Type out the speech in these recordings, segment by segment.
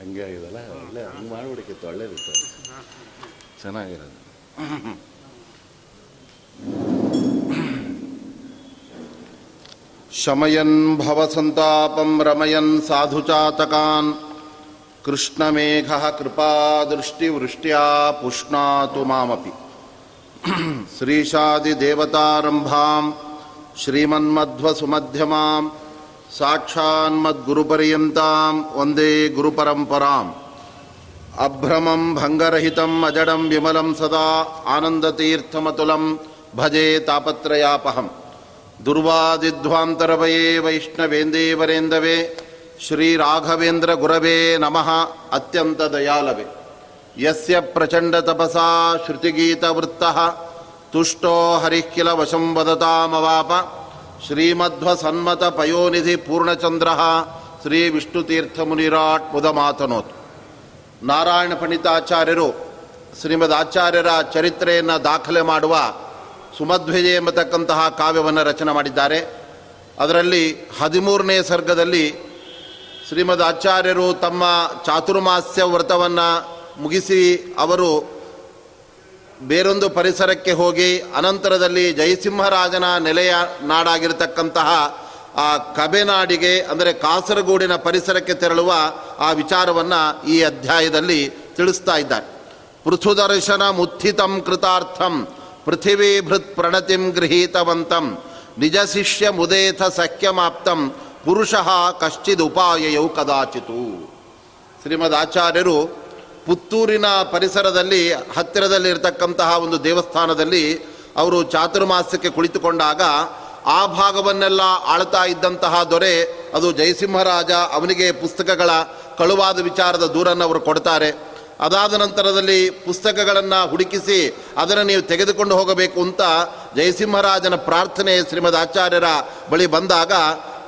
ಹಂಗೆ ಆಗಿದಲ್ಲ ಒಳ್ಳೆ ಹಂಗೆ ಮಾಡ್ಬಿಡಕ್ಕಿತ್ತು ಒಳ್ಳೇದಿತ್ತು ಚೆನ್ನಾಗಿರೋದು ಶಮಯನ್ ಭವಸಂತಾಪಂ ರಮಯನ್ ಸಾಧುಚಾತಕಾನ್ ಕೃಷ್ಣಮೇಘ ಕೃಪಾದೃಷ್ಟಿವೃಷ್ಟ್ಯಾ ಪುಷ್ಣಾತು ಮಾಮಪಿ ಶ್ರೀಶಾದಿದೇವತಾರಂಭಾಂ ಶ್ರೀಮನ್ಮಧ್ವಸುಮಧ್ಯಮಾಂ साक्षान्मद्गुरुपर्यन्तां वन्दे गुरुपरम्पराम्। अभ्रमं भङ्गरहितम् अजडं विमलं सदा आनन्दतीर्थमतुलं भजे तापत्रयापहं दुर्वादिध्वान्तरवये वैष्णवेन्देवरेन्दवे श्रीराघवेन्द्रगुरवे नमः अत्यन्तदयालवे। यस्य प्रचण्डतपसा श्रुतिगीतवृत्तः तुष्टो हरिः किल वशं वदतामवाप। ವದತಾಮವಾಪ ಶ್ರೀಮಧ್ವಸನ್ಮತ ಪಯೋನಿಧಿ ಪೂರ್ಣಚಂದ್ರ ಶ್ರೀ ವಿಷ್ಣುತೀರ್ಥಮುನಿರಾಟ್ ಮುದ ಮಾತನೋತ್ ನಾರಾಯಣ ಪಂಡಿತಾಚಾರ್ಯರು ಶ್ರೀಮದ್ ಆಚಾರ್ಯರ ಚರಿತ್ರೆಯನ್ನು ದಾಖಲೆ ಮಾಡುವ ಸುಮಧ್ವಜೆ ಎಂಬತಕ್ಕಂತಹ ಕಾವ್ಯವನ್ನು ರಚನೆ ಮಾಡಿದ್ದಾರೆ. ಅದರಲ್ಲಿ ಹದಿಮೂರನೇ ಸರ್ಗದಲ್ಲಿ ಶ್ರೀಮದ್ ಆಚಾರ್ಯರು ತಮ್ಮ ಚಾತುರ್ಮಾಸ್ಯ ವ್ರತವನ್ನು ಮುಗಿಸಿ ಅವರು ಬೇರೊಂದು ಪರಿಸರಕ್ಕೆ ಹೋಗಿ ಅನಂತರದಲ್ಲಿ ಜಯಸಿಂಹರಾಜನ ನೆಲೆಯ ನಾಡಾಗಿರತಕ್ಕಂತಹ ಆ ಕಬೆನಾಡಿಗೆ, ಅಂದರೆ ಕಾಸರಗೋಡಿನ ಪರಿಸರಕ್ಕೆ ತೆರಳುವ ಆ ವಿಚಾರವನ್ನು ಈ ಅಧ್ಯಾಯದಲ್ಲಿ ತಿಳಿಸ್ತಾ ಇದ್ದಾರೆ. ಪೃಥುದರ್ಶನ ಮುತ್ಥಿತಂ ಕೃತಾರ್ಥಂ ಪೃಥಿವೀಭೃತ್ ಪ್ರಣತಿಂ ಗೃಹೀತವಂತಂ, ನಿಜ ಶಿಷ್ಯ ಮುದೇಥ ಸಖ್ಯಮಾಪ್ತಂ ಕಶ್ಚಿದ ಕಶ್ಚಿದುಪಾಯಯೌ ಕದಾಚಿತು. ಶ್ರೀಮದ್ ಆಚಾರ್ಯರು ಪುತ್ತೂರಿನ ಪರಿಸರದಲ್ಲಿ ಹತ್ತಿರದಲ್ಲಿರ್ತಕ್ಕಂತಹ ಒಂದು ದೇವಸ್ಥಾನದಲ್ಲಿ ಅವರು ಚಾತುರ್ಮಾಸ್ಯಕ್ಕೆ ಕುಳಿತುಕೊಂಡಾಗ ಆ ಭಾಗವನ್ನೆಲ್ಲ ಆಳ್ತಾ ಇದ್ದಂತಹ ದೊರೆ, ಅದು ಜಯಸಿಂಹರಾಜ ಅವನಿಗೆ ಪುಸ್ತಕಗಳ ಕಳುವಾದ ವಿಚಾರದ ದೂರನ್ನು ಅವರು ಕೊಡ್ತಾರೆ. ಅದಾದ ನಂತರದಲ್ಲಿ ಪುಸ್ತಕಗಳನ್ನು ಹುಡುಕಿಸಿ ಅದನ್ನು ನೀವು ತೆಗೆದುಕೊಂಡು ಹೋಗಬೇಕು ಅಂತ ಜಯಸಿಂಹರಾಜನ ಪ್ರಾರ್ಥನೆ ಶ್ರೀಮದ್ ಆಚಾರ್ಯರ ಬಳಿ ಬಂದಾಗ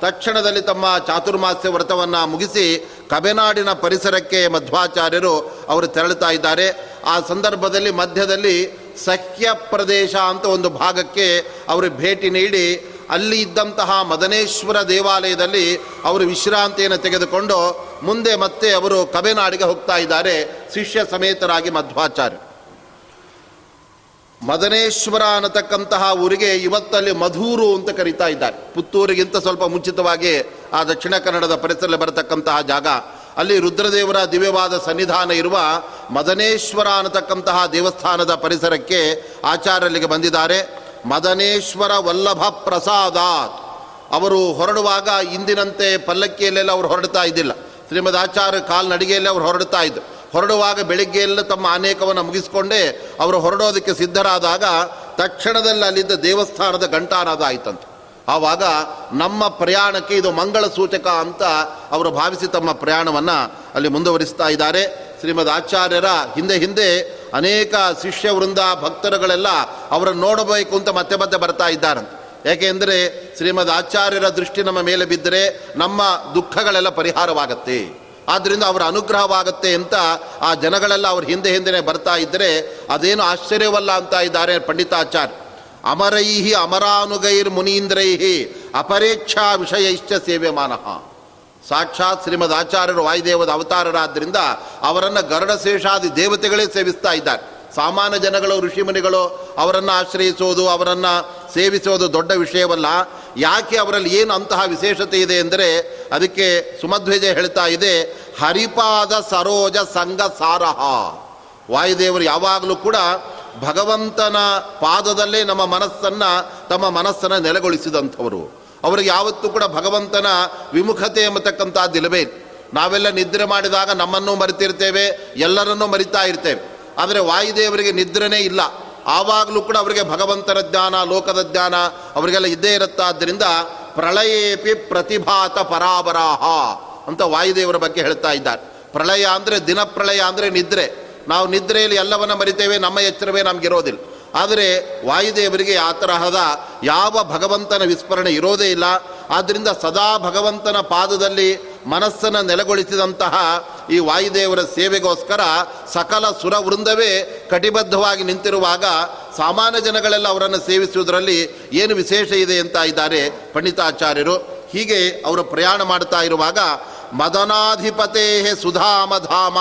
ತಕ್ಷಣದಲ್ಲಿ ತಮ್ಮ ಚಾತುರ್ಮಾಸ್ಯ ವ್ರತವನ್ನು ಮುಗಿಸಿ ಕಬೆನಾಡಿನ ಪರಿಸರಕ್ಕೆ ಮಧ್ವಾಚಾರ್ಯರು ಅವರು ತೆರಳುತ್ತಾ ಇದ್ದಾರೆ. ಆ ಸಂದರ್ಭದಲ್ಲಿ ಮಧ್ಯದಲ್ಲಿ ಸಖ್ಯ ಪ್ರದೇಶ ಅಂತ ಒಂದು ಭಾಗಕ್ಕೆ ಅವರು ಭೇಟಿ ನೀಡಿ, ಅಲ್ಲಿ ಇದ್ದಂತಹ ಮದನೇಶ್ವರ ದೇವಾಲಯದಲ್ಲಿ ಅವರು ವಿಶ್ರಾಂತಿಯನ್ನು ತೆಗೆದುಕೊಂಡು ಮುಂದೆ ಮತ್ತೆ ಅವರು ಕಬೆನಾಡಿಗೆ ಹೋಗ್ತಾ ಇದ್ದಾರೆ. ಶಿಷ್ಯ ಸಮೇತರಾಗಿ ಮಧ್ವಾಚಾರ್ಯ ಮದನೇಶ್ವರ ಅನ್ನತಕ್ಕಂತಹ ಊರಿಗೆ ಇವತ್ತಲ್ಲಿ ಮಧೂರು ಅಂತ ಕರೀತಾ ಇದ್ದಾರೆ. ಪುತ್ತೂರಿಗಿಂತ ಸ್ವಲ್ಪ ಮುಂಚಿತವಾಗಿ ಆ ದಕ್ಷಿಣ ಕನ್ನಡದ ಪರಿಸರದಲ್ಲಿ ಬರತಕ್ಕಂತಹ ಜಾಗ. ಅಲ್ಲಿ ರುದ್ರದೇವರ ದಿವ್ಯವಾದ ಸನ್ನಿಧಾನ ಇರುವ ಮದನೇಶ್ವರ ಅನ್ನತಕ್ಕಂತಹ ದೇವಸ್ಥಾನದ ಪರಿಸರಕ್ಕೆ ಆಚಾರ್ಯಲ್ಲಿಗೆ ಬಂದಿದ್ದಾರೆ. ಮದನೇಶ್ವರ ವಲ್ಲಭ ಪ್ರಸಾದ. ಅವರು ಹೊರಡುವಾಗ ಇಂದಿನಂತೆ ಪಲ್ಲಕ್ಕಿಯಲ್ಲೆಲ್ಲ ಅವರು ಹೊರಡ್ತಾ ಇದ್ದಿಲ್ಲ. ಶ್ರೀಮದ್ ಆಚಾರ್ಯ ಕಾಲ್ನಡಿಗೆಯಲ್ಲಿ ಅವರು ಹೊರಡ್ತಾ ಇದ್ದರು ಹೊರಡುವಾಗ ಬೆಳಿಗ್ಗೆಯೆಲ್ಲ ತಮ್ಮ ಅನೇಕವನ್ನು ಮುಗಿಸ್ಕೊಂಡೇ ಅವರು ಹೊರಡೋದಕ್ಕೆ ಸಿದ್ಧರಾದಾಗ ತಕ್ಷಣದಲ್ಲಿ ಅಲ್ಲಿದ್ದ ದೇವಸ್ಥಾನದ ಗಂಟಾನಾದ ಆಯ್ತಂತೆ ಆವಾಗ ನಮ್ಮ ಪ್ರಯಾಣಕ್ಕೆ ಇದು ಮಂಗಳ ಸೂಚಕ ಅಂತ ಅವರು ಭಾವಿಸಿ ತಮ್ಮ ಪ್ರಯಾಣವನ್ನು ಅಲ್ಲಿ ಮುಂದುವರಿಸ್ತಾ ಇದ್ದಾರೆ. ಶ್ರೀಮದ್ ಆಚಾರ್ಯರ ಹಿಂದೆ ಹಿಂದೆ ಅನೇಕ ಶಿಷ್ಯ, ವೃಂದ, ಭಕ್ತರುಗಳೆಲ್ಲ ಅವರನ್ನು ನೋಡಬೇಕು ಅಂತ ಮತ್ತೆ ಮತ್ತೆ ಬರ್ತಾ ಇದ್ದಾರಂತೆ. ಯಾಕೆಂದರೆ ಶ್ರೀಮದ್ ಆಚಾರ್ಯರ ದೃಷ್ಟಿ ನಮ್ಮ ಮೇಲೆ ಬಿದ್ದರೆ ನಮ್ಮ ದುಃಖಗಳೆಲ್ಲ ಪರಿಹಾರವಾಗತ್ತೆ. ಆದ್ದರಿಂದ ಅವರ ಅನುಗ್ರಹವಾಗುತ್ತೆ ಅಂತ ಆ ಜನಗಳೆಲ್ಲ ಅವ್ರ ಹಿಂದೆ ಹಿಂದೆ ಬರ್ತಾ ಇದ್ದರೆ ಅದೇನು ಆಶ್ಚರ್ಯವಲ್ಲ ಅಂತ ಇದ್ದಾರೆ ಪಂಡಿತಾಚಾರ್ಯ. ಅಮರೈಹಿ ಅಮರಾನುಗೈರ್ ಮುನೀಂದ್ರೈಹಿ ಅಪರೇಕ್ಷಾ ವಿಷಯೈಶ್ಚ ಸೇವ್ಯಮಾನಃ. ಸಾಕ್ಷಾತ್ ಶ್ರೀಮದ್ ಆಚಾರ್ಯರು ವಾಯುದೇವದ ಅವತಾರರಾದ್ದರಿಂದ ಅವರನ್ನು ಗರುಡ ಶೇಷಾದಿ ದೇವತೆಗಳೇ ಸೇವಿಸ್ತಾ ಇದ್ದಾರೆ. ಸಾಮಾನ್ಯ ಜನಗಳು ಋಷಿಮುನಿಗಳು ಅವರನ್ನು ಆಶ್ರಯಿಸೋದು, ಅವರನ್ನು ಸೇವಿಸೋದು ದೊಡ್ಡ ವಿಷಯವಲ್ಲ. ಯಾಕೆ ಅವರಲ್ಲಿ ಏನು ಅಂತಹ ವಿಶೇಷತೆ ಇದೆ ಎಂದರೆ ಅದಕ್ಕೆ ಸುಮಧ್ವಜ ಹೇಳ್ತಾ ಇದೆ, ಹರಿಪಾದ ಸರೋಜ ಸಂಘ ಸಾರಹ. ವಾಯುದೇವರು ಯಾವಾಗಲೂ ಕೂಡ ಭಗವಂತನ ಪಾದದಲ್ಲೇ ನಮ್ಮ ಮನಸ್ಸನ್ನು, ತಮ್ಮ ಮನಸ್ಸನ್ನು ನೆಲೆಗೊಳಿಸಿದಂಥವರು. ಅವರಿಗೆ ಯಾವತ್ತೂ ಕೂಡ ಭಗವಂತನ ವಿಮುಖತೆ ಎಂಬತಕ್ಕಂಥದ್ದಿಲ್ಲವೇ ನಾವೆಲ್ಲ ನಿದ್ರೆ ಮಾಡಿದಾಗ ನಮ್ಮನ್ನು ಮರಿತಿರ್ತೇವೆ, ಎಲ್ಲರನ್ನೂ ಮರಿತಾ ಇರ್ತೇವೆ. ಆದರೆ ವಾಯುದೇವರಿಗೆ ನಿದ್ರೆನೇ ಇಲ್ಲ. ಆವಾಗಲೂ ಕೂಡ ಅವರಿಗೆ ಭಗವಂತನ ಜ್ಞಾನ, ಲೋಕದ ಜ್ಞಾನ ಅವರಿಗೆಲ್ಲ ಇದ್ದೇ ಇರುತ್ತಾದ್ದರಿಂದ ಪ್ರಳಯೇಪಿ ಪ್ರತಿಭಾತ ಪರಾಬರಾಹ ಅಂತ ವಾಯುದೇವರ ಬಗ್ಗೆ ಹೇಳ್ತಾ ಇದ್ದಾರೆ. ಪ್ರಳಯ ಅಂದರೆ ದಿನ ಪ್ರಳಯ ಅಂದರೆ ನಿದ್ರೆ. ನಾವು ನಿದ್ರೆಯಲ್ಲಿ ಎಲ್ಲವನ್ನ ಮರಿತೇವೆ, ನಮ್ಮ ಎಚ್ಚರವೇ ನಮಗಿರೋದಿಲ್ಲ. ಆದರೆ ವಾಯುದೇವರಿಗೆ ಆ ತರಹದ ಯಾವ ಭಗವಂತನ ವಿಸ್ಮರಣೆ ಇರೋದೇ ಇಲ್ಲ. ಆದ್ದರಿಂದ ಸದಾ ಭಗವಂತನ ಪಾದದಲ್ಲಿ ಮನಸ್ಸನ್ನು ನೆಲೆಗೊಳಿಸಿದಂತಹ ಈ ವಾಯುದೇವರ ಸೇವೆಗೋಸ್ಕರ ಸಕಲ ಸುರವೃಂದವೇ ಕಟಿಬದ್ಧವಾಗಿ ನಿಂತಿರುವಾಗ ಸಾಮಾನ್ಯ ಜನಗಳೆಲ್ಲ ಅವರನ್ನು ಸೇವಿಸುವುದರಲ್ಲಿ ಏನು ವಿಶೇಷ ಇದೆ ಅಂತ ಇದ್ದಾರೆ ಪಂಡಿತಾಚಾರ್ಯರು. ಹೀಗೆ ಅವರು ಪ್ರಯಾಣ ಮಾಡ್ತಾ ಇರುವಾಗ ಮದನಾಧಿಪತೇ ಸುಧಾಮಧಾಮ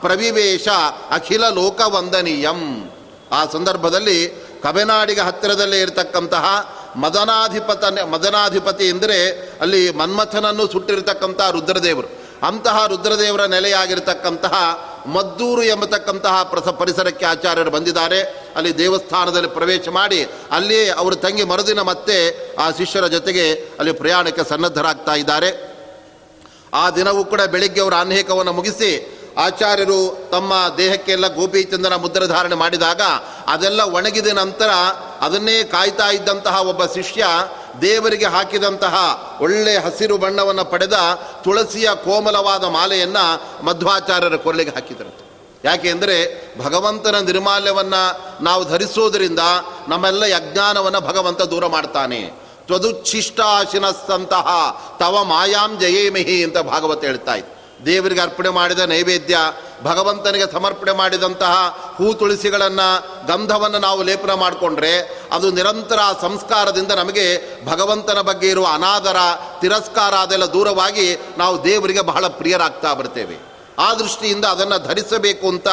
ಪ್ರವಿವೇಶ ಅಖಿಲ ಲೋಕವಂದನೀಯಂ. ಆ ಸಂದರ್ಭದಲ್ಲಿ ಕಬೆನಾಡಿಗೆ ಹತ್ತಿರದಲ್ಲೇ ಇರತಕ್ಕಂತಹ ಮದನಾಧಿಪತ ಮದನಾಧಿಪತಿ ಎಂದರೆ ಅಲ್ಲಿ ಮನ್ಮಥನನ್ನು ಸುಟ್ಟಿರತಕ್ಕಂತಹ ರುದ್ರದೇವರು. ಅಂತಹ ರುದ್ರದೇವರ ನೆಲೆಯಾಗಿರ್ತಕ್ಕಂತಹ ಮದ್ದೂರು ಎಂಬತಕ್ಕಂತಹ ಪ್ರಸ ಪರಿಸರಕ್ಕೆ ಆಚಾರ್ಯರು ಬಂದಿದ್ದಾರೆ. ಅಲ್ಲಿ ದೇವಸ್ಥಾನದಲ್ಲಿ ಪ್ರವೇಶ ಮಾಡಿ ಅಲ್ಲಿ ಅವರು ತಂಗಿ ಮರುದಿನ ಮತ್ತೆ ಆ ಶಿಷ್ಯರ ಜೊತೆಗೆ ಅಲ್ಲಿ ಪ್ರಯಾಣಕ್ಕೆ ಸನ್ನದ್ಧರಾಗ್ತಾ ಇದ್ದಾರೆ. ಆ ದಿನವೂ ಕೂಡ ಬೆಳಿಗ್ಗೆ ಅವರ ಅನೇಕವನ್ನು ಮುಗಿಸಿ ಆಚಾರ್ಯರು ತಮ್ಮ ದೇಹಕ್ಕೆಲ್ಲ ಗೋಪಿಚಂದನ ಮುದ್ರೆ ಧಾರಣೆ ಮಾಡಿದಾಗ ಅದೆಲ್ಲ ಒಣಗಿದ ನಂತರ ಅದನ್ನೇ ಕಾಯ್ತಾ ಇದ್ದಂತಹ ಒಬ್ಬ ಶಿಷ್ಯ ದೇವರಿಗೆ ಹಾಕಿದಂತಹ ಒಳ್ಳೆ ಹಸಿರು ಬಣ್ಣವನ್ನು ಪಡೆದ ತುಳಸಿಯ ಕೋಮಲವಾದ ಮಾಲೆಯನ್ನು ಮಧ್ವಾಚಾರ್ಯರ ಕೊರಳಿಗೆ ಹಾಕಿದರು. ಯಾಕೆ ಅಂದರೆ ಭಗವಂತನ ನಿರ್ಮಾಲ್ಯವನ್ನು ನಾವು ಧರಿಸೋದರಿಂದ ನಮ್ಮೆಲ್ಲ ಯಜ್ಞಾನವನ್ನು ಭಗವಂತ ದೂರ ಮಾಡ್ತಾನೆ. ತ್ವದುಚ್ಛಿಷ್ಟಾಶಿನಸ್ತಂತಹ ತವ ಮಾಯಾಂ ಜಯೇಮಿಹಿ ಅಂತ ಭಾಗವತ ಹೇಳ್ತಾ ಇತ್ತು. ದೇವರಿಗೆ ಅರ್ಪಣೆ ಮಾಡಿದ ನೈವೇದ್ಯ, ಭಗವಂತನಿಗೆ ಸಮರ್ಪಣೆ ಮಾಡಿದಂತಹ ಹೂ ತುಳಸಿಗಳನ್ನು, ಗಂಧವನ್ನು ನಾವು ಲೇಪನ ಮಾಡಿಕೊಂಡ್ರೆ ಅದು ನಿರಂತರ ಸಂಸ್ಕಾರದಿಂದ ನಮಗೆ ಭಗವಂತನ ಬಗ್ಗೆ ಇರುವ ಅನಾದರ, ತಿರಸ್ಕಾರ ಅದೆಲ್ಲ ದೂರವಾಗಿ ನಾವು ದೇವರಿಗೆ ಬಹಳ ಪ್ರಿಯರಾಗ್ತಾ ಬರ್ತೇವೆ. ಆ ದೃಷ್ಟಿಯಿಂದ ಅದನ್ನು ಧರಿಸಬೇಕು ಅಂತ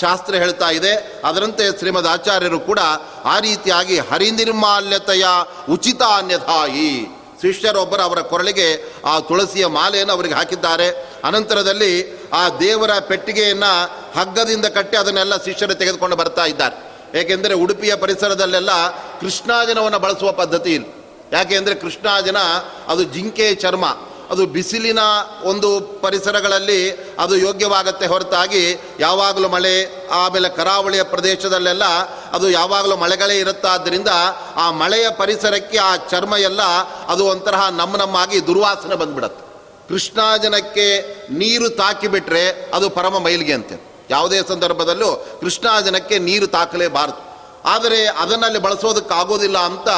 ಶಾಸ್ತ್ರ ಹೇಳ್ತಾ ಇದೆ. ಅದರಂತೆ ಶ್ರೀಮದ್ ಆಚಾರ್ಯರು ಕೂಡ ಆ ರೀತಿಯಾಗಿ ಹರಿನಿರ್ಮಾಲ್ಯತೆಯ ಉಚಿತ ಅನ್ಯಥಾಯಿ ಶಿಷ್ಯರೊಬ್ಬರು ಅವರ ಕೊರಳಿಗೆ ಆ ತುಳಸಿಯ ಮಾಲೆಯನ್ನು ಅವರಿಗೆ ಹಾಕಿದ್ದಾರೆ. ಅನಂತರದಲ್ಲಿ ಆ ದೇವರ ಪೆಟ್ಟಿಗೆಯನ್ನು ಹಗ್ಗದಿಂದ ಕಟ್ಟಿ ಅದನ್ನೆಲ್ಲ ಶಿಷ್ಯರು ತೆಗೆದುಕೊಂಡು ಬರ್ತಾ ಇದ್ದಾರೆ. ಏಕೆಂದರೆ ಉಡುಪಿಯ ಪರಿಸರದಲ್ಲೆಲ್ಲ ಕೃಷ್ಣಾಜನವನ್ನು ಬಳಸುವ ಪದ್ಧತಿ ಇಲ್ಲ. ಯಾಕೆ ಕೃಷ್ಣಾಜನ ಅದು ಜಿಂಕೆ ಚರ್ಮ, ಅದು ಬಿಸಿಲಿನ ಒಂದು ಪರಿಸರಗಳಲ್ಲಿ ಅದು ಯೋಗ್ಯವಾಗತ್ತೆ ಹೊರತಾಗಿ ಯಾವಾಗಲೂ ಮಳೆ, ಆಮೇಲೆ ಕರಾವಳಿಯ ಪ್ರದೇಶದಲ್ಲೆಲ್ಲ ಅದು ಯಾವಾಗಲೂ ಮಳೆಗಳೇ ಇರುತ್ತಾದ್ದರಿಂದ ಆ ಮಳೆಯ ಪರಿಸರಕ್ಕೆ ಆ ಚರ್ಮ ಎಲ್ಲ ಅದು ಒಂಥರ ನಮ್ಮ ನಮ್ಮಾಗಿ ದುರ್ವಾಸನೆ ಬಂದ್ಬಿಡತ್ತೆ. ಕೃಷ್ಣಾಜನಕ್ಕೆ ನೀರು ತಾಕಿಬಿಟ್ರೆ ಅದು ಪರಮ ಮೈಲಿಗೆ ಅಂತೆ. ಯಾವುದೇ ಸಂದರ್ಭದಲ್ಲೂ ಕೃಷ್ಣಾಜನಕ್ಕೆ ನೀರು ತಾಕಲೇಬಾರದು. ಆದರೆ ಅದನ್ನಲ್ಲಿ ಬಳಸೋದಕ್ಕಾಗೋದಿಲ್ಲ ಅಂತ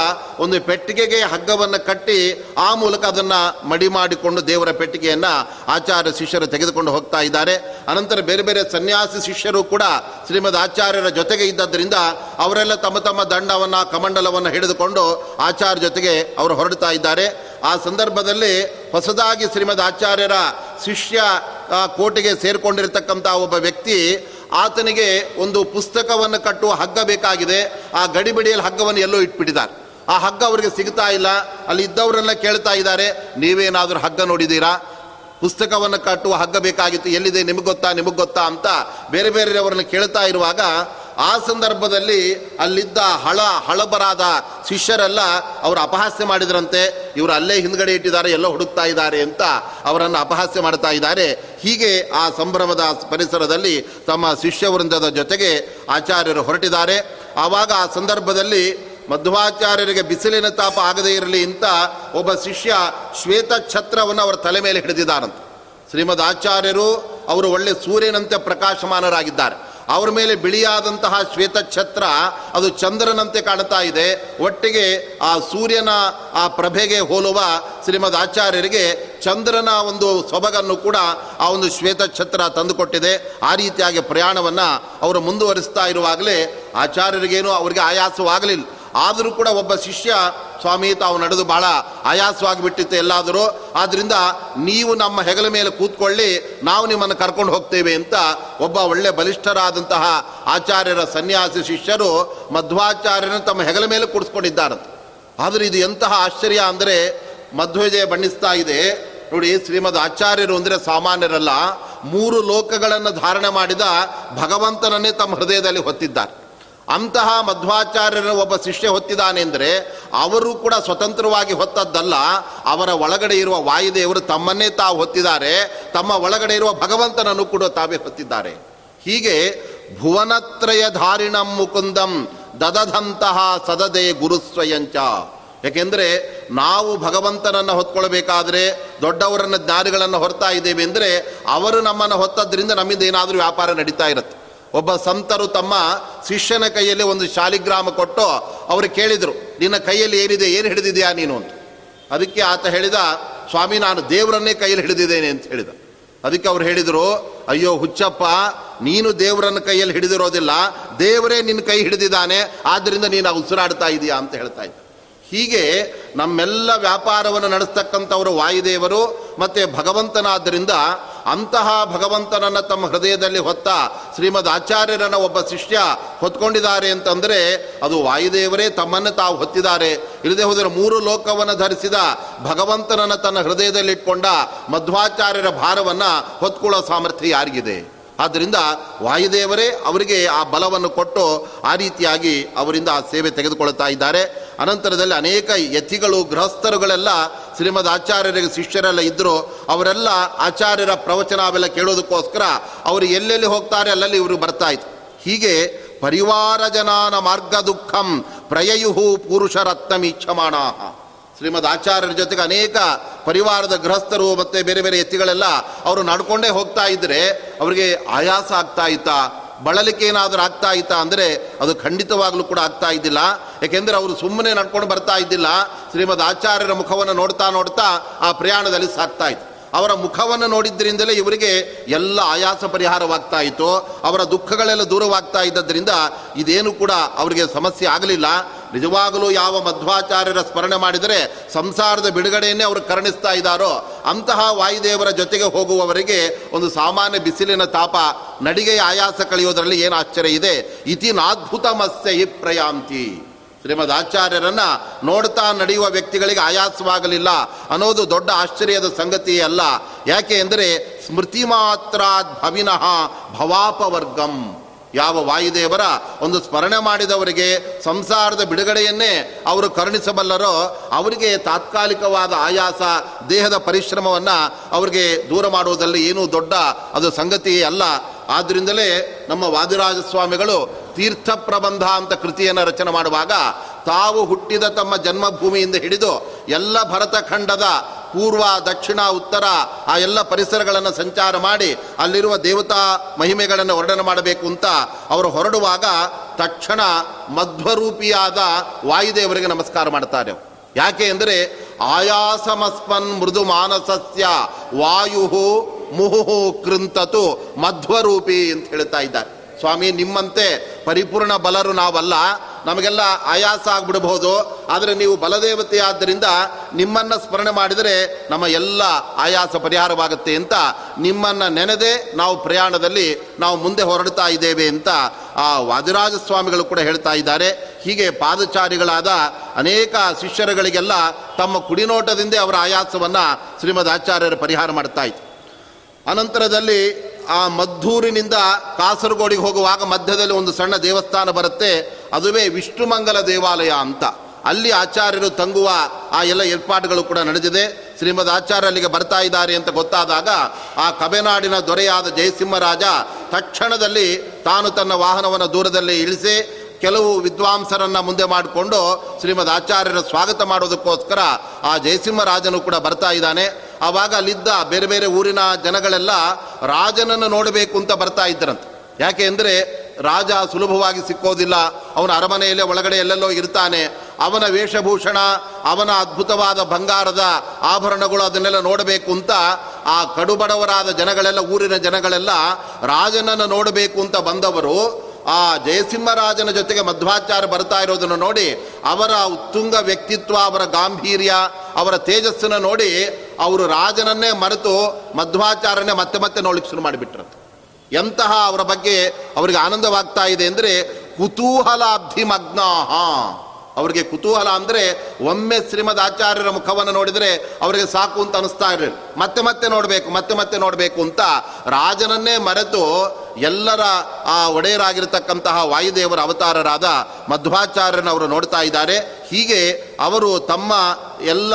ಒಂದು ಪೆಟ್ಟಿಗೆಗೆ ಹಗ್ಗವನ್ನು ಕಟ್ಟಿ ಆ ಮೂಲಕ ಅದನ್ನು ಮಡಿ ಮಾಡಿಕೊಂಡು ದೇವರ ಪೆಟ್ಟಿಗೆಯನ್ನು ಆಚಾರ್ಯ ಶಿಷ್ಯರು ತೆಗೆದುಕೊಂಡು ಹೋಗ್ತಾ ಇದ್ದಾರೆ. ಅನಂತರ ಬೇರೆ ಬೇರೆ ಸನ್ಯಾಸಿ ಶಿಷ್ಯರು ಕೂಡ ಶ್ರೀಮದ್ ಆಚಾರ್ಯರ ಜೊತೆಗೆ ಇದ್ದದ್ರಿಂದ ಅವರೆಲ್ಲ ತಮ್ಮ ತಮ್ಮ ದಂಡವನ್ನು, ಕಮಂಡಲವನ್ನು ಹಿಡಿದುಕೊಂಡು ಆಚಾರ್ಯ ಜೊತೆಗೆ ಅವರು ಹೊರಡ್ತಾ ಇದ್ದಾರೆ. ಆ ಸಂದರ್ಭದಲ್ಲಿ ಹೊಸದಾಗಿ ಶ್ರೀಮದ್ ಆಚಾರ್ಯರ ಶಿಷ್ಯ ಕೋಟೆಗೆ ಸೇರಿಕೊಂಡಿರ್ತಕ್ಕಂಥ ಒಬ್ಬ ವ್ಯಕ್ತಿ ಆತನಿಗೆ ಒಂದು ಪುಸ್ತಕವನ್ನು ಕಟ್ಟುವ ಹಗ್ಗ ಬೇಕಾಗಿದೆ. ಆ ಗಡಿಬಿಡಿಯಲ್ಲಿ ಹಗ್ಗವನ್ನು ಎಲ್ಲೋ ಇಟ್ಬಿಟ್ಟಿದ್ದಾರೆ. ಆ ಹಗ್ಗ ಅವರಿಗೆ ಸಿಗ್ತಾ ಇಲ್ಲ. ಅಲ್ಲಿ ಇದ್ದವರೆಲ್ಲ ಕೇಳ್ತಾ ಇದ್ದಾರೆ, ನೀವೇನಾದರೂ ಹಗ್ಗ ನೋಡಿದ್ದೀರಾ? ಪುಸ್ತಕವನ್ನು ಕಟ್ಟುವ ಹಗ್ಗ ಬೇಕಾಗಿತ್ತು. ಎಲ್ಲಿದೆ? ನಿಮಗೆ ಗೊತ್ತಾ? ನಿಮಗೆ ಗೊತ್ತಾ? ಅಂತ ಬೇರೆ ಬೇರೆಯವರನ್ನು ಕೇಳ್ತಾ ಇರುವಾಗ ಆ ಸಂದರ್ಭದಲ್ಲಿ ಅಲ್ಲಿದ್ದ ಹಳ ಹಳಬರಾದ ಶಿಷ್ಯರೆಲ್ಲ ಅವರು ಅಪಹಾಸ್ಯ ಮಾಡಿದ್ರಂತೆ, ಇವರು ಅಲ್ಲೇ ಹಿಂದ್ಗಡೆ ಇಟ್ಟಿದ್ದಾರೆ, ಎಲ್ಲ ಹುಡುಕ್ತಾ ಇದ್ದಾರೆ ಅಂತ ಅವರನ್ನು ಅಪಹಾಸ್ಯ ಮಾಡ್ತಾ ಇದ್ದಾರೆ. ಹೀಗೆ ಆ ಸಂಭ್ರಮದ ಪರಿಸರದಲ್ಲಿ ತಮ್ಮ ಶಿಷ್ಯವೃಂದದ ಜೊತೆಗೆ ಆಚಾರ್ಯರು ಹೊರಟಿದ್ದಾರೆ. ಆವಾಗ ಆ ಸಂದರ್ಭದಲ್ಲಿ ಮಧ್ವಾಚಾರ್ಯರಿಗೆ ಬಿಸಿಲಿನ ತಾಪ ಆಗದೇ ಇರಲಿ ಅಂತ ಒಬ್ಬ ಶಿಷ್ಯ ಶ್ವೇತ ಛತ್ರವನ್ನು ಅವರ ತಲೆ ಮೇಲೆ ಹಿಡಿದಿದ್ದಾರಂತೆ ಶ್ರೀಮದ್ ಆಚಾರ್ಯರು ಅವರು ಒಳ್ಳೆ ಸೂರ್ಯನಂತೆ ಪ್ರಕಾಶಮಾನರಾಗಿದ್ದಾರೆ. ಅವರ ಮೇಲೆ ಬಿಳಿಯಾದಂತಹ ಶ್ವೇತಛತ್ರ ಅದು ಚಂದ್ರನಂತೆ ಕಾಣ್ತಾ ಇದೆ. ಒಟ್ಟಿಗೆ ಆ ಸೂರ್ಯನ ಆ ಪ್ರಭೆಗೆ ಹೋಲುವ ಶ್ರೀಮದ್ ಆಚಾರ್ಯರಿಗೆ ಚಂದ್ರನ ಒಂದು ಸೊಬಗನ್ನು ಕೂಡ ಆ ಒಂದು ಶ್ವೇತಛತ್ರ ತಂದುಕೊಟ್ಟಿದೆ. ಆ ರೀತಿಯಾಗಿ ಪ್ರಯಾಣವನ್ನು ಅವರು ಮುಂದುವರಿಸ್ತಾ ಇರುವಾಗಲೇ ಆಚಾರ್ಯರಿಗೇನು ಅವರಿಗೆ ಆಯಾಸವಾಗಲಿಲ್ಲ. ಆದರೂ ಕೂಡ ಒಬ್ಬ ಶಿಷ್ಯ ಸ್ವಾಮಿ, ತಾವು ನಡೆದು ಬಹಳ ಆಯಾಸವಾಗಿ ಬಿಟ್ಟಿತ್ತು ಎಲ್ಲಾದರೂ. ಆದ್ದರಿಂದ ನೀವು ನಮ್ಮ ಹೆಗಲ ಮೇಲೆ ಕೂತ್ಕೊಳ್ಳಿ, ನಾವು ನಿಮ್ಮನ್ನು ಕರ್ಕೊಂಡು ಹೋಗ್ತೇವೆ ಅಂತ ಒಬ್ಬ ಒಳ್ಳೆ ಬಲಿಷ್ಠರಾದಂತಹ ಆಚಾರ್ಯರ ಸನ್ಯಾಸಿ ಶಿಷ್ಯರು ಮಧ್ವಾಚಾರ್ಯನ ತಮ್ಮ ಹೆಗಲ ಮೇಲೆ ಕೂಡಿಸ್ಕೊಂಡಿದ್ದಾರಂತೆ. ಆದರೆ ಇದು ಎಂತಹ ಆಶ್ಚರ್ಯ ಅಂದರೆ, ಮಧ್ವಜಯ ಬಣ್ಣಿಸ್ತಾ ಇದೆ. ನೋಡಿ, ಶ್ರೀಮದ್ ಆಚಾರ್ಯರು ಅಂದರೆ ಸಾಮಾನ್ಯರಲ್ಲ, ಮೂರು ಲೋಕಗಳನ್ನು ಧಾರಣೆ ಮಾಡಿದ ಭಗವಂತನನ್ನೇ ತಮ್ಮ ಹೃದಯದಲ್ಲಿ ಹೊತ್ತಿದ್ದಾರೆ. ಅಂತಹ ಮಧ್ವಾಚಾರ್ಯರ ಒಬ್ಬ ಶಿಷ್ಯ ಹೊತ್ತಿದ್ದಾನೆ ಅಂದರೆ ಅವರು ಕೂಡ ಸ್ವತಂತ್ರವಾಗಿ ಹೊತ್ತದ್ದಲ್ಲ, ಅವರ ಒಳಗಡೆ ಇರುವ ವಾಯುದೇವರು ತಮ್ಮನ್ನೇ ತಾವು ಹೊತ್ತಿದ್ದಾರೆ, ತಮ್ಮ ಒಳಗಡೆ ಇರುವ ಭಗವಂತನನ್ನು ಕೂಡ ತಾವೇ ಹೊತ್ತಿದ್ದಾರೆ. ಹೀಗೆ ಭುವನತ್ರಯ ಧಾರಿಣಂ ಮುಕುಂದಂ ದದದಂತಹ ಸದದೆ ಗುರುಸ್ವಯಂಚ ಯಾಕೆಂದರೆ ನಾವು ಭಗವಂತನನ್ನು ಹೊತ್ಕೊಳ್ಬೇಕಾದ್ರೆ, ದೊಡ್ಡವರನ್ನು ಜ್ಞಾನಿಗಳನ್ನು ಹೊರ್ತಾ ಇದ್ದೇವೆ ಅಂದರೆ ಅವರು ನಮ್ಮನ್ನು ಹೊತ್ತದ್ರಿಂದ ನಮ್ಮಿಂದ ಏನಾದರೂ ವ್ಯಾಪಾರ ನಡೀತಾ ಇರುತ್ತೆ. ಒಬ್ಬ ಸಂತರು ತಮ್ಮ ಶಿಷ್ಯನ ಕೈಯಲ್ಲಿ ಒಂದು ಶಾಲಿಗ್ರಾಮ ಕೊಟ್ಟು ಅವರು ಕೇಳಿದರು, ನಿನ್ನ ಕೈಯಲ್ಲಿ ಏನಿದೆ, ಏನು ಹಿಡಿದಿದೆಯಾ ನೀನು? ಅಂತ. ಅದಕ್ಕೆ ಆತ ಹೇಳಿದ, ಸ್ವಾಮಿ, ನಾನು ದೇವರನ್ನೇ ಕೈಯಲ್ಲಿ ಹಿಡಿದಿದ್ದೇನೆ ಅಂತ ಹೇಳಿದ. ಅದಕ್ಕೆ ಅವ್ರು ಹೇಳಿದರು, ಅಯ್ಯೋ ಹುಚ್ಚಪ್ಪ, ನೀನು ದೇವರನ್ನ ಕೈಯಲ್ಲಿ ಹಿಡಿದಿರೋದಿಲ್ಲ, ದೇವರೇ ನಿನ್ನ ಕೈ ಹಿಡಿದಿದ್ದಾನೆ ಆದ್ದರಿಂದ ನೀನು ಉಸಿರಾಡ್ತಾ ಇದೆಯಾ? ಅಂತ ಹೇಳ್ತಾ ಇದ್ದ. ಹೀಗೆ ನಮ್ಮೆಲ್ಲ ವ್ಯಾಪಾರವನ್ನು ನಡೆಸ್ತಕ್ಕಂಥವರು ವಾಯುದೇವರು ಮತ್ತು ಭಗವಂತನಾದ್ದರಿಂದ ಅಂತಹ ಭಗವಂತನನ್ನು ತಮ್ಮ ಹೃದಯದಲ್ಲಿ ಹೊತ್ತ ಶ್ರೀಮದ್ ಆಚಾರ್ಯರನ್ನ ಒಬ್ಬ ಶಿಷ್ಯ ಹೊತ್ಕೊಂಡಿದ್ದಾರೆ ಅಂತಂದರೆ ಅದು ವಾಯುದೇವರೇ ತಮ್ಮನ್ನು ತಾವು ಹೊತ್ತಿದ್ದಾರೆ. ಇಲ್ಲದೆ ಹೋದರೆ ಮೂರು ಲೋಕವನ್ನು ಧರಿಸಿದ ಭಗವಂತನನ್ನು ತನ್ನ ಹೃದಯದಲ್ಲಿ ಇಟ್ಕೊಂಡ ಮಧ್ವಾಚಾರ್ಯರ ಭಾರವನ್ನು ಹೊತ್ಕೊಳ್ಳೋ ಸಾಮರ್ಥ್ಯ ಯಾರಿಗಿದೆ? ಆದ್ದರಿಂದ ವಾಯುದೇವರೇ ಅವರಿಗೆ ಆ ಬಲವನ್ನು ಕೊಟ್ಟು ಆ ರೀತಿಯಾಗಿ ಅವರಿಂದ ಆ ಸೇವೆ ತೆಗೆದುಕೊಳ್ತಾ ಇದ್ದಾರೆ. ಅನಂತರದಲ್ಲಿ ಅನೇಕ ಯತಿಗಳು, ಗೃಹಸ್ಥರುಗಳೆಲ್ಲ ಶ್ರೀಮದ್ ಆಚಾರ್ಯರಿಗೆ ಶಿಷ್ಯರೆಲ್ಲ ಇದ್ದರು ಅವರೆಲ್ಲ ಆಚಾರ್ಯರ ಪ್ರವಚನ ಅವೆಲ್ಲ ಕೇಳೋದಕ್ಕೋಸ್ಕರ ಅವರು ಎಲ್ಲೆಲ್ಲಿ ಹೋಗ್ತಾರೆ ಅಲ್ಲಲ್ಲಿ ಇವರು ಬರ್ತಾ ಇತ್ತು ಹೀಗೆ ಪರಿವಾರ ಜನಾನ ಮಾರ್ಗ ದುಃಖಂ ಪ್ರಯಯುಹು ಪುರುಷರತ್ನಮೀಕ್ಷಮಾಣ ಶ್ರೀಮದ್ ಆಚಾರ್ಯರ ಜೊತೆಗೆ ಅನೇಕ ಪರಿವಾರದ ಗೃಹಸ್ಥರು ಮತ್ತು ಬೇರೆ ಬೇರೆ ಎತ್ತಿಗಳೆಲ್ಲ ಅವರು ನಡ್ಕೊಂಡೇ ಹೋಗ್ತಾ ಇದ್ದರೆ ಅವರಿಗೆ ಆಯಾಸ ಆಗ್ತಾ ಇತ್ತಾ, ಬಳಲಿಕೆ ಏನಾದರೂ ಆಗ್ತಾ ಇತ್ತಾ ಅಂದರೆ ಅದು ಖಂಡಿತವಾಗಲೂ ಕೂಡ ಆಗ್ತಾ ಇದ್ದಿಲ್ಲ. ಏಕೆಂದರೆ ಅವರು ಸುಮ್ಮನೆ ನಡ್ಕೊಂಡು ಬರ್ತಾ ಇದ್ದಿಲ್ಲ. ಶ್ರೀಮದ್ ಆಚಾರ್ಯರ ಮುಖವನ್ನು ನೋಡ್ತಾ ನೋಡ್ತಾ ಆ ಪ್ರಯಾಣದಲ್ಲಿ ಸಾಕ್ತಾ ಇತ್ತು. ಅವರ ಮುಖವನ್ನು ನೋಡಿದ್ದರಿಂದಲೇ ಇವರಿಗೆ ಎಲ್ಲ ಆಯಾಸ ಪರಿಹಾರವಾಗ್ತಾ ಇತ್ತು. ಅವರ ದುಃಖಗಳೆಲ್ಲ ದೂರವಾಗ್ತಾ ಇದ್ದದ್ರಿಂದ ಇದೇನು ಕೂಡ ಅವರಿಗೆ ಸಮಸ್ಯೆ ಆಗಲಿಲ್ಲ. ನಿಜವಾಗಲೂ ಯಾವ ಮಧ್ವಾಚಾರ್ಯರ ಸ್ಮರಣೆ ಮಾಡಿದರೆ ಸಂಸಾರದ ಬಿಡುಗಡೆಯನ್ನೇ ಅವರು ಕರುಣಿಸ್ತಾ ಇದ್ದಾರೋ, ಅಂತಹ ವಾಯುದೇವರ ಜೊತೆಗೆ ಹೋಗುವವರಿಗೆ ಒಂದು ಸಾಮಾನ್ಯ ಬಿಸಿಲಿನ ತಾಪ, ನಡಿಗೆಯ ಆಯಾಸ ಕಳೆಯೋದರಲ್ಲಿ ಏನು ಆಶ್ಚರ್ಯ ಇದೆ. ಇತಿ ಮತ್ಸ್ಯ ಹಿ ಪ್ರಯಾಂತಿ. ಶ್ರೀಮದ್ ಆಚಾರ್ಯರನ್ನು ನೋಡ್ತಾ ನಡೆಯುವ ವ್ಯಕ್ತಿಗಳಿಗೆ ಆಯಾಸವಾಗಲಿಲ್ಲ ಅನ್ನೋದು ದೊಡ್ಡ ಆಶ್ಚರ್ಯದ ಸಂಗತಿ ಅಲ್ಲ. ಯಾಕೆ ಅಂದರೆ ಸ್ಮೃತಿ ಮಾತ್ರ ಭವಿನಃ ಭವಾಪವರ್ಗಂ. ಯಾವ ವಾಯುದೇವರ ಒಂದು ಸ್ಮರಣೆ ಮಾಡಿದವರಿಗೆ ಸಂಸಾರದ ಬಿಡುಗಡೆಯನ್ನೇ ಅವರು ಕರುಣಿಸಬಲ್ಲರೋ, ಅವರಿಗೆ ತಾತ್ಕಾಲಿಕವಾದ ಆಯಾಸ, ದೇಹದ ಪರಿಶ್ರಮವನ್ನು ಅವರಿಗೆ ದೂರ ಮಾಡುವುದರಲ್ಲಿ ಏನೂ ದೊಡ್ಡ ಅದು ಸಂಗತಿ ಅಲ್ಲ. ಆದ್ದರಿಂದಲೇ ನಮ್ಮ ವಾದಿರಾಜ ಸ್ವಾಮಿಗಳು ತೀರ್ಥ ಪ್ರಬಂಧ ಅಂತ ಕೃತಿಯನ್ನು ರಚನೆ ಮಾಡುವಾಗ ತಾವು ಹುಟ್ಟಿದ ತಮ್ಮ ಜನ್ಮಭೂಮಿಯಿಂದ ಹಿಡಿದು ಎಲ್ಲ ಭರತಖಂಡದ ಪೂರ್ವ, ದಕ್ಷಿಣ, ಉತ್ತರ ಆ ಎಲ್ಲ ಪರಿಸರಗಳನ್ನು ಸಂಚಾರ ಮಾಡಿ ಅಲ್ಲಿರುವ ದೇವತಾ ಮಹಿಮೆಗಳನ್ನು ವರ್ಣನೆ ಮಾಡಬೇಕು ಅಂತ ಅವರು ಹೊರಡುವಾಗ ತಕ್ಷಣ ಮಧ್ವರೂಪಿಯಾದ ವಾಯುದೇವರಿಗೆ ನಮಸ್ಕಾರ ಮಾಡ್ತಾರೆ. ಯಾಕೆ ಅಂದರೆ ಆಯಾಸಮಸ್ಮನ್ ಮೃದು ಮಾನಸಸ್ಯ ವಾಯು ಮುಹು ಕೃಂತತು ಮಧ್ವರೂಪಿ ಅಂತ ಹೇಳ್ತಾ ಇದ್ದಾರೆ. ಸ್ವಾಮಿ, ನಿಮ್ಮಂತೆ ಪರಿಪೂರ್ಣ ಬಲರು ನಾವಲ್ಲ. ನಮಗೆಲ್ಲ ಆಯಾಸ ಆಗ್ಬಿಡಬಹುದು ಆದರೆ ನೀವು ಬಲದೇವತೆ ಆದ್ದರಿಂದ ನಿಮ್ಮನ್ನು ಸ್ಮರಣೆ ಮಾಡಿದರೆ ನಮ್ಮ ಎಲ್ಲ ಆಯಾಸ ಪರಿಹಾರವಾಗುತ್ತೆ ಅಂತ ನಿಮ್ಮನ್ನು ನೆನೆದೆ ನಾವು ಪ್ರಯಾಣದಲ್ಲಿ ನಾವು ಮುಂದೆ ಹೊರಡ್ತಾ ಇದ್ದೇವೆ ಅಂತ ಆ ವಾದಿರಾಜ ಸ್ವಾಮಿಗಳು ಕೂಡ ಹೇಳ್ತಾ ಇದ್ದಾರೆ. ಹೀಗೆ ಪಾದಚಾರಿಗಳಾದ ಅನೇಕ ಶಿಷ್ಯರುಗಳಿಗೆಲ್ಲ ತಮ್ಮ ಕುಡಿನೋಟದಿಂದ ಅವರ ಆಯಾಸವನ್ನು ಶ್ರೀಮದ್ ಆಚಾರ್ಯರು ಪರಿಹಾರ ಮಾಡ್ತಾ ಇತ್ತು ಅನಂತರದಲ್ಲಿ ಆ ಮದ್ದೂರಿನಿಂದ ಕಾಸರಗೋಡಿಗೆ ಹೋಗುವಾಗ ಮಧ್ಯದಲ್ಲಿ ಒಂದು ಸಣ್ಣ ದೇವಸ್ಥಾನ ಬರುತ್ತೆ. ಅದುವೇ ವಿಷ್ಣುಮಂಗಲ ದೇವಾಲಯ ಅಂತ. ಅಲ್ಲಿ ಆಚಾರ್ಯರು ತಂಗುವ ಆ ಎಲ್ಲ ಏರ್ಪಾಡುಗಳು ಕೂಡ ನಡೆದಿದೆ. ಶ್ರೀಮದ್ ಆಚಾರ್ಯ ಅಲ್ಲಿಗೆ ಬರ್ತಾ ಇದ್ದಾರೆ ಅಂತ ಗೊತ್ತಾದಾಗ ಆ ಕಬೆನಾಡಿನ ದೊರೆಯಾದ ಜಯಸಿಂಹರಾಜ ತಕ್ಷಣದಲ್ಲಿ ತಾನು ತನ್ನ ವಾಹನವನ್ನು ದೂರದಲ್ಲಿ ಇಳಿಸಿ ಕೆಲವು ವಿದ್ವಾಂಸರನ್ನ ಮುಂದೆ ಮಾಡಿಕೊಂಡು ಶ್ರೀಮದ್ ಆಚಾರ್ಯರ ಸ್ವಾಗತ ಮಾಡೋದಕ್ಕೋಸ್ಕರ ಆ ಜಯಸಿಂಹರಾಜನು ಕೂಡ ಬರ್ತಾ ಇದ್ದಾನೆ. ಆವಾಗ ಅಲ್ಲಿದ್ದ ಬೇರೆ ಬೇರೆ ಊರಿನ ಜನಗಳೆಲ್ಲ ರಾಜನನ್ನು ನೋಡಬೇಕು ಅಂತ ಬರ್ತಾ ಇದ್ದರಂತೆ. ಯಾಕೆ ಅಂದರೆ ರಾಜ ಸುಲಭವಾಗಿ ಸಿಕ್ಕೋದಿಲ್ಲ. ಅವನ ಅರಮನೆಯಲ್ಲೇ ಒಳಗಡೆ ಎಲ್ಲೆಲ್ಲೋ ಇರ್ತಾನೆ. ಅವನ ವೇಷಭೂಷಣ, ಅವನ ಅದ್ಭುತವಾದ ಬಂಗಾರದ ಆಭರಣಗಳು ಅದನ್ನೆಲ್ಲ ನೋಡಬೇಕು ಅಂತ ಆ ಕಡುಬಡವರಾದ ಜನಗಳೆಲ್ಲ, ಊರಿನ ಜನಗಳೆಲ್ಲ ರಾಜನನ್ನು ನೋಡಬೇಕು ಅಂತ ಬಂದವರು. ಆ ಜಯಸಿಂಹರಾಜನ ಜೊತೆಗೆ ಮಧ್ವಾಚಾರ್ಯ ಬರ್ತಾ ಇರೋದನ್ನು ನೋಡಿ ಅವರ ಉತ್ತುಂಗ ವ್ಯಕ್ತಿತ್ವ, ಅವರ ಗಾಂಭೀರ್ಯ, ಅವರ ತೇಜಸ್ಸನ್ನು ನೋಡಿ ಅವರು ರಾಜನನ್ನೇ ಮರೆತು ಮಧ್ವಾಚಾರ್ಯನೇ ಮತ್ತೆ ಮತ್ತೆ ನೋಡಲಿಕ್ಕೆ ಶುರು ಮಾಡಿಬಿಟ್ರಂತೆ. ಎಂತಹ ಅವರ ಬಗ್ಗೆ ಅವರಿಗೆ ಆನಂದವಾಗ್ತಾ ಇದೆ ಅಂದರೆ ಕುತೂಹಲಾಬ್ಧಿಮಗ್ನಾಹ. ಅವರಿಗೆ ಕುತೂಹಲ ಅಂದರೆ ಒಮ್ಮೆ ಶ್ರೀಮದ್ ಆಚಾರ್ಯರ ಮುಖವನ್ನು ನೋಡಿದರೆ ಅವರಿಗೆ ಸಾಕು ಅಂತ ಅನಿಸ್ತಾ ಇರಲಿಲ್ಲ ಮತ್ತೆ ಮತ್ತೆ ನೋಡಬೇಕು, ಮತ್ತೆ ಮತ್ತೆ ನೋಡಬೇಕು ಅಂತ ರಾಜನನ್ನೇ ಮರೆತು ಎಲ್ಲರ ಆ ಒಡೆಯರಾಗಿರ್ತಕ್ಕಂತಹ ವಾಯುದೇವರ ಅವತಾರರಾದ ಮಧ್ವಾಚಾರ್ಯನವರು ನೋಡ್ತಾ ಇದ್ದಾರೆ. ಹೀಗೆ ಅವರು ತಮ್ಮ ಎಲ್ಲ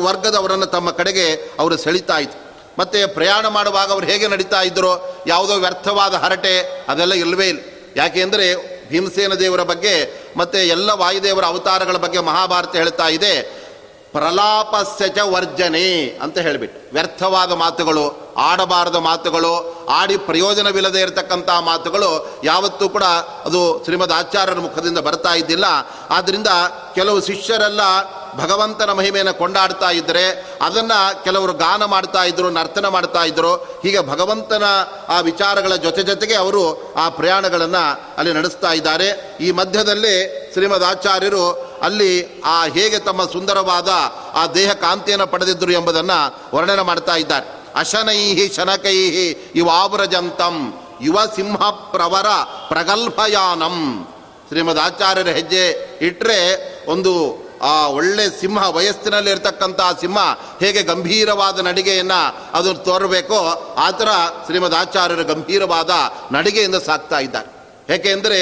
ವರ್ಗದವರನ್ನು ತಮ್ಮ ಕಡೆಗೆ ಅವರು ಸೆಳಿತಾ ಇತ್ತು ಮತ್ತು ಪ್ರಯಾಣ ಮಾಡುವಾಗ ಅವರು ಹೇಗೆ ನಡೀತಾ ಇದ್ದರು ಯಾವುದೋ ವ್ಯರ್ಥವಾದ ಹರಟೆ ಅದೆಲ್ಲ ಇಲ್ಲವೇ ಇಲ್ಲ. ಯಾಕೆ ಅಂದರೆ ಭೀಮಸೇನ ದೇವರ ಬಗ್ಗೆ, ಮತ್ತು ಎಲ್ಲ ವಾಯುದೇವರ ಅವತಾರಗಳ ಬಗ್ಗೆ ಮಹಾಭಾರತ ಹೇಳ್ತಾ ಇದೆ. ಪ್ರಲಾಪಸ್ಯಚ ವರ್ಜನೆ ಅಂತ ಹೇಳಿಬಿಟ್ಟು. ವ್ಯರ್ಥವಾದ ಮಾತುಗಳು, ಆಡಬಾರದ ಮಾತುಗಳು, ಆಡಿ ಪ್ರಯೋಜನವಿಲ್ಲದೆ ಇರತಕ್ಕಂಥ ಮಾತುಗಳು ಯಾವತ್ತೂ ಕೂಡ ಅದು ಶ್ರೀಮದ್ ಆಚಾರ್ಯರ ಮುಖದಿಂದ ಬರ್ತಾ ಇದ್ದಿಲ್ಲ. ಆದ್ದರಿಂದ ಕೆಲವು ಶಿಷ್ಯರೆಲ್ಲ ಭಗವಂತನ ಮಹಿಮೆಯನ್ನು ಕೊಂಡಾಡ್ತಾ ಇದ್ದರೆ ಅದನ್ನು ಕೆಲವರು ಗಾನ ಮಾಡ್ತಾ ಇದ್ದರು ನರ್ತನ ಮಾಡ್ತಾ ಇದ್ದರು ಹೀಗೆ ಭಗವಂತನ ಆ ವಿಚಾರಗಳ ಜೊತೆ ಜೊತೆಗೆ ಅವರು ಆ ಪ್ರಯಾಣಗಳನ್ನು ಅಲ್ಲಿ ನಡೆಸ್ತಾ ಇದ್ದಾರೆ. ಈ ಮಧ್ಯದಲ್ಲಿ ಶ್ರೀಮದ್ ಆಚಾರ್ಯರು ಅಲ್ಲಿ ಆ ಹೇಗೆ ತಮ್ಮ ಸುಂದರವಾದ ಆ ದೇಹ ಕಾಂತಿಯನ್ನು ಪಡೆದಿದ್ದರು ಎಂಬುದನ್ನು ವರ್ಣನೆ ಮಾಡ್ತಾ ಇದ್ದಾರೆ. ಅಶನೈಹಿ ಶನಕೈಹಿ ಇವಾವ್ರಜಂತಂ ಯುವ ಸಿಂಹ ಪ್ರವರ ಪ್ರಗಲ್ಭಯಾನಂ. ಶ್ರೀಮದ್ ಆಚಾರ್ಯರ ಹೆಜ್ಜೆ ಇಟ್ಟರೆ ಒಂದು ಆ ಒಳ್ಳೆ ಸಿಂಹ ವಯಸ್ಸಿನಲ್ಲಿ ಇರತಕ್ಕಂಥ ಸಿಂಹ ಹೇಗೆ ಗಂಭೀರವಾದ ನಡಿಗೆಯನ್ನು ಅದು ತೋರಬೇಕೋ ಆ ಥರ ಶ್ರೀಮದ್ ಆಚಾರ್ಯರು ಗಂಭೀರವಾದ ನಡಿಗೆಯಿಂದ ಸಾಕ್ತಾ ಇದ್ದಾರೆ. ಏಕೆಂದರೆ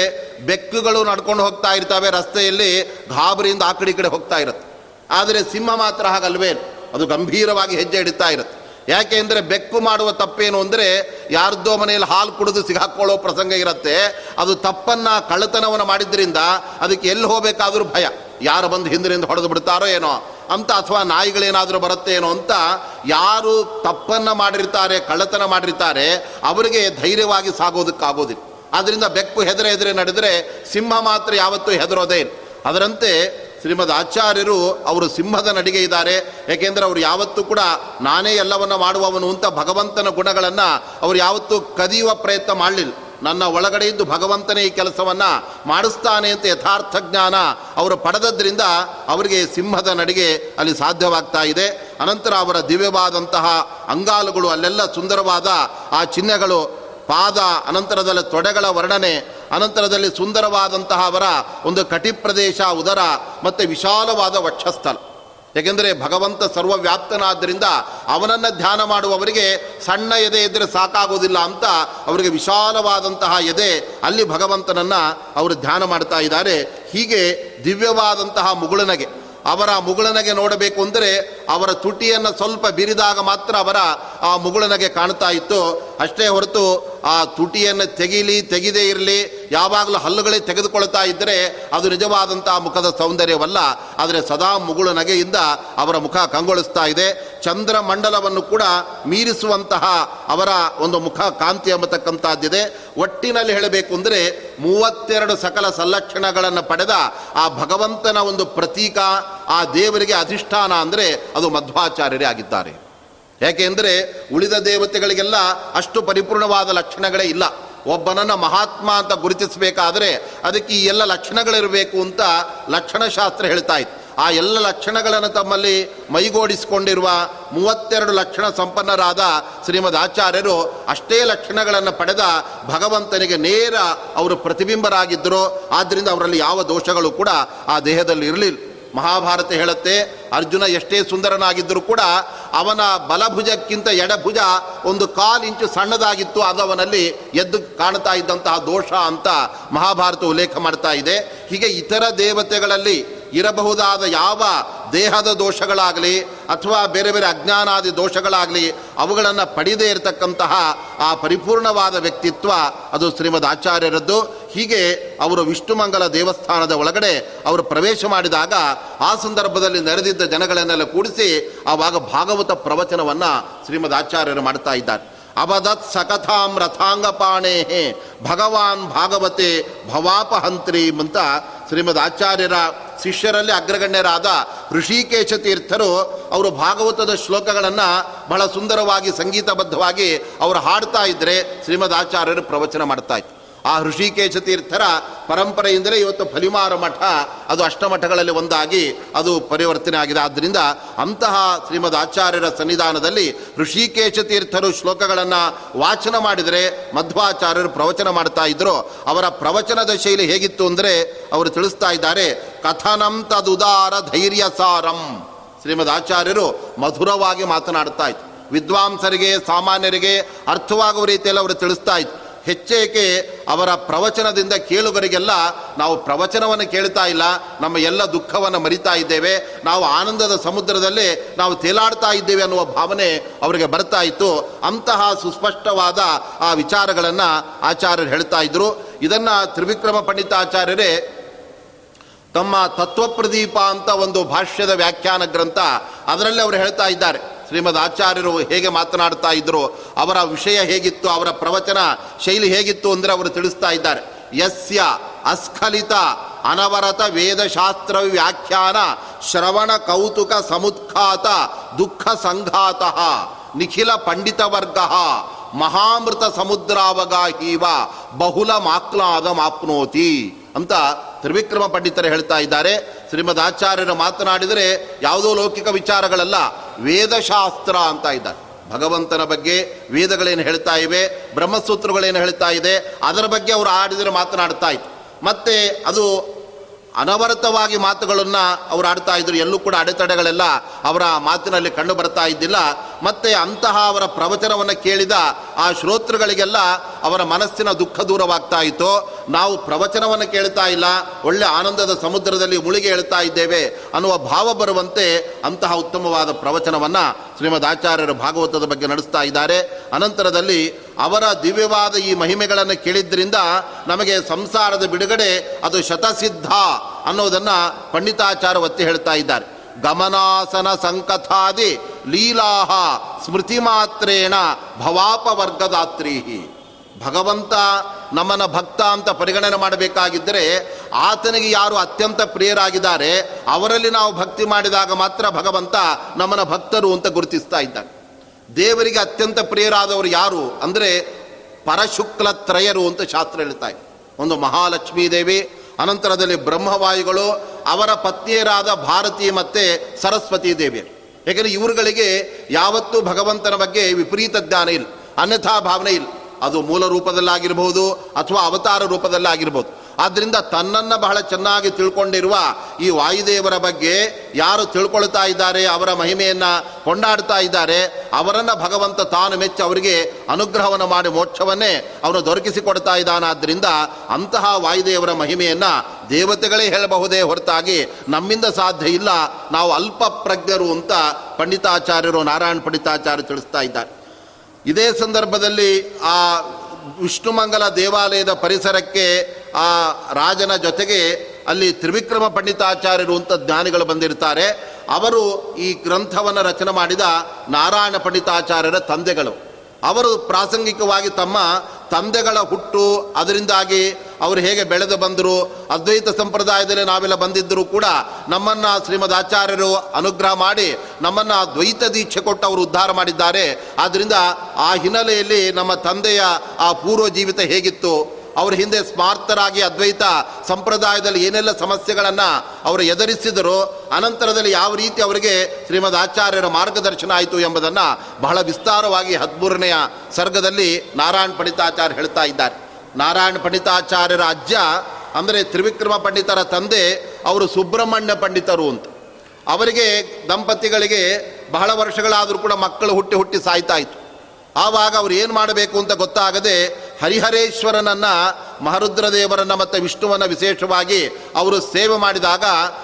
ಬೆಕ್ಕುಗಳು ನಡ್ಕೊಂಡು ಹೋಗ್ತಾ ಇರ್ತವೆ ರಸ್ತೆಯಲ್ಲಿ, ಗಾಬರಿಯಿಂದ ಆ ಕಡೆ ಈ ಕಡೆ ಹೋಗ್ತಾ ಇರುತ್ತೆ. ಆದರೆ ಸಿಂಹ ಮಾತ್ರ ಹಾಗಲ್ವೇ? ಅದು ಗಂಭೀರವಾಗಿ ಹೆಜ್ಜೆ ಇಡ್ತಾ ಇರುತ್ತೆ. ಯಾಕೆ ಅಂದರೆ ಬೆಕ್ಕು ಮಾಡುವ ತಪ್ಪೇನು ಅಂದರೆ ಯಾರ್ದೋ ಮನೆಯಲ್ಲಿ ಹಾಲು ಕುಡಿದು ಸಿಗಾಕೊಳ್ಳೋ ಪ್ರಸಂಗ ಇರುತ್ತೆ, ಅದು ತಪ್ಪನ್ನು ಕಳ್ಳತನವನ್ನು ಮಾಡಿದ್ರಿಂದ ಅದಕ್ಕೆ ಎಲ್ಲಿ ಹೋಗಬೇಕಾದರೂ ಭಯ. ಯಾರು ಬಂದು ಹಿಂದಿನಿಂದ ಹೊಡೆದು ಬಿಡ್ತಾರೋ ಏನೋ ಅಂತ ಅಥವಾ ನಾಯಿಗಳೇನಾದರೂ ಬರುತ್ತೆ ಏನೋ ಅಂತ ಯಾರು ತಪ್ಪನ್ನು ಮಾಡಿರ್ತಾರೆ, ಕಳ್ಳತನ ಮಾಡಿರ್ತಾರೆ, ಅವರಿಗೆ ಧೈರ್ಯವಾಗಿ ಸಾಗೋದಕ್ಕಾಗೋದಿಲ್ಲ. ಆದ್ದರಿಂದ ಬೆಕ್ಕು ಹೆದರೆ ಹೆದರೆ ನಡೆದರೆ ಸಿಂಹ ಮಾತ್ರ ಯಾವತ್ತೂ ಹೆದರೋದೇ ಅದರಂತೆ ಶ್ರೀಮದ್ ಆಚಾರ್ಯರು ಅವರು ಸಿಂಹದ ನಡಿಗೆ ಇದ್ದಾರೆ. ಏಕೆಂದರೆ ಅವರು ಯಾವತ್ತೂ ಕೂಡ ನಾನೇ ಎಲ್ಲವನ್ನ ಮಾಡುವವನು ಅಂತ ಭಗವಂತನ ಗುಣಗಳನ್ನು ಅವರು ಯಾವತ್ತೂ ಕದಿಯುವ ಪ್ರಯತ್ನ ಮಾಡಲಿಲ್ಲ. ನನ್ನ ಒಳಗಡೆ ಇದ್ದು ಭಗವಂತನೇ ಈ ಕೆಲಸವನ್ನು ಮಾಡಿಸ್ತಾನೆ ಅಂತ ಯಥಾರ್ಥ ಜ್ಞಾನ ಅವರು ಪಡೆದದ್ರಿಂದ ಅವರಿಗೆ ಸಿಂಹದ ನಡಿಗೆ ಅಲ್ಲಿ ಸಾಧ್ಯವಾಗ್ತಾ ಇದೆ. ಅನಂತರ ಅವರ ದಿವ್ಯವಾದಂತಹ ಅಂಗಾಲುಗಳು ಅಲ್ಲೆಲ್ಲ ಸುಂದರವಾದ ಆ ಚಿಹ್ನೆಗಳು, ಪಾದ, ಅನಂತರದಲ್ಲಿ ತೊಡೆಗಳ ವರ್ಣನೆ, ಅನಂತರದಲ್ಲಿ ಸುಂದರವಾದಂತಹ ಅವರ ಒಂದು ಕಟಿ ಪ್ರದೇಶ ಉದರ ಮತ್ತು ವಿಶಾಲವಾದ ವಕ್ಷಸ್ಥಲ ಏಕೆಂದರೆ ಭಗವಂತ ಸರ್ವವ್ಯಾಪ್ತನಾದ್ದರಿಂದ ಅವನನ್ನು ಧ್ಯಾನ ಮಾಡುವವರಿಗೆ ಸಣ್ಣ ಎದೆ ಇದ್ದರೆ ಸಾಕಾಗೋದಿಲ್ಲ ಅಂತ ಅವರಿಗೆ ವಿಶಾಲವಾದಂತಹ ಎದೆ ಅಲ್ಲಿ ಭಗವಂತನನ್ನು ಅವರು ಧ್ಯಾನ ಮಾಡ್ತಾ ಇದ್ದಾರೆ. ಹೀಗೆ ದಿವ್ಯವಾದಂತಹ ಮುಗುಳನಗೆ, ಅವರ ಮುಗುಳನಗೆ ನೋಡಬೇಕು ಅಂದರೆ ಅವರ ತುಟಿಯನ್ನು ಸ್ವಲ್ಪ ಬಿರಿದಾಗ ಮಾತ್ರ ಅವರ ಆ ಮುಗುಳನಗೆ ಕಾಣ್ತಾ ಇತ್ತು. ಅಷ್ಟೇ ಹೊರತು ಆ ತುಟಿಯನ್ನು ತೆಗೀಲಿ, ತೆಗೆದೇ ಇರಲಿ ಯಾವಾಗಲೂ ಹಲ್ಲುಗಳೇ ತೆಗೆದುಕೊಳ್ತಾ ಇದ್ದರೆ ಅದು ನಿಜವಾದಂಥ ಮುಖದ ಸೌಂದರ್ಯವಲ್ಲ. ಆದರೆ ಸದಾ ಮುಗುಳು ನಗೆಯಿಂದ ಅವರ ಮುಖ ಕಂಗೊಳಿಸ್ತಾ ಇದೆ. ಚಂದ್ರಮಂಡಲವನ್ನು ಕೂಡ ಮೀರಿಸುವಂತಹ ಅವರ ಒಂದು ಮುಖ ಕಾಂತಿ ಎಂಬತಕ್ಕಂಥದ್ದಿದೆ. ಒಟ್ಟಿನಲ್ಲಿ ಹೇಳಬೇಕು ಅಂದರೆ ಮೂವತ್ತೆರಡು ಸಕಲ ಸಂಲಕ್ಷಣಗಳನ್ನು ಪಡೆದ ಆ ಭಗವಂತನ ಒಂದು ಪ್ರತೀಕ, ಆ ದೇವರಿಗೆ ಅಧಿಷ್ಠಾನ ಅಂದರೆ ಅದು ಮಧ್ವಾಚಾರ್ಯರೇ ಆಗಿದ್ದಾರೆ. ಯಾಕೆಂದರೆ ಉಳಿದ ದೇವತೆಗಳಿಗೆಲ್ಲ ಅಷ್ಟು ಪರಿಪೂರ್ಣವಾದ ಲಕ್ಷಣಗಳೇ ಇಲ್ಲ. ಒಬ್ಬನನ್ನು ಮಹಾತ್ಮ ಅಂತ ಗುರುತಿಸಬೇಕಾದರೆ ಅದಕ್ಕೆ ಈ ಎಲ್ಲ ಲಕ್ಷಣಗಳಿರಬೇಕು ಅಂತ ಲಕ್ಷಣಶಾಸ್ತ್ರ ಹೇಳ್ತಾ ಇತ್ತು. ಆ ಎಲ್ಲ ಲಕ್ಷಣಗಳನ್ನು ತಮ್ಮಲ್ಲಿ ಮೈಗೂಡಿಸಿಕೊಂಡಿರುವ ಮೂವತ್ತೆರಡು ಲಕ್ಷಣ ಸಂಪನ್ನರಾದ ಶ್ರೀಮದ್ ಆಚಾರ್ಯರು ಅಷ್ಟೇ ಲಕ್ಷಣಗಳನ್ನು ಪಡೆದ ಭಗವಂತನಿಗೆ ನೇರ ಅವರು ಪ್ರತಿಬಿಂಬರಾಗಿದ್ದರು. ಆದ್ದರಿಂದ ಅವರಲ್ಲಿ ಯಾವ ದೋಷಗಳು ಕೂಡ ಆ ದೇಹದಲ್ಲಿ ಇರಲಿಲ್ಲ. ಮಹಾಭಾರತ ಹೇಳುತ್ತೆ, ಅರ್ಜುನ ಎಷ್ಟೇ ಸುಂದರನಾಗಿದ್ದರೂ ಕೂಡ ಅವನ ಬಲಭುಜಕ್ಕಿಂತ ಎಡಭುಜ ಒಂದು ಕಾಲು ಇಂಚು ಸಣ್ಣದಾಗಿತ್ತು, ಅದು ಅವನಲ್ಲಿ ಎದ್ದು ಕಾಣ್ತಾ ಇದ್ದಂತಹ ದೋಷ ಅಂತ ಮಹಾಭಾರತ ಉಲ್ಲೇಖ ಮಾಡ್ತಾ ಇದೆ. ಹೀಗೆ ಇತರ ದೇವತೆಗಳಲ್ಲಿ ಇರಬಹುದಾದ ಯಾವ ದೇಹದ ದೋಷಗಳಾಗಲಿ ಅಥವಾ ಬೇರೆ ಬೇರೆ ಅಜ್ಞಾನಾದಿ ದೋಷಗಳಾಗಲಿ ಅವುಗಳನ್ನು ಪಡೆಯದೇ ಇರತಕ್ಕಂತಹ ಆ ಪರಿಪೂರ್ಣವಾದ ವ್ಯಕ್ತಿತ್ವ ಅದು ಶ್ರೀಮದ್ ಆಚಾರ್ಯರದ್ದು. ಹೀಗೆ ಅವರು ವಿಷ್ಣುಮಂಗಲ ದೇವಸ್ಥಾನದ ಒಳಗಡೆ ಅವರು ಪ್ರವೇಶ ಮಾಡಿದಾಗ ಆ ಸಂದರ್ಭದಲ್ಲಿ ನೆರೆದಿದ್ದ ಜನಗಳನ್ನೆಲ್ಲ ಕೂಡಿಸಿ ಆವಾಗ ಭಾಗವತ ಪ್ರವಚನವನ್ನು ಶ್ರೀಮದ್ ಆಚಾರ್ಯರು ಮಾಡ್ತಾ ಇದ್ದಾರೆ. ಅಬದತ್ ಸಕಥಾಂ ರಥಾಂಗಪಾಣೇ ಭಗವಾನ್ ಭಾಗವತೆ ಭವಾಪಹಂತ್ರಿ ಅಂತ ಶ್ರೀಮದ್ ಆಚಾರ್ಯರ ಶಿಷ್ಯರಲ್ಲಿ ಅಗ್ರಗಣ್ಯರಾದ ಋಷಿಕೇಶ ತೀರ್ಥರು ಅವರು ಭಾಗವತದ ಶ್ಲೋಕಗಳನ್ನು ಬಹಳ ಸುಂದರವಾಗಿ ಸಂಗೀತಬದ್ಧವಾಗಿ ಅವರು ಹಾಡ್ತಾ ಇದ್ದರೆ ಶ್ರೀಮದ್ ಆಚಾರ್ಯರು ಪ್ರವಚನ ಮಾಡ್ತಾ ಆ ಋಷಿಕೇಶ ತೀರ್ಥರ ಪರಂಪರೆಯಿಂದಲೇ ಇವತ್ತು ಫಲಿಮಾರ ಮಠ, ಅದು ಅಷ್ಟಮಠಗಳಲ್ಲಿ ಒಂದಾಗಿ ಅದು ಪರಿವರ್ತನೆ ಆಗಿದೆ. ಆದ್ದರಿಂದ ಅಂತಹ ಶ್ರೀಮದ್ ಆಚಾರ್ಯರ ಸನ್ನಿಧಾನದಲ್ಲಿ ಋಷಿಕೇಶ ತೀರ್ಥರು ಶ್ಲೋಕಗಳನ್ನು ವಾಚನ ಮಾಡಿದರೆ, ಮಧ್ವಾಚಾರ್ಯರು ಪ್ರವಚನ ಮಾಡ್ತಾ ಇದ್ರು. ಅವರ ಪ್ರವಚನದ ಶೈಲಿ ಹೇಗಿತ್ತು ಅಂದರೆ ಅವರು ತಿಳಿಸ್ತಾ ಇದ್ದಾರೆ, ಕಥನಂ ತದುದಾರ ಧೈರ್ಯ ಸಾರಂ. ಶ್ರೀಮದ್ ಆಚಾರ್ಯರು ಮಧುರವಾಗಿ ಮಾತನಾಡ್ತಾ ಇತ್ತು ವಿದ್ವಾಂಸರಿಗೆ, ಸಾಮಾನ್ಯರಿಗೆ ಅರ್ಥವಾಗುವ ರೀತಿಯಲ್ಲಿ ಅವರು ತಿಳಿಸ್ತಾ ಇತ್ತು ಹೆಚ್ಚೇಕೆ ಅವರ ಪ್ರವಚನದಿಂದ ಕೇಳುಗರಿಗೆಲ್ಲ ನಾವು ಪ್ರವಚನವನ್ನು ಕೇಳ್ತಾ ಇಲ್ಲ, ನಮ್ಮ ಎಲ್ಲ ದುಃಖವನ್ನು ಮರಿತಾ ಇದ್ದೇವೆ, ನಾವು ಆನಂದದ ಸಮುದ್ರದಲ್ಲಿ ನಾವು ತೇಲಾಡ್ತಾ ಇದ್ದೇವೆ ಅನ್ನುವ ಭಾವನೆ ಅವರಿಗೆ ಬರ್ತಾ ಇತ್ತು. ಅಂತಹ ಸುಸ್ಪಷ್ಟವಾದ ಆ ವಿಚಾರಗಳನ್ನು ಆಚಾರ್ಯರು ಹೇಳ್ತಾ ಇದ್ರು. ಇದನ್ನು ತ್ರಿವಿಕ್ರಮ ಪಂಡಿತಾಚಾರ್ಯರೇ ತಮ್ಮ ತತ್ವಪ್ರದೀಪ ಅಂತ ಒಂದು ಭಾಷ್ಯದ ವ್ಯಾಖ್ಯಾನ ಗ್ರಂಥ ಅದರಲ್ಲಿ ಅವರು ಹೇಳ್ತಾ ಇದ್ದಾರೆ. ಶ್ರೀಮದ್ ಆಚಾರ್ಯರು ಹೇಗೆ ಮಾತನಾಡ್ತಾ ಇದ್ರು, ಅವರ ವಿಷಯ ಹೇಗಿತ್ತು, ಅವರ ಪ್ರವಚನ ಶೈಲಿ ಹೇಗಿತ್ತು ಅಂದರೆ ಅವರು ತಿಳಿಸ್ತಾ ಇದ್ದಾರೆ. ಯಸ್ಯ ಅಸ್ಖಲಿತ ಅನವರತ ವೇದಶಾಸ್ತ್ರ ವ್ಯಾಖ್ಯಾನ ಶ್ರವಣ ಕೌತುಕ ಸಮುತ್ಖಾತ ದುಃಖ ಸಂಘಾತ ನಿಖಿಲ ಪಂಡಿತ ವರ್ಗ ಮಹಾಮೃತ ಸಮುದ್ರಾವಗಾಹೀವ ಬಹುಲ ಮಾಕ್ಲಾದ ಮಾಪ್ನೋತಿ ಅಂತ ತ್ರಿವಿಕ್ರಮ ಪಂಡಿತರು ಹೇಳ್ತಾ ಇದ್ದಾರೆ. ಶ್ರೀಮದ್ ಆಚಾರ್ಯರು ಮಾತನಾಡಿದರೆ ಯಾವುದೋ ಲೌಕಿಕ ವಿಚಾರಗಳಲ್ಲ, ವೇದಶಾಸ್ತ್ರ ಅಂತ ಇದ್ದಾರೆ. ಭಗವಂತನ ಬಗ್ಗೆ ವೇದಗಳೇನು ಹೇಳ್ತಾ ಇವೆ, ಬ್ರಹ್ಮಸೂತ್ರಗಳೇನು ಹೇಳ್ತಾ ಇದೆ, ಅದರ ಬಗ್ಗೆ ಅವರು ಆಡಿದರೆ ಮಾತನಾಡ್ತಾ ಇತ್ತು ಮತ್ತೆ ಅದು ಅನವರತವಾಗಿ ಮಾತುಗಳನ್ನು ಅವರು ಆಡ್ತಾ ಇದ್ರು. ಎಲ್ಲೂ ಕೂಡ ಅಡೆತಡೆಗಳೆಲ್ಲ ಅವರ ಮಾತಿನಲ್ಲಿ ಕಂಡು ಬರ್ತಾ ಇದ್ದಿಲ್ಲ. ಮತ್ತೆ ಅಂತಹ ಅವರ ಪ್ರವಚನವನ್ನು ಕೇಳಿದ ಆ ಶ್ರೋತೃಗಳಿಗೆಲ್ಲ ಅವರ ಮನಸ್ಸಿನ ದುಃಖ ದೂರವಾಗ್ತಾ ಇತ್ತು. ನಾವು ಪ್ರವಚನವನ್ನು ಕೇಳ್ತಾ ಇಲ್ಲ. ಒಳ್ಳೆ ಆನಂದದ ಸಮುದ್ರದಲ್ಲಿ ಮುಳುಗಿ ಹೇಳ್ತಾ ಇದ್ದೇವೆ ಅನ್ನುವ ಭಾವ ಬರುವಂತೆ ಅಂತಹ ಉತ್ತಮವಾದ ಪ್ರವಚನವನ್ನು ಶ್ರೀಮದ್ ಆಚಾರ್ಯರು ಭಾಗವತದ ಬಗ್ಗೆ ನಡೆಸ್ತಾ ಇದ್ದಾರೆ. ಅನಂತರದಲ್ಲಿ ಅವರ ದಿವ್ಯವಾದ ಈ ಮಹಿಮೆಗಳನ್ನು ಕೇಳಿದ್ರಿಂದ ನಮಗೆ ಸಂಸಾರದ ಬಿಡುಗಡೆ ಅದು ಶತಸಿದ್ಧ ಅನ್ನೋದನ್ನು ಪಂಡಿತಾಚಾರ್ಯ ಒತ್ತಿ ಹೇಳ್ತಾ ಇದ್ದಾರೆ. ಗಮನಾಸನ ಸಂಕಥಾದಿ ಲೀಲಾಹ ಸ್ಮೃತಿ ಮಾತ್ರೇಣ ಭವಾಪವರ್ಗದಾತ್ರೀಹಿ. ಭಗವಂತ ನಮ್ಮನ್ನು ಭಕ್ತ ಅಂತ ಪರಿಗಣನೆ ಮಾಡಬೇಕಾಗಿದ್ದರೆ ಆತನಿಗೆ ಯಾರು ಅತ್ಯಂತ ಪ್ರಿಯರಾಗಿದ್ದಾರೆ ಅವರಲ್ಲಿ ನಾವು ಭಕ್ತಿ ಮಾಡಿದಾಗ ಮಾತ್ರ ಭಗವಂತ ನಮ್ಮನ ಭಕ್ತರು ಅಂತ ಗುರುತಿಸ್ತಾ ಇದ್ದಾನೆ. ದೇವರಿಗೆ ಅತ್ಯಂತ ಪ್ರಿಯರಾದವರು ಯಾರು ಅಂದರೆ ಪರಶುಕ್ಲ ತ್ರಯರು ಅಂತ ಶಾಸ್ತ್ರ ಹೇಳ್ತಾ ಇದೆ. ಒಂದು ಮಹಾಲಕ್ಷ್ಮೀ ದೇವಿ, ಅನಂತರದಲ್ಲಿ ಬ್ರಹ್ಮವಾಯುಗಳು, ಅವರ ಪತ್ನಿಯರಾದ ಭಾರತಿ ಮತ್ತು ಸರಸ್ವತಿ ದೇವಿ. ಯಾಕೆಂದರೆ ಇವರುಗಳಿಗೆ ಯಾವತ್ತೂ ಭಗವಂತನ ಬಗ್ಗೆ ವಿಪರೀತ ಜ್ಞಾನ ಇಲ್ಲ, ಅನ್ಯಥಾ ಭಾವನೆ ಇಲ್ಲ. ಅದು ಮೂಲ ರೂಪದಲ್ಲಾಗಿರ್ಬೋದು ಅಥವಾ ಅವತಾರ ರೂಪದಲ್ಲಾಗಿರ್ಬೋದು. ಆದ್ದರಿಂದ ತನ್ನನ್ನು ಬಹಳ ಚೆನ್ನಾಗಿ ತಿಳ್ಕೊಂಡಿರುವ ಈ ವಾಯುದೇವರ ಬಗ್ಗೆ ಯಾರು ತಿಳ್ಕೊಳ್ತಾ ಇದ್ದಾರೆ, ಅವರ ಮಹಿಮೆಯನ್ನು ಕೊಂಡಾಡ್ತಾ ಇದ್ದಾರೆ, ಅವರನ್ನು ಭಗವಂತ ತಾನು ಮೆಚ್ಚಿ ಅವರಿಗೆ ಅನುಗ್ರಹವನ್ನು ಮಾಡಿ ಮೋಕ್ಷವನ್ನೇ ಅವನು ದೊರಕಿಸಿಕೊಡ್ತಾ ಇದ್ದಾನಾದ್ದರಿಂದ ಅಂತಹ ವಾಯುದೇವರ ಮಹಿಮೆಯನ್ನು ದೇವತೆಗಳೇ ಹೇಳಬಹುದೇ ಹೊರತಾಗಿ ನಮ್ಮಿಂದ ಸಾಧ್ಯ ಇಲ್ಲ. ನಾವು ಅಲ್ಪ ಪ್ರಜ್ಞರು ಅಂತ ಪಂಡಿತಾಚಾರ್ಯರು ನಾರಾಯಣ ಪಂಡಿತಾಚಾರ್ಯ ತಿಳಿಸ್ತಾ ಇದ್ದಾರೆ. ಇದೇ ಸಂದರ್ಭದಲ್ಲಿ ಆ ವಿಷ್ಣುಮಂಗಲ ದೇವಾಲಯದ ಪರಿಸರಕ್ಕೆ ಆ ರಾಜನ ಜೊತೆಗೆ ಅಲ್ಲಿ ತ್ರಿವಿಕ್ರಮ ಪಂಡಿತಾಚಾರ್ಯರು ಅಂತ ಜ್ಞಾನಿಗಳು ಬಂದಿರ್ತಾರೆ. ಅವರು ಈ ಗ್ರಂಥವನ್ನು ರಚನೆ ಮಾಡಿದ ನಾರಾಯಣ ಪಂಡಿತಾಚಾರ್ಯರ ತಂದೆಗಳು. ಅವರು ಪ್ರಾಸಂಗಿಕವಾಗಿ ತಮ್ಮ ತಂದೆಗಳ ಹುಟ್ಟು ಅದರಿಂದಾಗಿ ಅವರು ಹೇಗೆ ಬೆಳೆದು ಬಂದರು, ಅದ್ವೈತ ಸಂಪ್ರದಾಯದಲ್ಲಿ ನಾವೆಲ್ಲ ಬಂದಿದ್ದರೂ ಕೂಡ ನಮ್ಮನ್ನು ಶ್ರೀಮದ್ ಆಚಾರ್ಯರು ಅನುಗ್ರಹ ಮಾಡಿ ನಮ್ಮನ್ನು ದ್ವೈತ ದೀಕ್ಷೆ ಕೊಟ್ಟು ಅವರು ಉದ್ಧಾರ ಮಾಡಿದ್ದಾರೆ. ಆದ್ದರಿಂದ ಆ ಹಿನ್ನೆಲೆಯಲ್ಲಿ ನಮ್ಮ ತಂದೆಯ ಆ ಪೂರ್ವ ಜೀವಿತ ಹೇಗಿತ್ತು? ಅವ್ರ ಹಿಂದೆ ಸ್ಮಾರ್ತರಾಗಿ ಅದ್ವೈತ ಸಂಪ್ರದಾಯದಲ್ಲಿ ಏನೆಲ್ಲ ಸಮಸ್ಯೆಗಳನ್ನು ಅವರು ಎದುರಿಸಿದರು, ಅನಂತರದಲ್ಲಿ ಯಾವ ರೀತಿ ಅವರಿಗೆ ಶ್ರೀಮದ್ ಆಚಾರ್ಯರ ಮಾರ್ಗದರ್ಶನ ಆಯಿತು ಎಂಬುದನ್ನು ಬಹಳ ವಿಸ್ತಾರವಾಗಿ ಹದಿಮೂರನೆಯ ಸರ್ಗದಲ್ಲಿ ನಾರಾಯಣ ಪಂಡಿತಾಚಾರ್ಯ ಹೇಳ್ತಾ ಇದ್ದಾರೆ. ನಾರಾಯಣ ಪಂಡಿತಾಚಾರ್ಯರ ಅಜ್ಜ, ಅಂದರೆ ತ್ರಿವಿಕ್ರಮ ಪಂಡಿತರ ತಂದೆ, ಅವರು ಸುಬ್ರಹ್ಮಣ್ಯ ಪಂಡಿತರು ಅಂತ. ಅವರಿಗೆ ದಂಪತಿಗಳಿಗೆ ಬಹಳ ವರ್ಷಗಳಾದರೂ ಕೂಡ ಮಕ್ಕಳು ಹುಟ್ಟಿ ಹುಟ್ಟಿ ಸಾಯ್ತಾ ಇತ್ತು. ಆವಾಗ ಅವ್ರು ಏನು ಮಾಡಬೇಕು ಅಂತ ಗೊತ್ತಾಗದೆ ಹರಿಹರೇಶ್ವರನನ್ನು ಮಹರುದ್ರದೇವರನ್ನು ಮತ್ತು ವಿಷ್ಣುವನ್ನು ವಿಶೇಷವಾಗಿ ಅವರು ಸೇವೆ ಮಾಡಿದಾಗ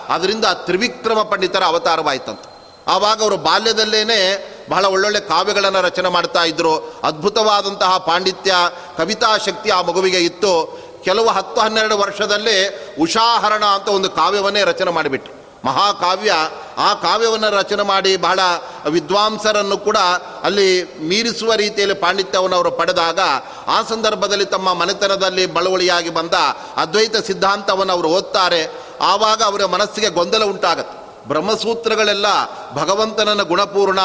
ಅದರಿಂದ ತ್ರಿವಿಕ್ರಮ ಪಂಡಿತರ ಅವತಾರವಾಯಿತಂತೆ. ಆವಾಗ ಅವರು ಬಾಲ್ಯದಲ್ಲೇ ಬಹಳ ಒಳ್ಳೊಳ್ಳೆ ಕಾವ್ಯಗಳನ್ನು ರಚನೆ ಮಾಡ್ತಾ ಇದ್ದರು ಅದ್ಭುತವಾದಂತಹ ಪಾಂಡಿತ್ಯ, ಕವಿತಾ ಶಕ್ತಿ ಆ ಮಗುವಿಗೆ ಇತ್ತು. ಕೆಲವು ಹತ್ತು ಹನ್ನೆರಡು ವರ್ಷದಲ್ಲೇ ಉಷಾಹರಣ ಅಂತ ಒಂದು ಕಾವ್ಯವನ್ನೇ ರಚನೆ ಮಾಡಿಬಿಟ್ರು. ಮಹಾಕಾವ್ಯ, ಆ ಕಾವ್ಯವನ್ನು ರಚನೆ ಮಾಡಿ ಬಹಳ ವಿದ್ವಾಂಸರನ್ನು ಕೂಡ ಅಲ್ಲಿ ಮೀರಿಸುವ ರೀತಿಯಲ್ಲಿ ಪಾಂಡಿತ್ಯವನ್ನು ಅವರು ಪಡೆದಾಗ, ಆ ಸಂದರ್ಭದಲ್ಲಿ ತಮ್ಮ ಮನೆತನದಲ್ಲಿ ಬಳವಳಿಯಾಗಿ ಬಂದ ಅದ್ವೈತ ಸಿದ್ಧಾಂತವನ್ನು ಅವರು ಓದ್ತಾರೆ. ಆವಾಗ ಅವರ ಮನಸ್ಸಿಗೆ ಗೊಂದಲ ಉಂಟಾಗತ್ತೆ. ಬ್ರಹ್ಮಸೂತ್ರಗಳೆಲ್ಲ ಭಗವಂತನನ್ನ ಗುಣಪೂರ್ಣ,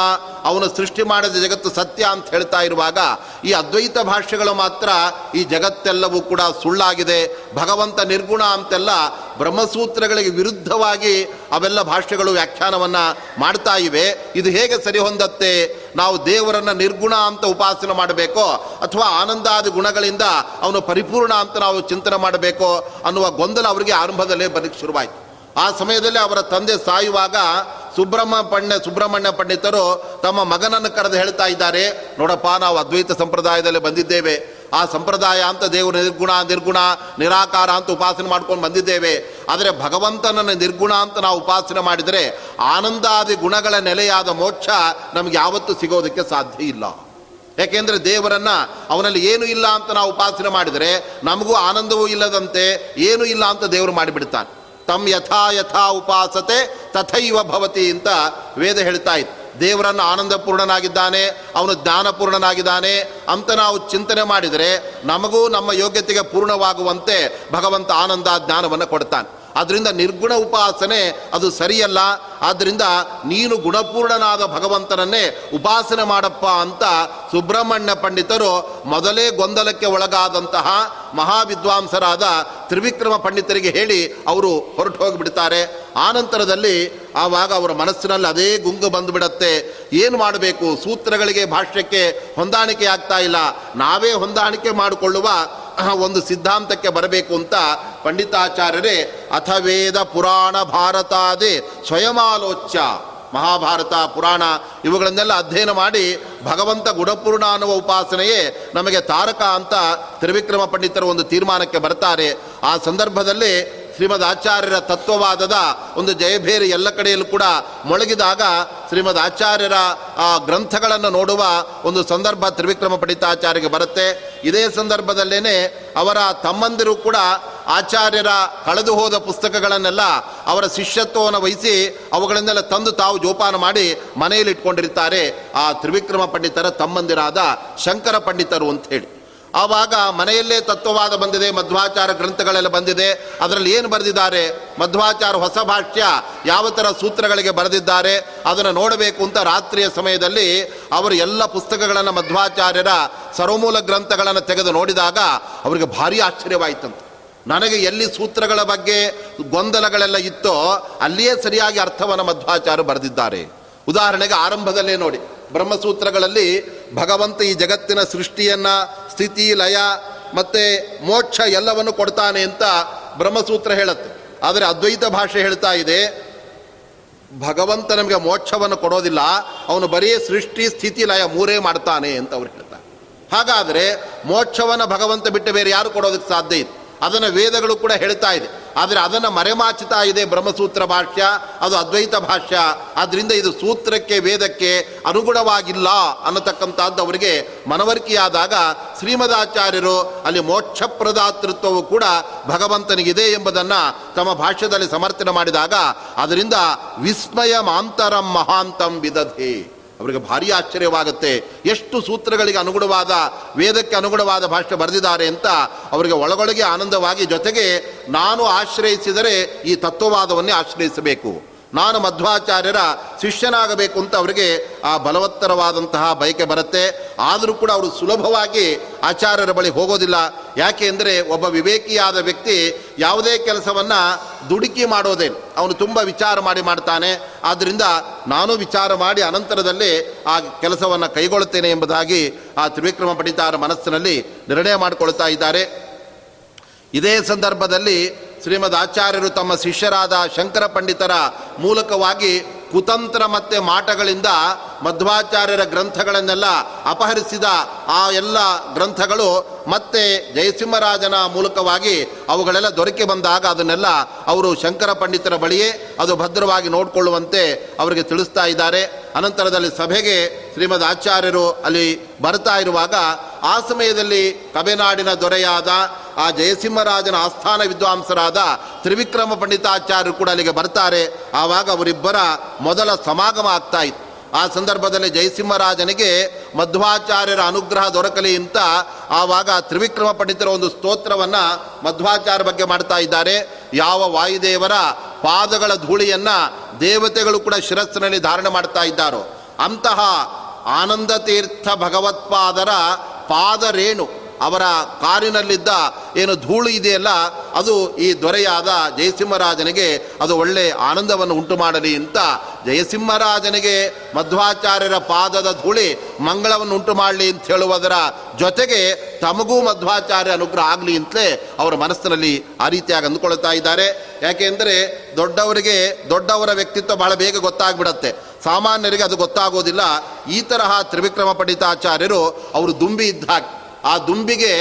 ಅವನು ಸೃಷ್ಟಿ ಮಾಡಿದ ಜಗತ್ತು ಸತ್ಯ ಅಂತ ಹೇಳ್ತಾ ಇರುವಾಗ ಈ ಅದ್ವೈತ ಭಾಷೆಗಳು ಮಾತ್ರ ಈ ಜಗತ್ತೆಲ್ಲವೂ ಕೂಡ ಸುಳ್ಳಾಗಿದೆ. ಭಗವಂತ ನಿರ್ಗುಣ ಅಂತೆಲ್ಲ ಬ್ರಹ್ಮಸೂತ್ರಗಳಿಗೆ ವಿರುದ್ಧವಾಗಿ ಅವೆಲ್ಲ ಭಾಷೆಗಳು ವ್ಯಾಖ್ಯಾನವನ್ನು ಮಾಡ್ತಾ ಇವೆ. ಇದು ಹೇಗೆ ಸರಿ ಹೊಂದತ್ತೆ? ನಾವು ದೇವರನ್ನು ನಿರ್ಗುಣ ಅಂತ ಉಪಾಸನೆ ಮಾಡಬೇಕೋ? ಅಥವಾ ಆನಂದಾದಿ ಗುಣಗಳಿಂದ ಅವನು ಪರಿಪೂರ್ಣ ಅಂತ ನಾವು ಚಿಂತನೆ ಮಾಡಬೇಕೋ? ಅನ್ನುವ ಗೊಂದಲ ಅವರಿಗೆ ಆರಂಭದಲ್ಲೇ ಬರಲಿಕ್ಕೆ ಶುರುವಾಯಿತು. ಆ ಸಮಯದಲ್ಲಿ ಅವರ ತಂದೆ ಸಾಯುವಾಗ ಸುಬ್ರಹ್ಮ ಪಂಡ, ಸುಬ್ರಹ್ಮಣ್ಯ ಪಂಡಿತರು ತಮ್ಮ ಮಗನನ್ನು ಕರೆದು ಹೇಳ್ತಾ ಇದ್ದಾರೆ, ನೋಡಪ್ಪ, ನಾವು ಅದ್ವೈತ ಸಂಪ್ರದಾಯದಲ್ಲಿ ಬಂದಿದ್ದೇವೆ. ಆ ಸಂಪ್ರದಾಯ ಅಂತ ದೇವರು ನಿರ್ಗುಣ ನಿರ್ಗುಣ, ನಿರಾಕಾರ ಅಂತ ಉಪಾಸನೆ ಮಾಡ್ಕೊಂಡು ಬಂದಿದ್ದೇವೆ. ಆದರೆ ಭಗವಂತನನ್ನು ನಿರ್ಗುಣ ಅಂತ ನಾವು ಉಪಾಸನೆ ಮಾಡಿದರೆ ಆನಂದಾದಿ ಗುಣಗಳ ನೆಲೆಯಾದ ಮೋಕ್ಷ ನಮಗೆ ಯಾವತ್ತೂ ಸಿಗೋದಕ್ಕೆ ಸಾಧ್ಯ ಇಲ್ಲ. ಯಾಕೆಂದರೆ ದೇವರನ್ನು ಅವನಲ್ಲಿ ಏನು ಇಲ್ಲ ಅಂತ ನಾವು ಉಪಾಸನೆ ಮಾಡಿದರೆ ನಮಗೂ ಆನಂದವೂ ಇಲ್ಲದಂತೆ ಏನೂ ಇಲ್ಲ ಅಂತ ದೇವರು ಮಾಡಿಬಿಡ್ತಾನೆ. ತಮ್ ಯಥಾ ಯಥಾ ಉಪಾಸತೆ ತಥೈವ ಭವತಿ ಅಂತ ವೇದ ಹೇಳ್ತಾ ಇತ್ತು. ದೇವರನ್ನು ಆನಂದಪೂರ್ಣನಾಗಿದ್ದಾನೆ, ಅವನು ಜ್ಞಾನಪೂರ್ಣನಾಗಿದ್ದಾನೆ ಅಂತ ನಾವು ಚಿಂತನೆ ಮಾಡಿದರೆ ನಮಗೂ ನಮ್ಮ ಯೋಗ್ಯತೆಗೆ ಪೂರ್ಣವಾಗುವಂತೆ ಭಗವಂತ ಆನಂದ ಜ್ಞಾನವನ್ನು ಕೊಡ್ತಾನೆ. ಆದ್ದರಿಂದ ನಿರ್ಗುಣ ಉಪಾಸನೆ ಅದು ಸರಿಯಲ್ಲ. ಆದ್ದರಿಂದ ನೀನು ಗುಣಪೂರ್ಣನಾದ ಭಗವಂತನನ್ನೇ ಉಪಾಸನೆ ಮಾಡಪ್ಪ ಅಂತ ಸುಬ್ರಹ್ಮಣ್ಯ ಪಂಡಿತರು ಮೊದಲೇ ಗೊಂದಲಕ್ಕೆ ಒಳಗಾದಂತಹ ಮಹಾವಿದ್ವಾಂಸರಾದ ತ್ರಿವಿಕ್ರಮ ಪಂಡಿತರಿಗೆ ಹೇಳಿ ಅವರು ಹೊರಟು ಹೋಗಿಬಿಡ್ತಾರೆ. ಆನಂತರದಲ್ಲಿ ಆವಾಗ ಅವರ ಮನಸ್ಸಿನಲ್ಲಿ ಅದೇ ಗುಂಗು ಬಂದುಬಿಡತ್ತೆ. ಏನು ಮಾಡಬೇಕು? ಸೂತ್ರಗಳಿಗೆ ಭಾಷ್ಯಕ್ಕೆ ಹೊಂದಾಣಿಕೆ ಆಗ್ತಾ ಇಲ್ಲ. ನಾವೇ ಹೊಂದಾಣಿಕೆ ಮಾಡಿಕೊಳ್ಳುವ ಒಂದು ಸಿದ್ಧಾಂತಕ್ಕೆ ಬರಬೇಕು ಅಂತ ಪಂಡಿತಾಚಾರ್ಯರೇ ಅಥವೇದ ಪುರಾಣ ಭಾರತಾದೇ ಸ್ವಯಮಾಲೋಚ್ಯ, ಮಹಾಭಾರತ, ಪುರಾಣ ಇವುಗಳನ್ನೆಲ್ಲ ಅಧ್ಯಯನ ಮಾಡಿ ಭಗವಂತ ಗುಣಪೂರ್ಣ ಅನ್ನುವ ಉಪಾಸನೆಯೇ ನಮಗೆ ತಾರಕ ಅಂತ ತ್ರಿವಿಕ್ರಮ ಪಂಡಿತರು ಒಂದು ತೀರ್ಮಾನಕ್ಕೆ ಬರ್ತಾರೆ. ಆ ಸಂದರ್ಭದಲ್ಲಿ ಶ್ರೀಮದ್ ಆಚಾರ್ಯರ ತತ್ವವಾದದ ಒಂದು ಜಯಭೇರಿ ಎಲ್ಲ ಕಡೆಯಲ್ಲೂ ಕೂಡ ಮೊಳಗಿದಾಗ ಶ್ರೀಮದ್ ಆಚಾರ್ಯರ ಆ ಗ್ರಂಥಗಳನ್ನು ನೋಡುವ ಒಂದು ಸಂದರ್ಭ ತ್ರಿವಿಕ್ರಮ ಪಂಡಿತಾಚಾರ್ಯಗೆ ಬರುತ್ತೆ. ಇದೇ ಸಂದರ್ಭದಲ್ಲೇನೆ ಅವರ ತಮ್ಮಂದಿರು ಕೂಡ ಆಚಾರ್ಯರ ಕಳೆದು ಹೋದ ಪುಸ್ತಕಗಳನ್ನೆಲ್ಲ ಅವರ ಶಿಷ್ಯತ್ವವನ್ನು ವಹಿಸಿ ಅವುಗಳನ್ನೆಲ್ಲ ತಂದು ತಾವು ಜೋಪಾನ ಮಾಡಿ ಮನೆಯಲ್ಲಿ ಇಟ್ಕೊಂಡಿರ್ತಾರೆ. ಆ ತ್ರಿವಿಕ್ರಮ ಪಂಡಿತರ ತಮ್ಮಂದಿರಾದ ಶಂಕರ ಪಂಡಿತರು ಅಂತ ಹೇಳಿ ಆವಾಗ ಮನೆಯಲ್ಲೇ ತತ್ವವಾದ ಬಂದಿದೆ, ಮಧ್ವಾಚಾರ ಗ್ರಂಥಗಳೆಲ್ಲ ಬಂದಿದೆ. ಅದರಲ್ಲಿ ಏನು ಬರೆದಿದ್ದಾರೆ? ಮಧ್ವಾಚಾರ ಹೊಸ ಭಾಷ್ಯ ಯಾವ ಥರ ಸೂತ್ರಗಳಿಗೆ ಬರೆದಿದ್ದಾರೆ? ಅದನ್ನು ನೋಡಬೇಕು ಅಂತ ರಾತ್ರಿಯ ಸಮಯದಲ್ಲಿ ಅವರು ಎಲ್ಲ ಪುಸ್ತಕಗಳನ್ನು ಮಧ್ವಾಚಾರ್ಯರ ಸರ್ವಮೂಲ ಗ್ರಂಥಗಳನ್ನು ತೆಗೆದು ನೋಡಿದಾಗ ಅವರಿಗೆ ಭಾರಿ ಆಶ್ಚರ್ಯವಾಯಿತಂತೆ. ನನಗೆ ಎಲ್ಲಿ ಸೂತ್ರಗಳ ಬಗ್ಗೆ ಗೊಂದಲಗಳೆಲ್ಲ ಇತ್ತೋ ಅಲ್ಲಿಯೇ ಸರಿಯಾಗಿ ಅರ್ಥವನ್ನು ಮಧ್ವಾಚಾರ್ಯ ಬರೆದಿದ್ದಾರೆ. ಉದಾಹರಣೆಗೆ ಆರಂಭದಲ್ಲೇ ನೋಡಿ. ಬ್ರಹ್ಮಸೂತ್ರಗಳಲ್ಲಿ ಭಗವಂತ ಈ ಜಗತ್ತಿನ ಸೃಷ್ಟಿಯನ್ನು, ಸ್ಥಿತಿ, ಲಯ ಮತ್ತು ಮೋಕ್ಷ ಎಲ್ಲವನ್ನು ಕೊಡ್ತಾನೆ ಅಂತ ಬ್ರಹ್ಮಸೂತ್ರ ಹೇಳುತ್ತೆ. ಆದರೆ ಅದ್ವೈತ ಭಾಷೆ ಹೇಳ್ತಾ ಇದೆ, ಭಗವಂತ ನಮಗೆ ಮೋಕ್ಷವನ್ನು ಕೊಡೋದಿಲ್ಲ, ಅವನು ಬರೀ ಸೃಷ್ಟಿ, ಸ್ಥಿತಿ, ಲಯ ಮೂರೇ ಮಾಡ್ತಾನೆ ಅಂತ ಅವ್ರು ಹೇಳ್ತಾರೆ. ಹಾಗಾದರೆ ಮೋಕ್ಷವನ್ನು ಭಗವಂತ ಬಿಟ್ಟು ಬೇರೆ ಯಾರು ಕೊಡೋದಕ್ಕೆ ಸಾಧ್ಯ ಇದೆ ಅದನ್ನು ವೇದಗಳು ಕೂಡ ಹೇಳ್ತಾ ಇದೆ. ಆದರೆ ಅದನ್ನು ಮರೆಮಾಚುತ್ತಾ ಇದೆ ಬ್ರಹ್ಮಸೂತ್ರ ಭಾಷ್ಯ, ಅದು ಅದ್ವೈತ ಭಾಷ್ಯ. ಆದ್ದರಿಂದ ಇದು ಸೂತ್ರಕ್ಕೆ, ವೇದಕ್ಕೆ ಅನುಗುಣವಾಗಿಲ್ಲ ಅನ್ನತಕ್ಕಂಥದ್ದು ಅವರಿಗೆ ಮನವರಿಕೆಯಾದಾಗ ಶ್ರೀಮದಾಚಾರ್ಯರು ಅಲ್ಲಿ ಮೋಕ್ಷಪ್ರದಾತೃತ್ವವು ಕೂಡ ಭಗವಂತನಿಗಿದೆ ಎಂಬುದನ್ನು ತಮ್ಮ ಭಾಷ್ಯದಲ್ಲಿ ಸಮರ್ಥನೆ ಮಾಡಿದಾಗ, ಅದರಿಂದ ವಿಸ್ಮಯ ಮಾಂತರಂ ಮಹಾಂತಂ ವಿದಧೆ. ಅವರಿಗೆ ಭಾರಿ ಆಶ್ಚರ್ಯವಾಗುತ್ತೆ. ಎಷ್ಟು ಸೂತ್ರಗಳಿಗೆ ಅನುಗುಣವಾದ, ವೇದಕ್ಕೆ ಅನುಗುಣವಾದ ಭಾಷೆ ಬರೆದಿದ್ದಾರೆ ಅಂತ ಅವರಿಗೆ ಒಳಗೊಳಗೆ ಆನಂದವಾಗಿ ಜೊತೆಗೆ ನಾನು ಆಶ್ರಯಿಸಿದರೆ ಈ ತತ್ವವಾದವನ್ನೇ ಆಶ್ರಯಿಸಬೇಕು. ನಾನು ಮಧ್ವಾಚಾರ್ಯರ ಶಿಷ್ಯನಾಗಬೇಕು ಅಂತ ಅವರಿಗೆ ಆ ಬಲವತ್ತರವಾದಂತಹ ಬಯಕೆ ಬರುತ್ತೆ. ಆದರೂ ಕೂಡ ಅವರು ಸುಲಭವಾಗಿ ಆಚಾರ್ಯರ ಬಳಿ ಹೋಗೋದಿಲ್ಲ. ಯಾಕೆ ಅಂದರೆ ಒಬ್ಬ ವಿವೇಕಿಯಾದ ವ್ಯಕ್ತಿ ಯಾವುದೇ ಕೆಲಸವನ್ನು ದುಡುಕಿ ಮಾಡೋದೇ ಅವನು ತುಂಬ ವಿಚಾರ ಮಾಡಿ ಮಾಡ್ತಾನೆ. ಆದ್ದರಿಂದ ನಾನು ವಿಚಾರ ಮಾಡಿ ಅನಂತರದಲ್ಲಿ ಆ ಕೆಲಸವನ್ನು ಕೈಗೊಳ್ಳುತ್ತೇನೆ ಎಂಬುದಾಗಿ ಆ ತ್ರಿವಿಕ್ರಮ ಪಂಡಿತಾರ ಮನಸ್ಸಿನಲ್ಲಿ ನಿರ್ಣಯ ಮಾಡಿಕೊಳ್ತಾ ಇದ್ದಾರೆ. ಇದೇ ಸಂದರ್ಭದಲ್ಲಿ ಶ್ರೀಮದ್ ಆಚಾರ್ಯರು ತಮ್ಮ ಶಿಷ್ಯರಾದ ಶಂಕರ ಪಂಡಿತರ ಮೂಲಕವಾಗಿ ಕುತಂತ್ರ ಮತ್ತು ಮಾಟಗಳಿಂದ ಮಧ್ವಾಚಾರ್ಯರ ಗ್ರಂಥಗಳನ್ನೆಲ್ಲ ಅಪಹರಿಸಿದ ಆ ಎಲ್ಲ ಗ್ರಂಥಗಳು ಮತ್ತೆ ಜಯಸಿಂಹರಾಜನ ಮೂಲಕವಾಗಿ ಅವುಗಳೆಲ್ಲ ದೊರಕಿ ಬಂದಾಗ ಅದನ್ನೆಲ್ಲ ಅವರು ಶಂಕರ ಪಂಡಿತರ ಬಳಿಯೇ ಅದು ಭದ್ರವಾಗಿ ನೋಡಿಕೊಳ್ಳುವಂತೆ ಅವರಿಗೆ ತಿಳಿಸ್ತಾ ಇದ್ದಾರೆ. ಅನಂತರದಲ್ಲಿ ಸಭೆಗೆ ಶ್ರೀಮದ್ ಆಚಾರ್ಯರು ಅಲ್ಲಿ ಬರ್ತಾ ಇರುವಾಗ ಆ ಸಮಯದಲ್ಲಿ ಕಬೆನಾಡಿನ ದೊರೆಯಾದ ಆ ಜಯಸಿಂಹರಾಜನ ಆಸ್ಥಾನ ವಿದ್ವಾಂಸರಾದ ತ್ರಿವಿಕ್ರಮ ಪಂಡಿತಾಚಾರ್ಯರು ಕೂಡ ಅಲ್ಲಿಗೆ ಬರ್ತಾರೆ. ಆವಾಗ ಅವರಿಬ್ಬರ ಮೊದಲ ಸಮಾಗಮ ಆಗ್ತಾ ಇತ್ತು. ಆ ಸಂದರ್ಭದಲ್ಲಿ ಜಯಸಿಂಹರಾಜನಿಗೆ ಮಧ್ವಾಚಾರ್ಯರ ಅನುಗ್ರಹ ದೊರಕಲಿ ಅಂತ ಆವಾಗ ತ್ರಿವಿಕ್ರಮ ಪಂಡಿತರ ಒಂದು ಸ್ತೋತ್ರವನ್ನು ಮಧ್ವಾಚಾರ್ಯ ಬಗ್ಗೆ ಮಾಡ್ತಾ ಇದ್ದಾರೆ. ಯಾವ ವಾಯುದೇವರ ಪಾದಗಳ ಧೂಳಿಯನ್ನು ದೇವತೆಗಳು ಕೂಡ ಶಿರಸ್ಸಿನಲ್ಲಿ ಧಾರಣೆ ಮಾಡ್ತಾ ಇದ್ದಾರೋ. ಅಂತಹ ಆನಂದ ತೀರ್ಥ ಭಗವತ್ಪಾದರ ಪಾದರೇಣು ಅವರ ಕಾರಿನಲ್ಲಿದ್ದ ಏನು ಧೂಳು ಇದೆಯಲ್ಲ, ಅದು ಈ ದೊರೆಯಾದ ಜಯಸಿಂಹರಾಜನಿಗೆ ಅದು ಒಳ್ಳೆ ಆನಂದವನ್ನು ಉಂಟು ಮಾಡಲಿ ಅಂತ ಜಯಸಿಂಹರಾಜನಿಗೆ ಮಧ್ವಾಚಾರ್ಯರ ಪಾದದ ಧೂಳಿ ಮಂಗಳವನ್ನು ಉಂಟು ಮಾಡಲಿ ಅಂತ ಹೇಳುವುದರ ಜೊತೆಗೆ ತಮಗೂ ಮಧ್ವಾಚಾರ್ಯ ಅನುಗ್ರಹ ಆಗಲಿ ಅಂತಲೇ ಅವರ ಮನಸ್ಸಿನಲ್ಲಿ ಆ ರೀತಿಯಾಗಿ ಅಂದುಕೊಳ್ತಾ ಇದ್ದಾರೆ. ಯಾಕೆಂದರೆ ದೊಡ್ಡವರಿಗೆ, ದೊಡ್ಡವರ ವ್ಯಕ್ತಿತ್ವ ಬಹಳ ಬೇಗ ಗೊತ್ತಾಗ್ಬಿಡತ್ತೆ. ಸಾಮಾನ್ಯರಿಗೆ ಅದು ಗೊತ್ತಾಗೋದಿಲ್ಲ. ಈ ತರಹ ತ್ರಿವಿಕ್ರಮ ಪಂಡಿತಾಚಾರ್ಯರು ಅವರು ದುಂಬಿ ಆ ದುಂಬಿಗೆ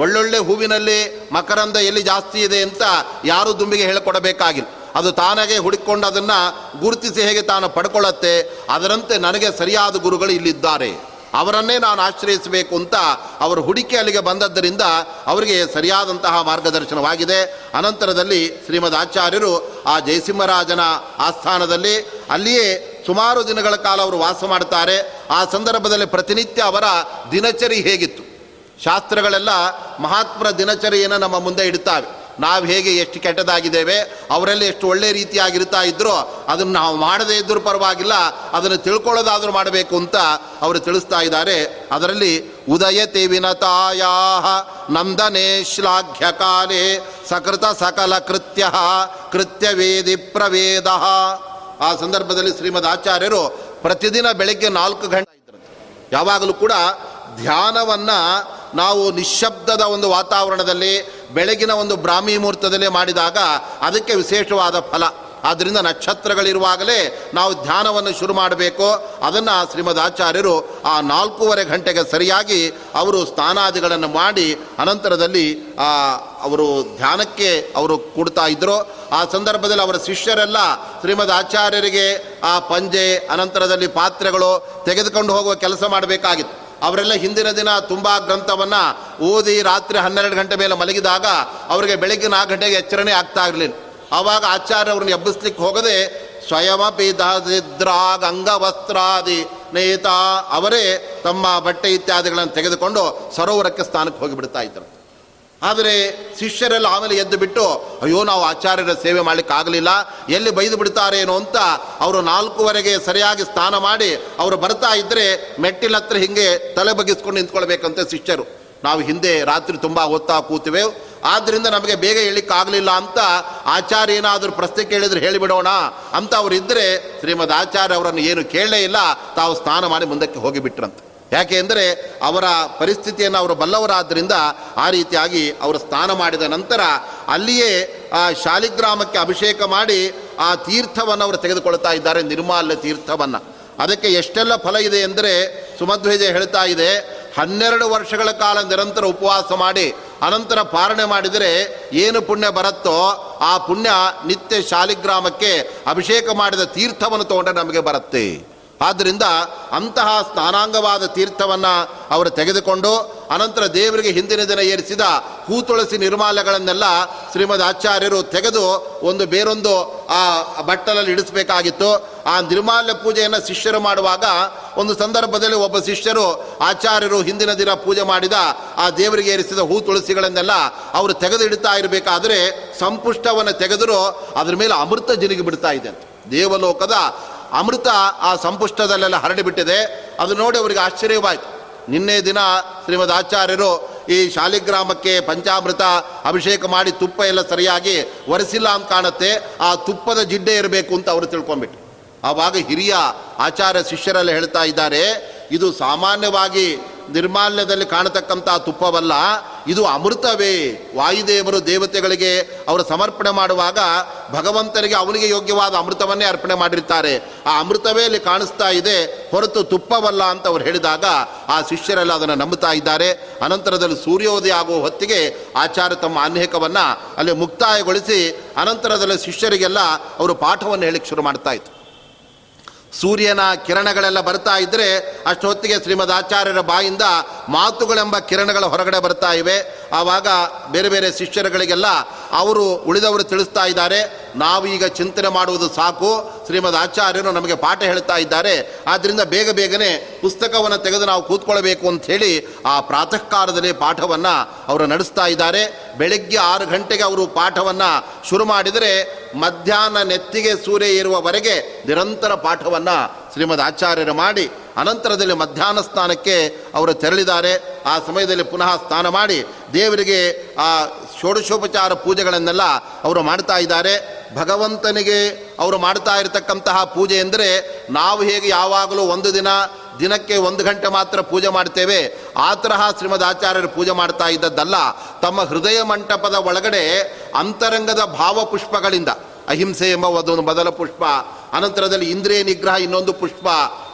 ಒಳ್ಳೊಳ್ಳೆ ಹೂವಿನಲ್ಲಿ ಮಕರಂದ ಎಲ್ಲಿ ಜಾಸ್ತಿ ಇದೆ ಅಂತ ಯಾರು ದುಂಬಿಗೆ ಹೇಳಿಕೊಡಬೇಕಾಗಿಲ್ಲ. ಅದು ತಾನಾಗೆ ಹುಡುಕೊಂಡು ಅದನ್ನು ಗುರುತಿಸಿ ಹೇಗೆ ತಾನು ಪಡ್ಕೊಳ್ಳತ್ತೆ, ಅದರಂತೆ ನನಗೆ ಸರಿಯಾದ ಗುರುಗಳು ಇಲ್ಲಿದ್ದಾರೆ. ಅವರನ್ನೇ ನಾನು ಆಶ್ರಯಿಸಬೇಕು ಅಂತ ಅವರು ಹುಡುಕಿ ಅಲ್ಲಿಗೆ ಬಂದದ್ದರಿಂದ ಅವರಿಗೆ ಸರಿಯಾದಂತಹ ಮಾರ್ಗದರ್ಶನವಾಗಿದೆ. ಅನಂತರದಲ್ಲಿ ಶ್ರೀಮದ್ ಆಚಾರ್ಯರು ಆ ಜಯಸಿಂಹರಾಜನ ಆಸ್ಥಾನದಲ್ಲಿ ಅಲ್ಲಿಯೇ ಸುಮಾರು ದಿನಗಳ ಕಾಲ ಅವರು ವಾಸ ಮಾಡ್ತಾರೆ. ಆ ಸಂದರ್ಭದಲ್ಲಿ ಪ್ರತಿನಿತ್ಯ ಅವರ ದಿನಚರಿ ಹೇಗಿತ್ತು? ಶಾಸ್ತ್ರಗಳೆಲ್ಲ ಮಹಾತ್ಮರ ದಿನಚರಿಯನ್ನು ನಮ್ಮ ಮುಂದೆ ಇಡ್ತಾವೆ ನಾವು ಹೇಗೆ ಎಷ್ಟು ಕೆಟ್ಟದಾಗಿದ್ದೇವೆ, ಅವರೆಲ್ಲ ಎಷ್ಟು ಒಳ್ಳೆ ರೀತಿಯಾಗಿರ್ತಾ ಇದ್ರೋ ಅದನ್ನು ನಾವು ಮಾಡದೇ ಇದ್ದರೂ ಪರವಾಗಿಲ್ಲ, ಅದನ್ನು ತಿಳ್ಕೊಳ್ಳೋದಾದರೂ ಮಾಡಬೇಕು ಅಂತ ಅವರು ತಿಳಿಸ್ತಾ ಇದ್ದಾರೆ. ಅದರಲ್ಲಿ ಉದಯತೆ ವಿನತಾಯಾ ನಂದನೆ ಶ್ಲಾಘ್ಯ ಕಾಲೇ ಸಕೃತ ಸಕಲ ಕೃತ್ಯ ಕೃತ್ಯವೇದಿ ಪ್ರವೇದ. ಆ ಸಂದರ್ಭದಲ್ಲಿ ಶ್ರೀಮದ್ ಆಚಾರ್ಯರು ಪ್ರತಿದಿನ ಬೆಳಗ್ಗೆ ನಾಲ್ಕು ಗಂಟೆ ಯಾವಾಗಲೂ ಕೂಡ ಧ್ಯಾನವನ್ನ ನಾವು ನಿಶ್ಶಬ್ದದ ಒಂದು ವಾತಾವರಣದಲ್ಲಿ, ಬೆಳಗಿನ ಒಂದು ಬ್ರಾಹ್ಮಿ ಮುಹೂರ್ತದಲ್ಲಿ ಮಾಡಿದಾಗ ಅದಕ್ಕೆ ವಿಶೇಷವಾದ ಫಲ. ಆದ್ದರಿಂದ ನಕ್ಷತ್ರಗಳಿರುವಾಗಲೇ ನಾವು ಧ್ಯಾನವನ್ನು ಶುರು ಮಾಡಬೇಕು. ಅದನ್ನು ಶ್ರೀಮದ್ ಆಚಾರ್ಯರು ಆ ನಾಲ್ಕೂವರೆ ಗಂಟೆಗೆ ಸರಿಯಾಗಿ ಅವರು ಸ್ನಾನಾದಿಗಳನ್ನು ಮಾಡಿ, ಅನಂತರದಲ್ಲಿ ಅವರು ಧ್ಯಾನಕ್ಕೆ ಅವರು ಕೊಡ್ತಾ ಇದ್ದರು ಆ ಸಂದರ್ಭದಲ್ಲಿ ಅವರ ಶಿಷ್ಯರೆಲ್ಲ ಶ್ರೀಮದ್ ಆಚಾರ್ಯರಿಗೆ ಆ ಪಂಜೆ, ಅನಂತರದಲ್ಲಿ ಪಾತ್ರೆಗಳು ತೆಗೆದುಕೊಂಡು ಹೋಗುವ ಕೆಲಸ ಮಾಡಬೇಕಾಗಿತ್ತು. ಅವರೆಲ್ಲ ಹಿಂದಿನ ದಿನ ತುಂಬ ಗ್ರಂಥವನ್ನು ಓದಿ ರಾತ್ರಿ ಹನ್ನೆರಡು ಗಂಟೆ ಮೇಲೆ ಮಲಗಿದಾಗ ಅವರಿಗೆ ಬೆಳಗ್ಗೆ ನಾಲ್ಕು ಗಂಟೆಗೆ ಎಚ್ಚರಣೆ ಆಗ್ತಾ ಇರಲಿಲ್ಲ. ಆವಾಗ ಆಚಾರ್ಯ ಅವ್ರನ್ನ ಎಬ್ಬಿಸ್ಲಿಕ್ಕೆ ಹೋಗದೆ ಸ್ವಯಮಪಿ ದದ್ರಾಗ್ ಅಂಗವಸ್ತ್ರಾದಿ ನೇತಾ ಅವರೇ ತಮ್ಮ ಬಟ್ಟೆ ಇತ್ಯಾದಿಗಳನ್ನು ತೆಗೆದುಕೊಂಡು ಸರೋವರಕ್ಕೆ ಸ್ಥಾನಕ್ಕೆ ಹೋಗಿಬಿಡ್ತಾ ಇದ್ದರು. ಆದರೆ ಶಿಷ್ಯರೆಲ್ಲ ಆಮೇಲೆ ಎದ್ದು ಬಿಟ್ಟು, ಅಯ್ಯೋ, ನಾವು ಆಚಾರ್ಯರ ಸೇವೆ ಮಾಡ್ಲಿಕ್ಕೆ ಆಗಲಿಲ್ಲ, ಎಲ್ಲಿ ಬೈದು ಬಿಡ್ತಾರೇನೋ ಅಂತ ಅವರು ನಾಲ್ಕುವರೆಗೆ ಸರಿಯಾಗಿ ಸ್ನಾನ ಮಾಡಿ, ಅವರು ಬರ್ತಾ ಇದ್ದರೆ ಮೆಟ್ಟಿಲ ಹತ್ರ ಹಿಂಗೆ ತಲೆ ಬಗ್ಗಿಸ್ಕೊಂಡು ನಿಂತ್ಕೊಳ್ಬೇಕಂತೆ ಶಿಷ್ಯರು. ನಾವು ಹಿಂದೆ ರಾತ್ರಿ ತುಂಬ ಓದ್ತಾ ಕೂತಿವೆ ಆದ್ದರಿಂದ ನಮಗೆ ಬೇಗ ಆಗಲಿಲ್ಲ ಅಂತ ಆಚಾರ್ಯ ಏನಾದರೂ ಪ್ರಶ್ನೆ ಕೇಳಿದ್ರೆ ಹೇಳಿಬಿಡೋಣ ಅಂತ ಅವರು ಇದ್ದರೆ ಶ್ರೀಮದ್ ಆಚಾರ್ಯ ಅವರನ್ನು ಏನು ಕೇಳಲೇ ಇಲ್ಲ, ತಾವು ಸ್ನಾನ ಮಾಡಿ ಮುಂದಕ್ಕೆ ಹೋಗಿಬಿಟ್ರಂತೆ. ಯಾಕೆ ಅಂದರೆ ಅವರ ಪರಿಸ್ಥಿತಿಯನ್ನು ಅವರು ಬಲ್ಲವರಾದ್ದರಿಂದ ಆ ರೀತಿಯಾಗಿ ಅವರು ಸ್ನಾನ ಮಾಡಿದ ನಂತರ ಅಲ್ಲಿಯೇ ಆ ಶಾಲಿಗ್ರಾಮಕ್ಕೆ ಅಭಿಷೇಕ ಮಾಡಿ ಆ ತೀರ್ಥವನ್ನು ಅವರು ತೆಗೆದುಕೊಳ್ತಾ ಇದ್ದಾರೆ, ನಿರ್ಮಾಲ್ಯ ತೀರ್ಥವನ್ನು. ಅದಕ್ಕೆ ಎಷ್ಟೆಲ್ಲ ಫಲ ಇದೆ ಅಂದರೆ ಸುಮಧ್ವಜ ಹೇಳ್ತಾ ಇದೆ, ಹನ್ನೆರಡು ವರ್ಷಗಳ ಕಾಲ ನಿರಂತರ ಉಪವಾಸ ಮಾಡಿ, ಅನಂತರ ಪಾರಣೆ ಮಾಡಿದರೆ ಏನು ಪುಣ್ಯ ಬರುತ್ತೋ ಆ ಪುಣ್ಯ ನಿತ್ಯ ಶಾಲಿಗ್ರಾಮಕ್ಕೆ ಅಭಿಷೇಕ ಮಾಡಿದ ತೀರ್ಥವನ್ನು ತಗೊಂಡ್ರೆ ನಮಗೆ ಬರುತ್ತೆ. ಆದ್ದರಿಂದ ಅಂತಹ ಸ್ನಾನಾಂಗವಾದ ತೀರ್ಥವನ್ನು ಅವರು ತೆಗೆದುಕೊಂಡು ಅನಂತರ ದೇವರಿಗೆ ಹಿಂದಿನ ದಿನ ಏರಿಸಿದ ಹೂತುಳಸಿ ನಿರ್ಮಾಲಗಳನ್ನೆಲ್ಲ ಶ್ರೀಮದ್ ಆಚಾರ್ಯರು ತೆಗೆದು ಒಂದು ಬೇರೊಂದು ಆ ಬಟ್ಟಲಲ್ಲಿ ಇಡಿಸಬೇಕಾಗಿತ್ತು. ಆ ನಿರ್ಮಾಲ್ಯ ಪೂಜೆಯನ್ನು ಶಿಷ್ಯರು ಮಾಡುವಾಗ ಒಂದು ಸಂದರ್ಭದಲ್ಲಿ ಒಬ್ಬ ಶಿಷ್ಯರು ಆಚಾರ್ಯರು ಹಿಂದಿನ ದಿನ ಪೂಜೆ ಮಾಡಿದ ಆ ದೇವರಿಗೆ ಏರಿಸಿದ ಹೂ ತುಳಸಿಗಳನ್ನೆಲ್ಲ ಅವರು ತೆಗೆದು ಇಡ್ತಾ ಇರಬೇಕಾದ್ರೆ ಸಂಪುಷ್ಟವನ್ನು ತೆಗೆದರೂ ಅದ್ರ ಮೇಲೆ ಅಮೃತ ಜಿನಿಗೆ ಬಿಡ್ತಾ ಇದೆ ದೇವಲೋಕದ ಅಮೃತ ಆ ಸಂಪುಷ್ಟದಲ್ಲೆಲ್ಲ ಹರಡಿಬಿಟ್ಟಿದೆ ಅದು ನೋಡಿ ಅವರಿಗೆ ಆಶ್ಚರ್ಯವಾಯಿತು. ನಿನ್ನೆ ದಿನ ಶ್ರೀಮದ್ ಆಚಾರ್ಯರು ಈ ಶಾಲಿಗ್ರಾಮಕ್ಕೆ ಪಂಚಾಮೃತ ಅಭಿಷೇಕ ಮಾಡಿ ತುಪ್ಪ ಎಲ್ಲ ಸರಿಯಾಗಿ ಒರೆಸಿಲ್ಲ ಅಂತ ಕಾಣುತ್ತೆ. ಆ ತುಪ್ಪದ ಜಿಡ್ಡೆ ಇರಬೇಕು ಅಂತ ಅವರು ತಿಳ್ಕೊಂಬಿಟ್ಟು ಆವಾಗ ಹಿರಿಯ ಆಚಾರ್ಯ ಶಿಷ್ಯರಲ್ಲಿ ಹೇಳ್ತಾ ಇದ್ದಾರೆ, ಇದು ಸಾಮಾನ್ಯವಾಗಿ ನಿರ್ಮಾಲ್ಯದಲ್ಲಿ ಕಾಣತಕ್ಕಂಥ ತುಪ್ಪವಲ್ಲ, ಇದು ಅಮೃತವೇ. ವಾಯುದೇವರು ದೇವತೆಗಳಿಗೆ ಅವರು ಸಮರ್ಪಣೆ ಮಾಡುವಾಗ ಭಗವಂತನಿಗೆ ಅವನಿಗೆ ಯೋಗ್ಯವಾದ ಅಮೃತವನ್ನೇ ಅರ್ಪಣೆ ಮಾಡಿರ್ತಾರೆ. ಆ ಅಮೃತವೇ ಅಲ್ಲಿ ಕಾಣಿಸ್ತಾ ಇದೆ, ಹೊರತು ತುಪ್ಪವಲ್ಲ ಅಂತ ಅವರು ಹೇಳಿದಾಗ ಆ ಶಿಷ್ಯರೆಲ್ಲ ಅದನ್ನು ನಂಬುತ್ತಾ ಇದ್ದಾರೆ. ಅನಂತರದಲ್ಲಿ ಸೂರ್ಯೋದಯ ಆಗುವ ಹೊತ್ತಿಗೆ ಆಚಾರ್ಯ ತಮ್ಮ ಅನೇಕವನ್ನು ಅಲ್ಲಿ ಮುಕ್ತಾಯಗೊಳಿಸಿ, ಅನಂತರದಲ್ಲಿ ಶಿಷ್ಯರಿಗೆಲ್ಲ ಅವರು ಪಾಠವನ್ನು ಹೇಳಿಕ್ಕೆ ಶುರು ಮಾಡ್ತಾ ಇತ್ತು ಸೂರ್ಯನ ಕಿರಣಗಳೆಲ್ಲ ಬರ್ತಾ ಇದ್ದರೆ ಅಷ್ಟೊತ್ತಿಗೆ ಶ್ರೀಮದ್ ಆಚಾರ್ಯರ ಬಾಯಿಂದ ಮಾತುಗಳೆಂಬ ಕಿರಣಗಳ ಹೊರಗಡೆ ಬರ್ತಾ ಇವೆ. ಆವಾಗ ಬೇರೆ ಬೇರೆ ಶಿಷ್ಯರುಗಳಿಗೆಲ್ಲ ಅವರು ಉಳಿದವರು ತಿಳಿಸ್ತಾ ಇದ್ದಾರೆ. ನಾವು ಈಗ ಚಿಂತನೆ ಮಾಡುವುದು ಸಾಕು. ಶ್ರೀಮದ್ ಆಚಾರ್ಯರು ನಮಗೆ ಪಾಠ ಹೇಳ್ತಾ ಇದ್ದಾರೆ. ಆದ್ದರಿಂದ ಬೇಗ ಬೇಗನೆ ಪುಸ್ತಕವನ್ನು ತೆಗೆದು ನಾವು ಕೂತ್ಕೊಳ್ಬೇಕು ಅಂಥೇಳಿ ಆ ಪ್ರಾತಃ ಕಾಲದಲ್ಲಿ ಪಾಠವನ್ನು ಅವರು ನಡೆಸ್ತಾ ಇದ್ದಾರೆ. ಬೆಳಗ್ಗೆ ಆರು ಗಂಟೆಗೆ ಅವರು ಪಾಠವನ್ನು ಶುರು ಮಾಡಿದರೆ ಮಧ್ಯಾಹ್ನ ನೆತ್ತಿಗೆ ಸೂರ್ಯ ಇರುವವರೆಗೆ ನಿರಂತರ ಪಾಠವನ್ನು ಶ್ರೀಮದ್ ಆಚಾರ್ಯರು ಮಾಡಿ ಅನಂತರದಲ್ಲಿ ಮಧ್ಯಾಹ್ನ ಸ್ನಾನಕ್ಕೆ ಅವರು ತೆರಳಿದ್ದಾರೆ. ಆ ಸಮಯದಲ್ಲಿ ಪುನಃ ಸ್ನಾನ ಮಾಡಿ ದೇವರಿಗೆ ಆ ಷೋಡಶೋಪಚಾರ ಪೂಜೆಗಳನ್ನೆಲ್ಲ ಅವರು ಮಾಡ್ತಾ ಇದ್ದಾರೆ. ಭಗವಂತನಿಗೆ ಅವರು ಮಾಡ್ತಾ ಇರತಕ್ಕಂತಹ ಪೂಜೆ ಎಂದರೆ ನಾವು ಹೇಗೆ ಯಾವಾಗಲೂ ಒಂದು ದಿನ, ದಿನಕ್ಕೆ ಒಂದು ಗಂಟೆ ಮಾತ್ರ ಪೂಜೆ ಮಾಡ್ತೇವೆ. ಆ ತರಹ ಶ್ರೀಮದ್ ಆಚಾರ್ಯರು ಪೂಜೆ ಮಾಡ್ತಾ ಇದ್ದದ್ದಲ್ಲ. ತಮ್ಮ ಹೃದಯ ಮಂಟಪದ ಒಳಗಡೆ ಅಂತರಂಗದ ಭಾವಪುಷ್ಪಗಳಿಂದ ಅಹಿಂಸೆ ಎಂಬ ಒಂದು ಮೊದಲ ಪುಷ್ಪ. ಅನಂತರದಲ್ಲಿ ಇಂದ್ರಿಯ ನಿಗ್ರಹ ಇನ್ನೊಂದು ಪುಷ್ಪ.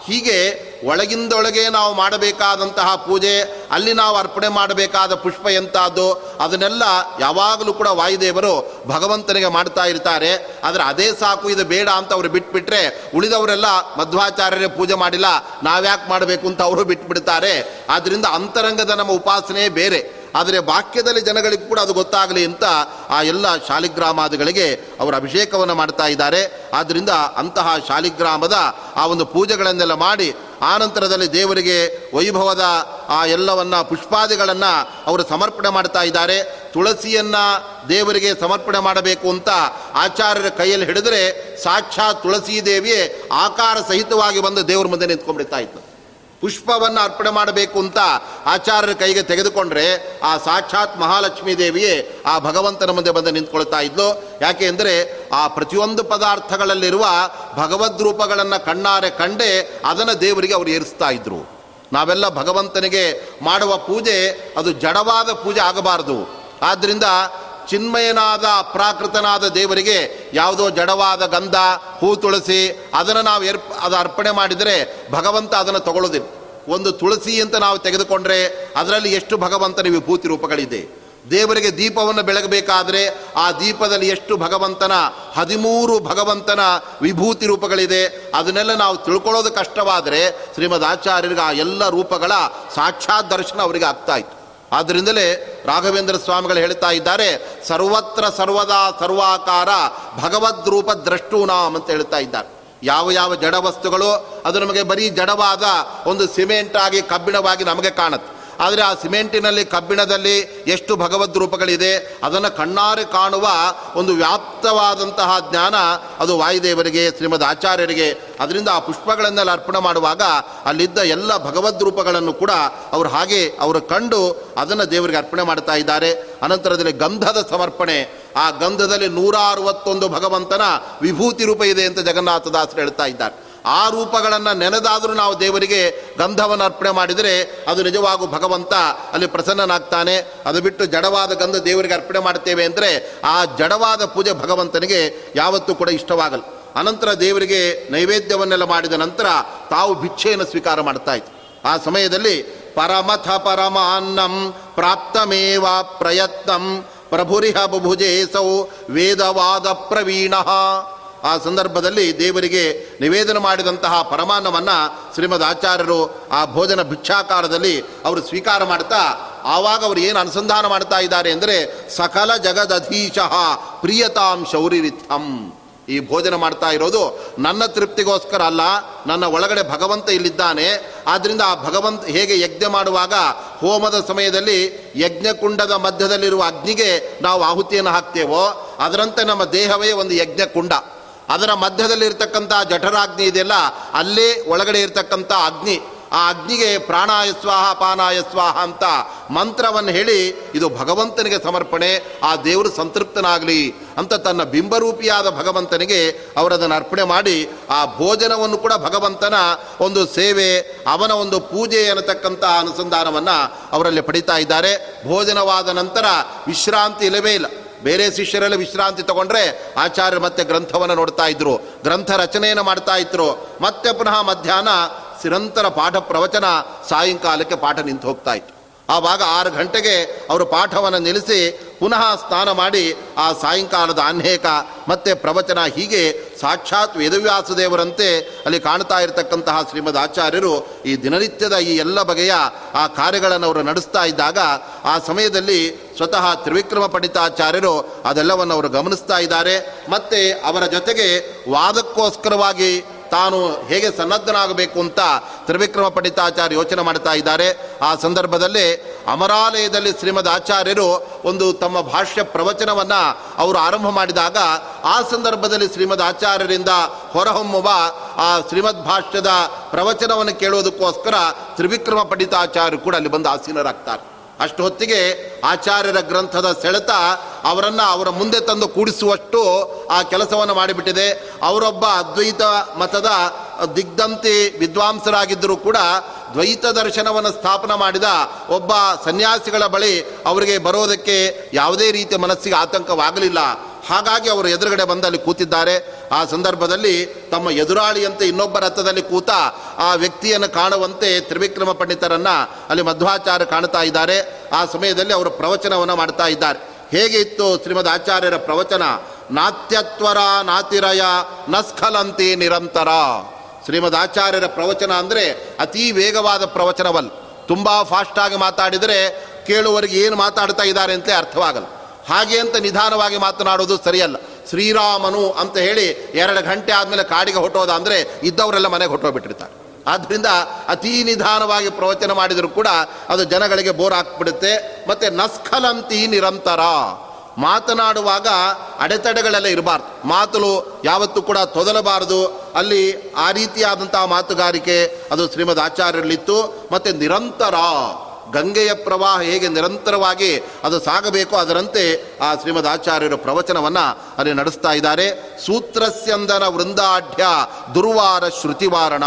ಹೀಗೆ ಒಳಗಿಂದೊಳಗೆ ನಾವು ಮಾಡಬೇಕಾದಂತಹ ಪೂಜೆ, ಅಲ್ಲಿ ನಾವು ಅರ್ಪಣೆ ಮಾಡಬೇಕಾದ ಪುಷ್ಪ ಎಂಥದ್ದು ಅದನ್ನೆಲ್ಲ ಯಾವಾಗಲೂ ಕೂಡ ವಾಯುದೇವರು ಭಗವಂತನಿಗೆ ಮಾಡ್ತಾ ಇರ್ತಾರೆ. ಆದರೆ ಅದೇ ಸಾಕು, ಇದು ಬೇಡ ಅಂತ ಅವರು ಬಿಟ್ಬಿಟ್ರೆ ಉಳಿದವರೆಲ್ಲ ಮಧ್ವಾಚಾರ್ಯರೇ ಪೂಜೆ ಮಾಡಿಲ್ಲ, ನಾವ್ಯಾಕೆ ಮಾಡಬೇಕು ಅಂತ ಅವರು ಬಿಟ್ಬಿಡ್ತಾರೆ. ಆದ್ದರಿಂದ ಅಂತರಂಗದ ನಮ್ಮ ಉಪಾಸನೆ ಬೇರೆ. ಆದರೆ ವಾಕ್ಯದಲ್ಲಿ ಜನಗಳಿಗೆ ಕೂಡ ಅದು ಗೊತ್ತಾಗಲಿ ಅಂತ ಆ ಎಲ್ಲ ಶಾಲಿಗ್ರಾಮಾದಿಗಳಿಗೆ ಅವರು ಅಭಿಷೇಕವನ್ನು ಮಾಡ್ತಾ ಇದ್ದಾರೆ. ಆದ್ದರಿಂದ ಅಂತಹ ಶಾಲಿಗ್ರಾಮದ ಆ ಒಂದು ಪೂಜೆಗಳನ್ನೆಲ್ಲ ಮಾಡಿ ಆನಂತರದಲ್ಲಿ ದೇವರಿಗೆ ವೈಭವದ ಆ ಎಲ್ಲವನ್ನು ಪುಷ್ಪಾದಿಗಳನ್ನು ಅವರು ಸಮರ್ಪಣೆ ಮಾಡ್ತಾ ಇದ್ದಾರೆ. ತುಳಸಿಯನ್ನು ದೇವರಿಗೆ ಸಮರ್ಪಣೆ ಮಾಡಬೇಕು ಅಂತ ಆಚಾರ್ಯರ ಕೈಯಲ್ಲಿ ಹಿಡಿದರೆ ಸಾಕ್ಷಾತ್ ತುಳಸಿ ದೇವಿಯೇ ಆಕಾರ ಸಹಿತವಾಗಿ ಬಂದು ದೇವರ ಮುಂದೆ ನಿಂತ್ಕೊಂಡ್ಬಿಡ್ತಾ ಇತ್ತು ಪುಷ್ಪವನ್ನು ಅರ್ಪಣೆ ಮಾಡಬೇಕು ಅಂತ ಆಚಾರ್ಯರ ಕೈಗೆ ತೆಗೆದುಕೊಂಡ್ರೆ ಆ ಸಾಕ್ಷಾತ್ ಮಹಾಲಕ್ಷ್ಮೀ ದೇವಿಯೇ ಆ ಭಗವಂತನ ಮುಂದೆ ಬಂದು ನಿಂತ್ಕೊಳ್ತಾ ಇದ್ಲು. ಯಾಕೆ ಅಂದರೆ ಆ ಪ್ರತಿಯೊಂದು ಪದಾರ್ಥಗಳಲ್ಲಿರುವ ಭಗವದ್ ರೂಪಗಳನ್ನು ಕಣ್ಣಾರೆ ಕಂಡೇ ಅದನ್ನು ದೇವರಿಗೆ ಅವರು ಏರಿಸ್ತಾ ಇದ್ರು. ನಾವೆಲ್ಲ ಭಗವಂತನಿಗೆ ಮಾಡುವ ಪೂಜೆ ಅದು ಜಡವಾದ ಪೂಜೆ ಆಗಬಾರದು. ಆದ್ದರಿಂದ ಚಿನ್ಮಯನಾದ, ಪ್ರಾಕೃತನಾದ ದೇವರಿಗೆ ಯಾವುದೋ ಜಡವಾದ ಗಂಧ, ಹೂ ತುಳಸಿ, ಅದನ್ನು ನಾವು ಏರ್ಪ, ಅದು ಅರ್ಪಣೆ ಮಾಡಿದರೆ ಭಗವಂತ ಅದನ್ನು ತಗೊಳ್ಳೋದಿಲ್ಲ. ಒಂದು ತುಳಸಿ ಅಂತ ನಾವು ತೆಗೆದುಕೊಂಡ್ರೆ ಅದರಲ್ಲಿ ಎಷ್ಟು ಭಗವಂತನ ವಿಭೂತಿ ರೂಪಗಳಿದೆ. ದೇವರಿಗೆ ದೀಪವನ್ನು ಬೆಳಗಬೇಕಾದರೆ ಆ ದೀಪದಲ್ಲಿ ಎಷ್ಟು ಭಗವಂತನ, ಹದಿಮೂರು ಭಗವಂತನ ವಿಭೂತಿ ರೂಪಗಳಿದೆ. ಅದನ್ನೆಲ್ಲ ನಾವು ತಿಳ್ಕೊಳ್ಳೋದು ಕಷ್ಟವಾದರೆ ಶ್ರೀಮದ್ ಆಚಾರ್ಯರಿಗೆ ಆ ಎಲ್ಲ ರೂಪಗಳ ಸಾಕ್ಷಾತ್ ದರ್ಶನ ಅವರಿಗೆ ಆಗ್ತಾ ಆದ್ದರಿಂದಲೇ ರಾಘವೇಂದ್ರ ಸ್ವಾಮಿಗಳು ಹೇಳ್ತಾ ಇದ್ದಾರೆ, ಸರ್ವತ್ರ ಸರ್ವದಾ ಸರ್ವಾಕಾರ ಭಗವದ್ ರೂಪ ದ್ರಷ್ಟೂನಾಮ್ ಅಂತ ಹೇಳ್ತಾ ಇದ್ದಾರೆ. ಯಾವ ಯಾವ ಜಡ ವಸ್ತುಗಳು ಅದು ನಮಗೆ ಬರೀ ಜಡವಾದ ಒಂದು ಸಿಮೆಂಟ್ ಆಗಿ ಕಬ್ಬಿಣವಾಗಿ ನಮಗೆ ಕಾಣುತ್ತೆ. ಆದರೆ ಆ ಸಿಮೆಂಟಿನಲ್ಲಿ, ಕಬ್ಬಿಣದಲ್ಲಿ ಎಷ್ಟು ಭಗವದ್ ರೂಪಗಳಿದೆ, ಅದನ್ನು ಕಣ್ಣಾರೆ ಕಾಣುವ ಒಂದು ವ್ಯಾಪ್ತವಾದಂತಹ ಜ್ಞಾನ ಅದು ವಾಯುದೇವರಿಗೆ, ಶ್ರೀಮದ್ ಆಚಾರ್ಯರಿಗೆ. ಅದರಿಂದ ಆ ಪುಷ್ಪಗಳನ್ನೆಲ್ಲ ಅರ್ಪಣೆ ಮಾಡುವಾಗ ಅಲ್ಲಿದ್ದ ಎಲ್ಲ ಭಗವದ್ ರೂಪಗಳನ್ನು ಕೂಡ ಅವರು ಹಾಗೆ ಅವರು ಕಂಡು ಅದನ್ನು ದೇವರಿಗೆ ಅರ್ಪಣೆ ಮಾಡ್ತಾ ಇದ್ದಾರೆ. ಅನಂತರದಲ್ಲಿ ಗಂಧದ ಸಮರ್ಪಣೆ. ಆ ಗಂಧದಲ್ಲಿ ನೂರ ಅರವತ್ತೊಂದು ಭಗವಂತನ ವಿಭೂತಿ ರೂಪ ಇದೆ ಅಂತ ಜಗನ್ನಾಥದಾಸರು ಹೇಳ್ತಾ ಇದ್ದಾರೆ. ಆ ರೂಪಗಳನ್ನು ನೆನೆದಾದರೂ ನಾವು ದೇವರಿಗೆ ಗಂಧವನ್ನು ಅರ್ಪಣೆ ಮಾಡಿದರೆ ಅದು ನಿಜವಾಗೂ ಭಗವಂತ ಅಲ್ಲಿ ಪ್ರಸನ್ನನಾಗ್ತಾನೆ. ಅದು ಬಿಟ್ಟು ಜಡವಾದ ಗಂಧ ದೇವರಿಗೆ ಅರ್ಪಣೆ ಮಾಡ್ತೇವೆ ಅಂದರೆ ಆ ಜಡವಾದ ಪೂಜೆ ಭಗವಂತನಿಗೆ ಯಾವತ್ತೂ ಕೂಡ ಇಷ್ಟವಾಗಲ್ಲ. ಅನಂತರ ದೇವರಿಗೆ ನೈವೇದ್ಯವನ್ನೆಲ್ಲ ಮಾಡಿದ ನಂತರ ತಾವು ಭಿಕ್ಷೆಯನ್ನು ಸ್ವೀಕಾರ ಮಾಡ್ತಾ ಇತ್ತು ಆ ಸಮಯದಲ್ಲಿ ಪರಮಥ ಪರಮಾನ್ನಂ ಪ್ರಾಪ್ತಮೇವ ಪ್ರಯತ್ನಂ ಪ್ರಭುರಿಹ ಬುಭುಜೇಸೌ ವೇದವಾದ ಪ್ರವೀಣ. ಆ ಸಂದರ್ಭದಲ್ಲಿ ದೇವರಿಗೆ ನಿವೇದನ ಮಾಡಿದಂತಹ ಪರಮಾನ್ನವನ್ನು ಶ್ರೀಮದ್ ಆಚಾರ್ಯರು ಆ ಭೋಜನ ಭಿಕ್ಷಾಕಾರದಲ್ಲಿ ಅವರು ಸ್ವೀಕಾರ ಮಾಡ್ತಾ, ಆವಾಗ ಅವರು ಏನು ಅನುಸಂಧಾನ ಮಾಡ್ತಾ ಇದ್ದಾರೆ ಅಂದರೆ ಸಕಲ ಜಗದಧೀಶಃ ಪ್ರಿಯತಾಂ ಶೌರಿರಿಥಂ ಈ ಭೋಜನ ಮಾಡ್ತಾ ಇರೋದು ನನ್ನ ತೃಪ್ತಿಗೋಸ್ಕರ ಅಲ್ಲ, ನನ್ನ ಒಳಗಡೆ ಭಗವಂತ ಇಲ್ಲಿದ್ದಾನೆ. ಆದ್ದರಿಂದ ಆ ಭಗವಂತ ಹೇಗೆ ಯಜ್ಞ ಮಾಡುವಾಗ, ಹೋಮದ ಸಮಯದಲ್ಲಿ ಯಜ್ಞಕುಂಡದ ಮಧ್ಯದಲ್ಲಿರುವ ಅಗ್ನಿಗೆ ನಾವು ಆಹುತಿಯನ್ನು ಹಾಕ್ತೇವೋ, ಅದರಂತೆ ನಮ್ಮ ದೇಹವೇ ಒಂದು ಯಜ್ಞಕುಂಡ. ಅದರ ಮಧ್ಯದಲ್ಲಿ ಇರ್ತಕ್ಕಂಥ ಜಠರಾಗ್ನಿ ಇದೆಯಲ್ಲ, ಅಲ್ಲೇ ಒಳಗಡೆ ಇರತಕ್ಕಂಥ ಅಗ್ನಿ. ಆ ಅಗ್ನಿಗೆ ಪ್ರಾಣಾಯ ಸ್ವಾಹ, ಪಾನಾಯ ಸ್ವಾಹ ಅಂತ ಮಂತ್ರವನ್ನು ಹೇಳಿ, ಇದು ಭಗವಂತನಿಗೆ ಸಮರ್ಪಣೆ, ಆ ದೇವರು ಸಂತೃಪ್ತನಾಗಲಿ ಅಂತ ತನ್ನ ಬಿಂಬರೂಪಿಯಾದ ಭಗವಂತನಿಗೆ ಅವರದನ್ನು ಅರ್ಪಣೆ ಮಾಡಿ, ಆ ಭೋಜನವನ್ನು ಕೂಡ ಭಗವಂತನ ಒಂದು ಸೇವೆ, ಅವನ ಒಂದು ಪೂಜೆ ಅನ್ನತಕ್ಕಂಥ ಅನುಸಂಧಾನವನ್ನು ಅವರಲ್ಲಿ ಪಡಿತಾ ಇದ್ದಾರೆ. ಭೋಜನವಾದ ನಂತರ ವಿಶ್ರಾಂತಿ ಇಲ್ಲವೇ ಇಲ್ಲ. ಬೇರೆ ಶಿಷ್ಯರೆಲ್ಲ ವಿಶ್ರಾಂತಿ ತಗೊಂಡ್ರೆ ಆಚಾರ್ಯ ಮತ್ತೆ ಗ್ರಂಥವನ್ನು ನೋಡ್ತಾ ಇದ್ರು, ಗ್ರಂಥ ರಚನೆಯನ್ನು ಮಾಡ್ತಾ ಇದ್ರು. ಮತ್ತೆ ಪುನಃ ಮಧ್ಯಾಹ್ನ ನಿರಂತರ ಪಾಠ ಪ್ರವಚನ ಸಾಯಂಕಾಲಕ್ಕೆ ಪಾಠ ನಿಂತು ಹೋಗ್ತಾ ಇತ್ತು. ಆವಾಗ ಆರು ಗಂಟೆಗೆ ಅವರು ಪಾಠವನ್ನು ನಿಲ್ಲಿಸಿ ಪುನಃ ಸ್ನಾನ ಮಾಡಿ ಆ ಸಾಯಂಕಾಲದ ಅನೇಕ ಮತ್ತೆ ಪ್ರವಚನ ಹೀಗೆ ಸಾಕ್ಷಾತ್ ವೇದವ್ಯಾಸ ದೇವರಂತೆ ಅಲ್ಲಿ ಕಾಣ್ತಾ ಇರತಕ್ಕಂತಹ ಶ್ರೀಮದ್ ಆಚಾರ್ಯರು ಈ ದಿನನಿತ್ಯದ ಈ ಎಲ್ಲ ಬಗೆಯ ಆ ಕಾರ್ಯಗಳನ್ನು ಅವರು ನಡೆಸ್ತಾ ಇದ್ದಾಗ ಆ ಸಮಯದಲ್ಲಿ ಸ್ವತಃ ತ್ರಿವಿಕ್ರಮ ಪಂಡಿತಾಚಾರ್ಯರು ಅದೆಲ್ಲವನ್ನು ಅವರು ಗಮನಿಸ್ತಾ ಇದ್ದಾರೆ. ಮತ್ತೆ ಅವರ ಜೊತೆಗೆ ವಾದಕ್ಕೋಸ್ಕರವಾಗಿ ತಾನು ಹೇಗೆ ಸನ್ನದ್ಧನಾಗಬೇಕು ಅಂತ ತ್ರಿವಿಕ್ರಮ ಪಂಡಿತಾಚಾರ್ಯ ಯೋಚನೆ ಮಾಡ್ತಾ ಇದ್ದಾರೆ. ಆ ಸಂದರ್ಭದಲ್ಲಿ ಅಮರಾಲಯದಲ್ಲಿ ಶ್ರೀಮದ್ ಆಚಾರ್ಯರು ಒಂದು ತಮ್ಮ ಭಾಷ್ಯ ಪ್ರವಚನವನ್ನು ಅವರು ಆರಂಭ ಮಾಡಿದಾಗ ಆ ಸಂದರ್ಭದಲ್ಲಿ ಶ್ರೀಮದ್ ಆಚಾರ್ಯರಿಂದ ಹೊರಹೊಮ್ಮುವ ಆ ಶ್ರೀಮದ್ ಭಾಷ್ಯದ ಪ್ರವಚನವನ್ನು ಕೇಳುವುದಕ್ಕೋಸ್ಕರ ತ್ರಿವಿಕ್ರಮ ಪಂಡಿತಾಚಾರ್ಯರು ಕೂಡ ಅಲ್ಲಿ ಬಂದು ಆಸೀನರಾಗ್ತಾರೆ. ಅಷ್ಟು ಹೊತ್ತಿಗೆ ಆಚಾರ್ಯರ ಗ್ರಂಥದ ಸೆಳೆತ ಅವರನ್ನು ಅವರ ಮುಂದೆ ತಂದು ಕೂಡಿಸುವಷ್ಟು ಆ ಕೆಲಸವನ್ನು ಮಾಡಿಬಿಟ್ಟಿದೆ. ಅವರೊಬ್ಬ ಅದ್ವೈತ ಮತದ ದಿಗ್ಧಂತಿ ವಿದ್ವಾಂಸರಾಗಿದ್ದರೂ ಕೂಡ ದ್ವೈತ ದರ್ಶನವನ್ನು ಸ್ಥಾಪನ ಮಾಡಿದ ಒಬ್ಬ ಸನ್ಯಾಸಿಗಳ ಬಳಿ ಅವರಿಗೆ ಬರೋದಕ್ಕೆ ಯಾವುದೇ ರೀತಿಯ ಮನಸ್ಸಿಗೆ ಆತಂಕವಾಗಲಿಲ್ಲ. ಹಾಗಾಗಿ ಅವರು ಎದುರುಗಡೆ ಬಂದು ಅಲ್ಲಿ ಕೂತಿದ್ದಾರೆ. ಆ ಸಂದರ್ಭದಲ್ಲಿ ತಮ್ಮ ಎದುರಾಳಿಯಂತೆ ಇನ್ನೊಬ್ಬ ರಥದಲ್ಲಿ ಕೂತ ಆ ವ್ಯಕ್ತಿಯನ್ನು ಕಾಣುವಂತೆ ತ್ರಿವಿಕ್ರಮ ಪಂಡಿತರನ್ನು ಅಲ್ಲಿ ಮಧ್ವಾಚಾರ್ಯ ಕಾಣ್ತಾ ಇದ್ದಾರೆ. ಆ ಸಮಯದಲ್ಲಿ ಅವರು ಪ್ರವಚನವನ್ನು ಮಾಡ್ತಾ ಇದ್ದಾರೆ. ಹೇಗೆ ಇತ್ತು ಶ್ರೀಮದ್ ಆಚಾರ್ಯರ ಪ್ರವಚನ? ನಾತ್ಯತ್ವರ ನಾತಿರಯ ನಸ್ಖಲಂತಿ ನಿರಂತರ. ಶ್ರೀಮದ್ ಆಚಾರ್ಯರ ಪ್ರವಚನ ಅಂದರೆ ಅತೀ ವೇಗವಾದ ಪ್ರವಚನವಲ್ಲ ತುಂಬ ಫಾಸ್ಟಾಗಿ ಮಾತಾಡಿದರೆ ಕೇಳುವವರಿಗೆ ಏನು ಮಾತಾಡ್ತಾ ಇದ್ದಾರೆ ಅಂತಲೇ ಅರ್ಥವಾಗಲ್ಲ. ಹಾಗೆ ಅಂತ ನಿಧಾನವಾಗಿ ಮಾತನಾಡೋದು ಸರಿಯಲ್ಲ. ಶ್ರೀರಾಮನು ಅಂತ ಹೇಳಿ ಎರಡು ಗಂಟೆ ಆದಮೇಲೆ ಕಾಡಿಗೆ ಹೊಟ್ಟೋದ ಅಂದರೆ ಇದ್ದವರೆಲ್ಲ ಮನೆಗೆ ಹೊಟ್ಟೋಗ್ಬಿಟ್ಟಿರ್ತಾರೆ ಆದ್ದರಿಂದ ಅತೀ ನಿಧಾನವಾಗಿ ಪ್ರವಚನ ಮಾಡಿದರೂ ಕೂಡ ಅದು ಜನಗಳಿಗೆ ಬೋರ್ ಹಾಕ್ಬಿಡುತ್ತೆ. ಮತ್ತು ನಸ್ಖಲಂತಿ ನಿರಂತರ. ಮಾತನಾಡುವಾಗ ಅಡೆತಡೆಗಳೆಲ್ಲ ಇರಬಾರ್ದು. ಮಾತುಲು ಯಾವತ್ತೂ ಕೂಡ ತೊದಲಬಾರದು. ಅಲ್ಲಿ ಆ ರೀತಿಯಾದಂತಹ ಮಾತುಗಾರಿಕೆ ಅದು ಶ್ರೀಮದ್ ಆಚಾರ್ಯರಲ್ಲಿತ್ತು. ಮತ್ತು ನಿರಂತರ. ಗಂಗೆಯ ಪ್ರವಾಹ ಹೇಗೆ ನಿರಂತರವಾಗಿ ಅದು ಸಾಗಬೇಕು ಅದರಂತೆ ಆ ಶ್ರೀಮದ್ ಆಚಾರ್ಯರು ಪ್ರವಚನವನ್ನು ಅಲ್ಲಿ ನಡೆಸ್ತಾ ಇದ್ದಾರೆ. ಸೂತ್ರಸ್ಯಂದನ ವೃಂದಾಢ್ಯ ದುರ್ವಾರ ಶ್ರುತಿವಾರಣ.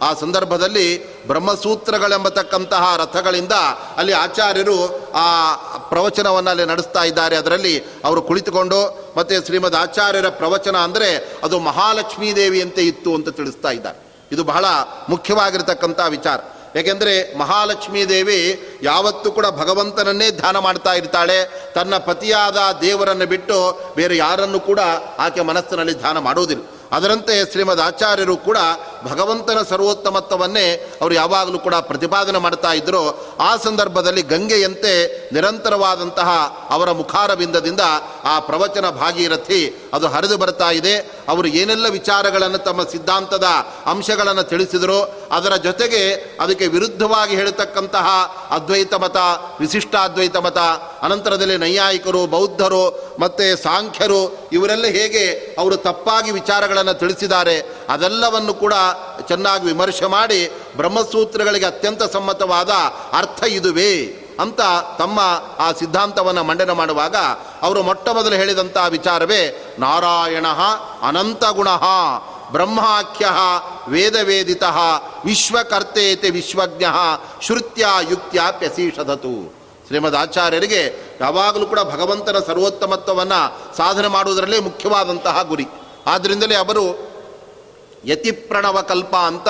ಆ ಸಂದರ್ಭದಲ್ಲಿ ಬ್ರಹ್ಮಸೂತ್ರಗಳೆಂಬತಕ್ಕಂತಹ ರಥಗಳಿಂದ ಅಲ್ಲಿ ಆಚಾರ್ಯರು ಆ ಪ್ರವಚನವನ್ನು ಅಲ್ಲಿ ನಡೆಸ್ತಾ ಇದ್ದಾರೆ. ಅದರಲ್ಲಿ ಅವರು ಕುಳಿತುಕೊಂಡು ಮತ್ತು ಶ್ರೀಮದ್ ಆಚಾರ್ಯರ ಪ್ರವಚನ ಅಂದರೆ ಅದು ಮಹಾಲಕ್ಷ್ಮೀ ದೇವಿಯಂತೆ ಇತ್ತು ಅಂತ ತಿಳಿಸ್ತಾ ಇದ್ದಾರೆ. ಇದು ಬಹಳ ಮುಖ್ಯವಾಗಿರತಕ್ಕಂಥ ವಿಚಾರ. ಏಕೆಂದರೆ ಮಹಾಲಕ್ಷ್ಮೀ ದೇವಿ ಯಾವತ್ತೂ ಕೂಡ ಭಗವಂತನನ್ನೇ ಧ್ಯಾನ ಮಾಡ್ತಾ ಇರ್ತಾಳೆ. ತನ್ನ ಪತಿಯಾದ ದೇವರನ್ನು ಬಿಟ್ಟು ಬೇರೆ ಯಾರನ್ನು ಕೂಡ ಆಕೆ ಮನಸ್ಸಿನಲ್ಲಿ ಧ್ಯಾನ ಮಾಡುವುದಿಲ್ಲ. ಅದರಂತೆ ಶ್ರೀಮದ್ ಆಚಾರ್ಯರು ಕೂಡ ಭಗವಂತನ ಸರ್ವೋತ್ತಮತ್ವವನ್ನೇ ಅವರು ಯಾವಾಗಲೂ ಕೂಡ ಪ್ರತಿಪಾದನೆ ಮಾಡ್ತಾ ಇದ್ದರು. ಆ ಸಂದರ್ಭದಲ್ಲಿ ಗಂಗೆಯಂತೆ ನಿರಂತರವಾದಂತಹ ಅವರ ಮುಖಾರವಿಂದದಿಂದ ಆ ಪ್ರವಚನ ಭಾಗೀರಥಿ ಅದು ಹರಿದು ಬರ್ತಾ ಇದೆ. ಅವರು ಏನೆಲ್ಲ ವಿಚಾರಗಳನ್ನು ತಮ್ಮ ಸಿದ್ಧಾಂತದ ಅಂಶಗಳನ್ನು ತಿಳಿಸಿದರು ಅದರ ಜೊತೆಗೆ ಅದಕ್ಕೆ ವಿರುದ್ಧವಾಗಿ ಹೇಳತಕ್ಕಂತಹ ಅದ್ವೈತ ಮತ, ವಿಶಿಷ್ಟಾದ್ವೈತ ಮತ, ಅನಂತರದಲ್ಲಿ ನೈಯಾಯಿಕರು, ಬೌದ್ಧರು ಮತ್ತು ಸಾಂಖ್ಯರು ಇವರೆಲ್ಲ ಹೇಗೆ ಅವರು ತಪ್ಪಾಗಿ ವಿಚಾರಗಳನ್ನು ತಿಳಿಸಿದ್ದಾರೆ ಅದೆಲ್ಲವನ್ನು ಕೂಡ ಚೆನ್ನಾಗಿ ವಿಮರ್ಶೆ ಮಾಡಿ ಬ್ರಹ್ಮಸೂತ್ರಗಳಿಗೆ ಅತ್ಯಂತ ಸಮ್ಮತವಾದ ಅರ್ಥ ಇದುವೇ. ಅಂತ ತಮ್ಮ ಆ ಸಿದ್ಧಾಂತವನ್ನು ಮಂಡನೆ ಮಾಡುವಾಗ ಅವರು ಮೊಟ್ಟ ಮೊದಲು ಹೇಳಿದಂಥ ವಿಚಾರವೇ ನಾರಾಯಣ ಅನಂತ ಗುಣ ಬ್ರಹ್ಮಾಖ್ಯ ವೇದವೇದಿತ ವಿಶ್ವಕರ್ತೇತೆ ವಿಶ್ವಜ್ಞ ಶ್ರುತ್ಯ ಯುಕ್ತ್ಯಾಪ್ಯಸೀಷದತು ಶ್ರೀಮದ್ ಆಚಾರ್ಯರಿಗೆ ಯಾವಾಗಲೂ ಕೂಡ ಭಗವಂತನ ಸರ್ವೋತ್ತಮತ್ವವನ್ನು ಸಾಧನೆ ಮಾಡುವುದರಲ್ಲೇ ಮುಖ್ಯವಾದಂತಹ ಗುರಿ. ಆದ್ದರಿಂದಲೇ ಅವರು ಯತಿಪ್ರಣವ ಕಲ್ಪ ಅಂತ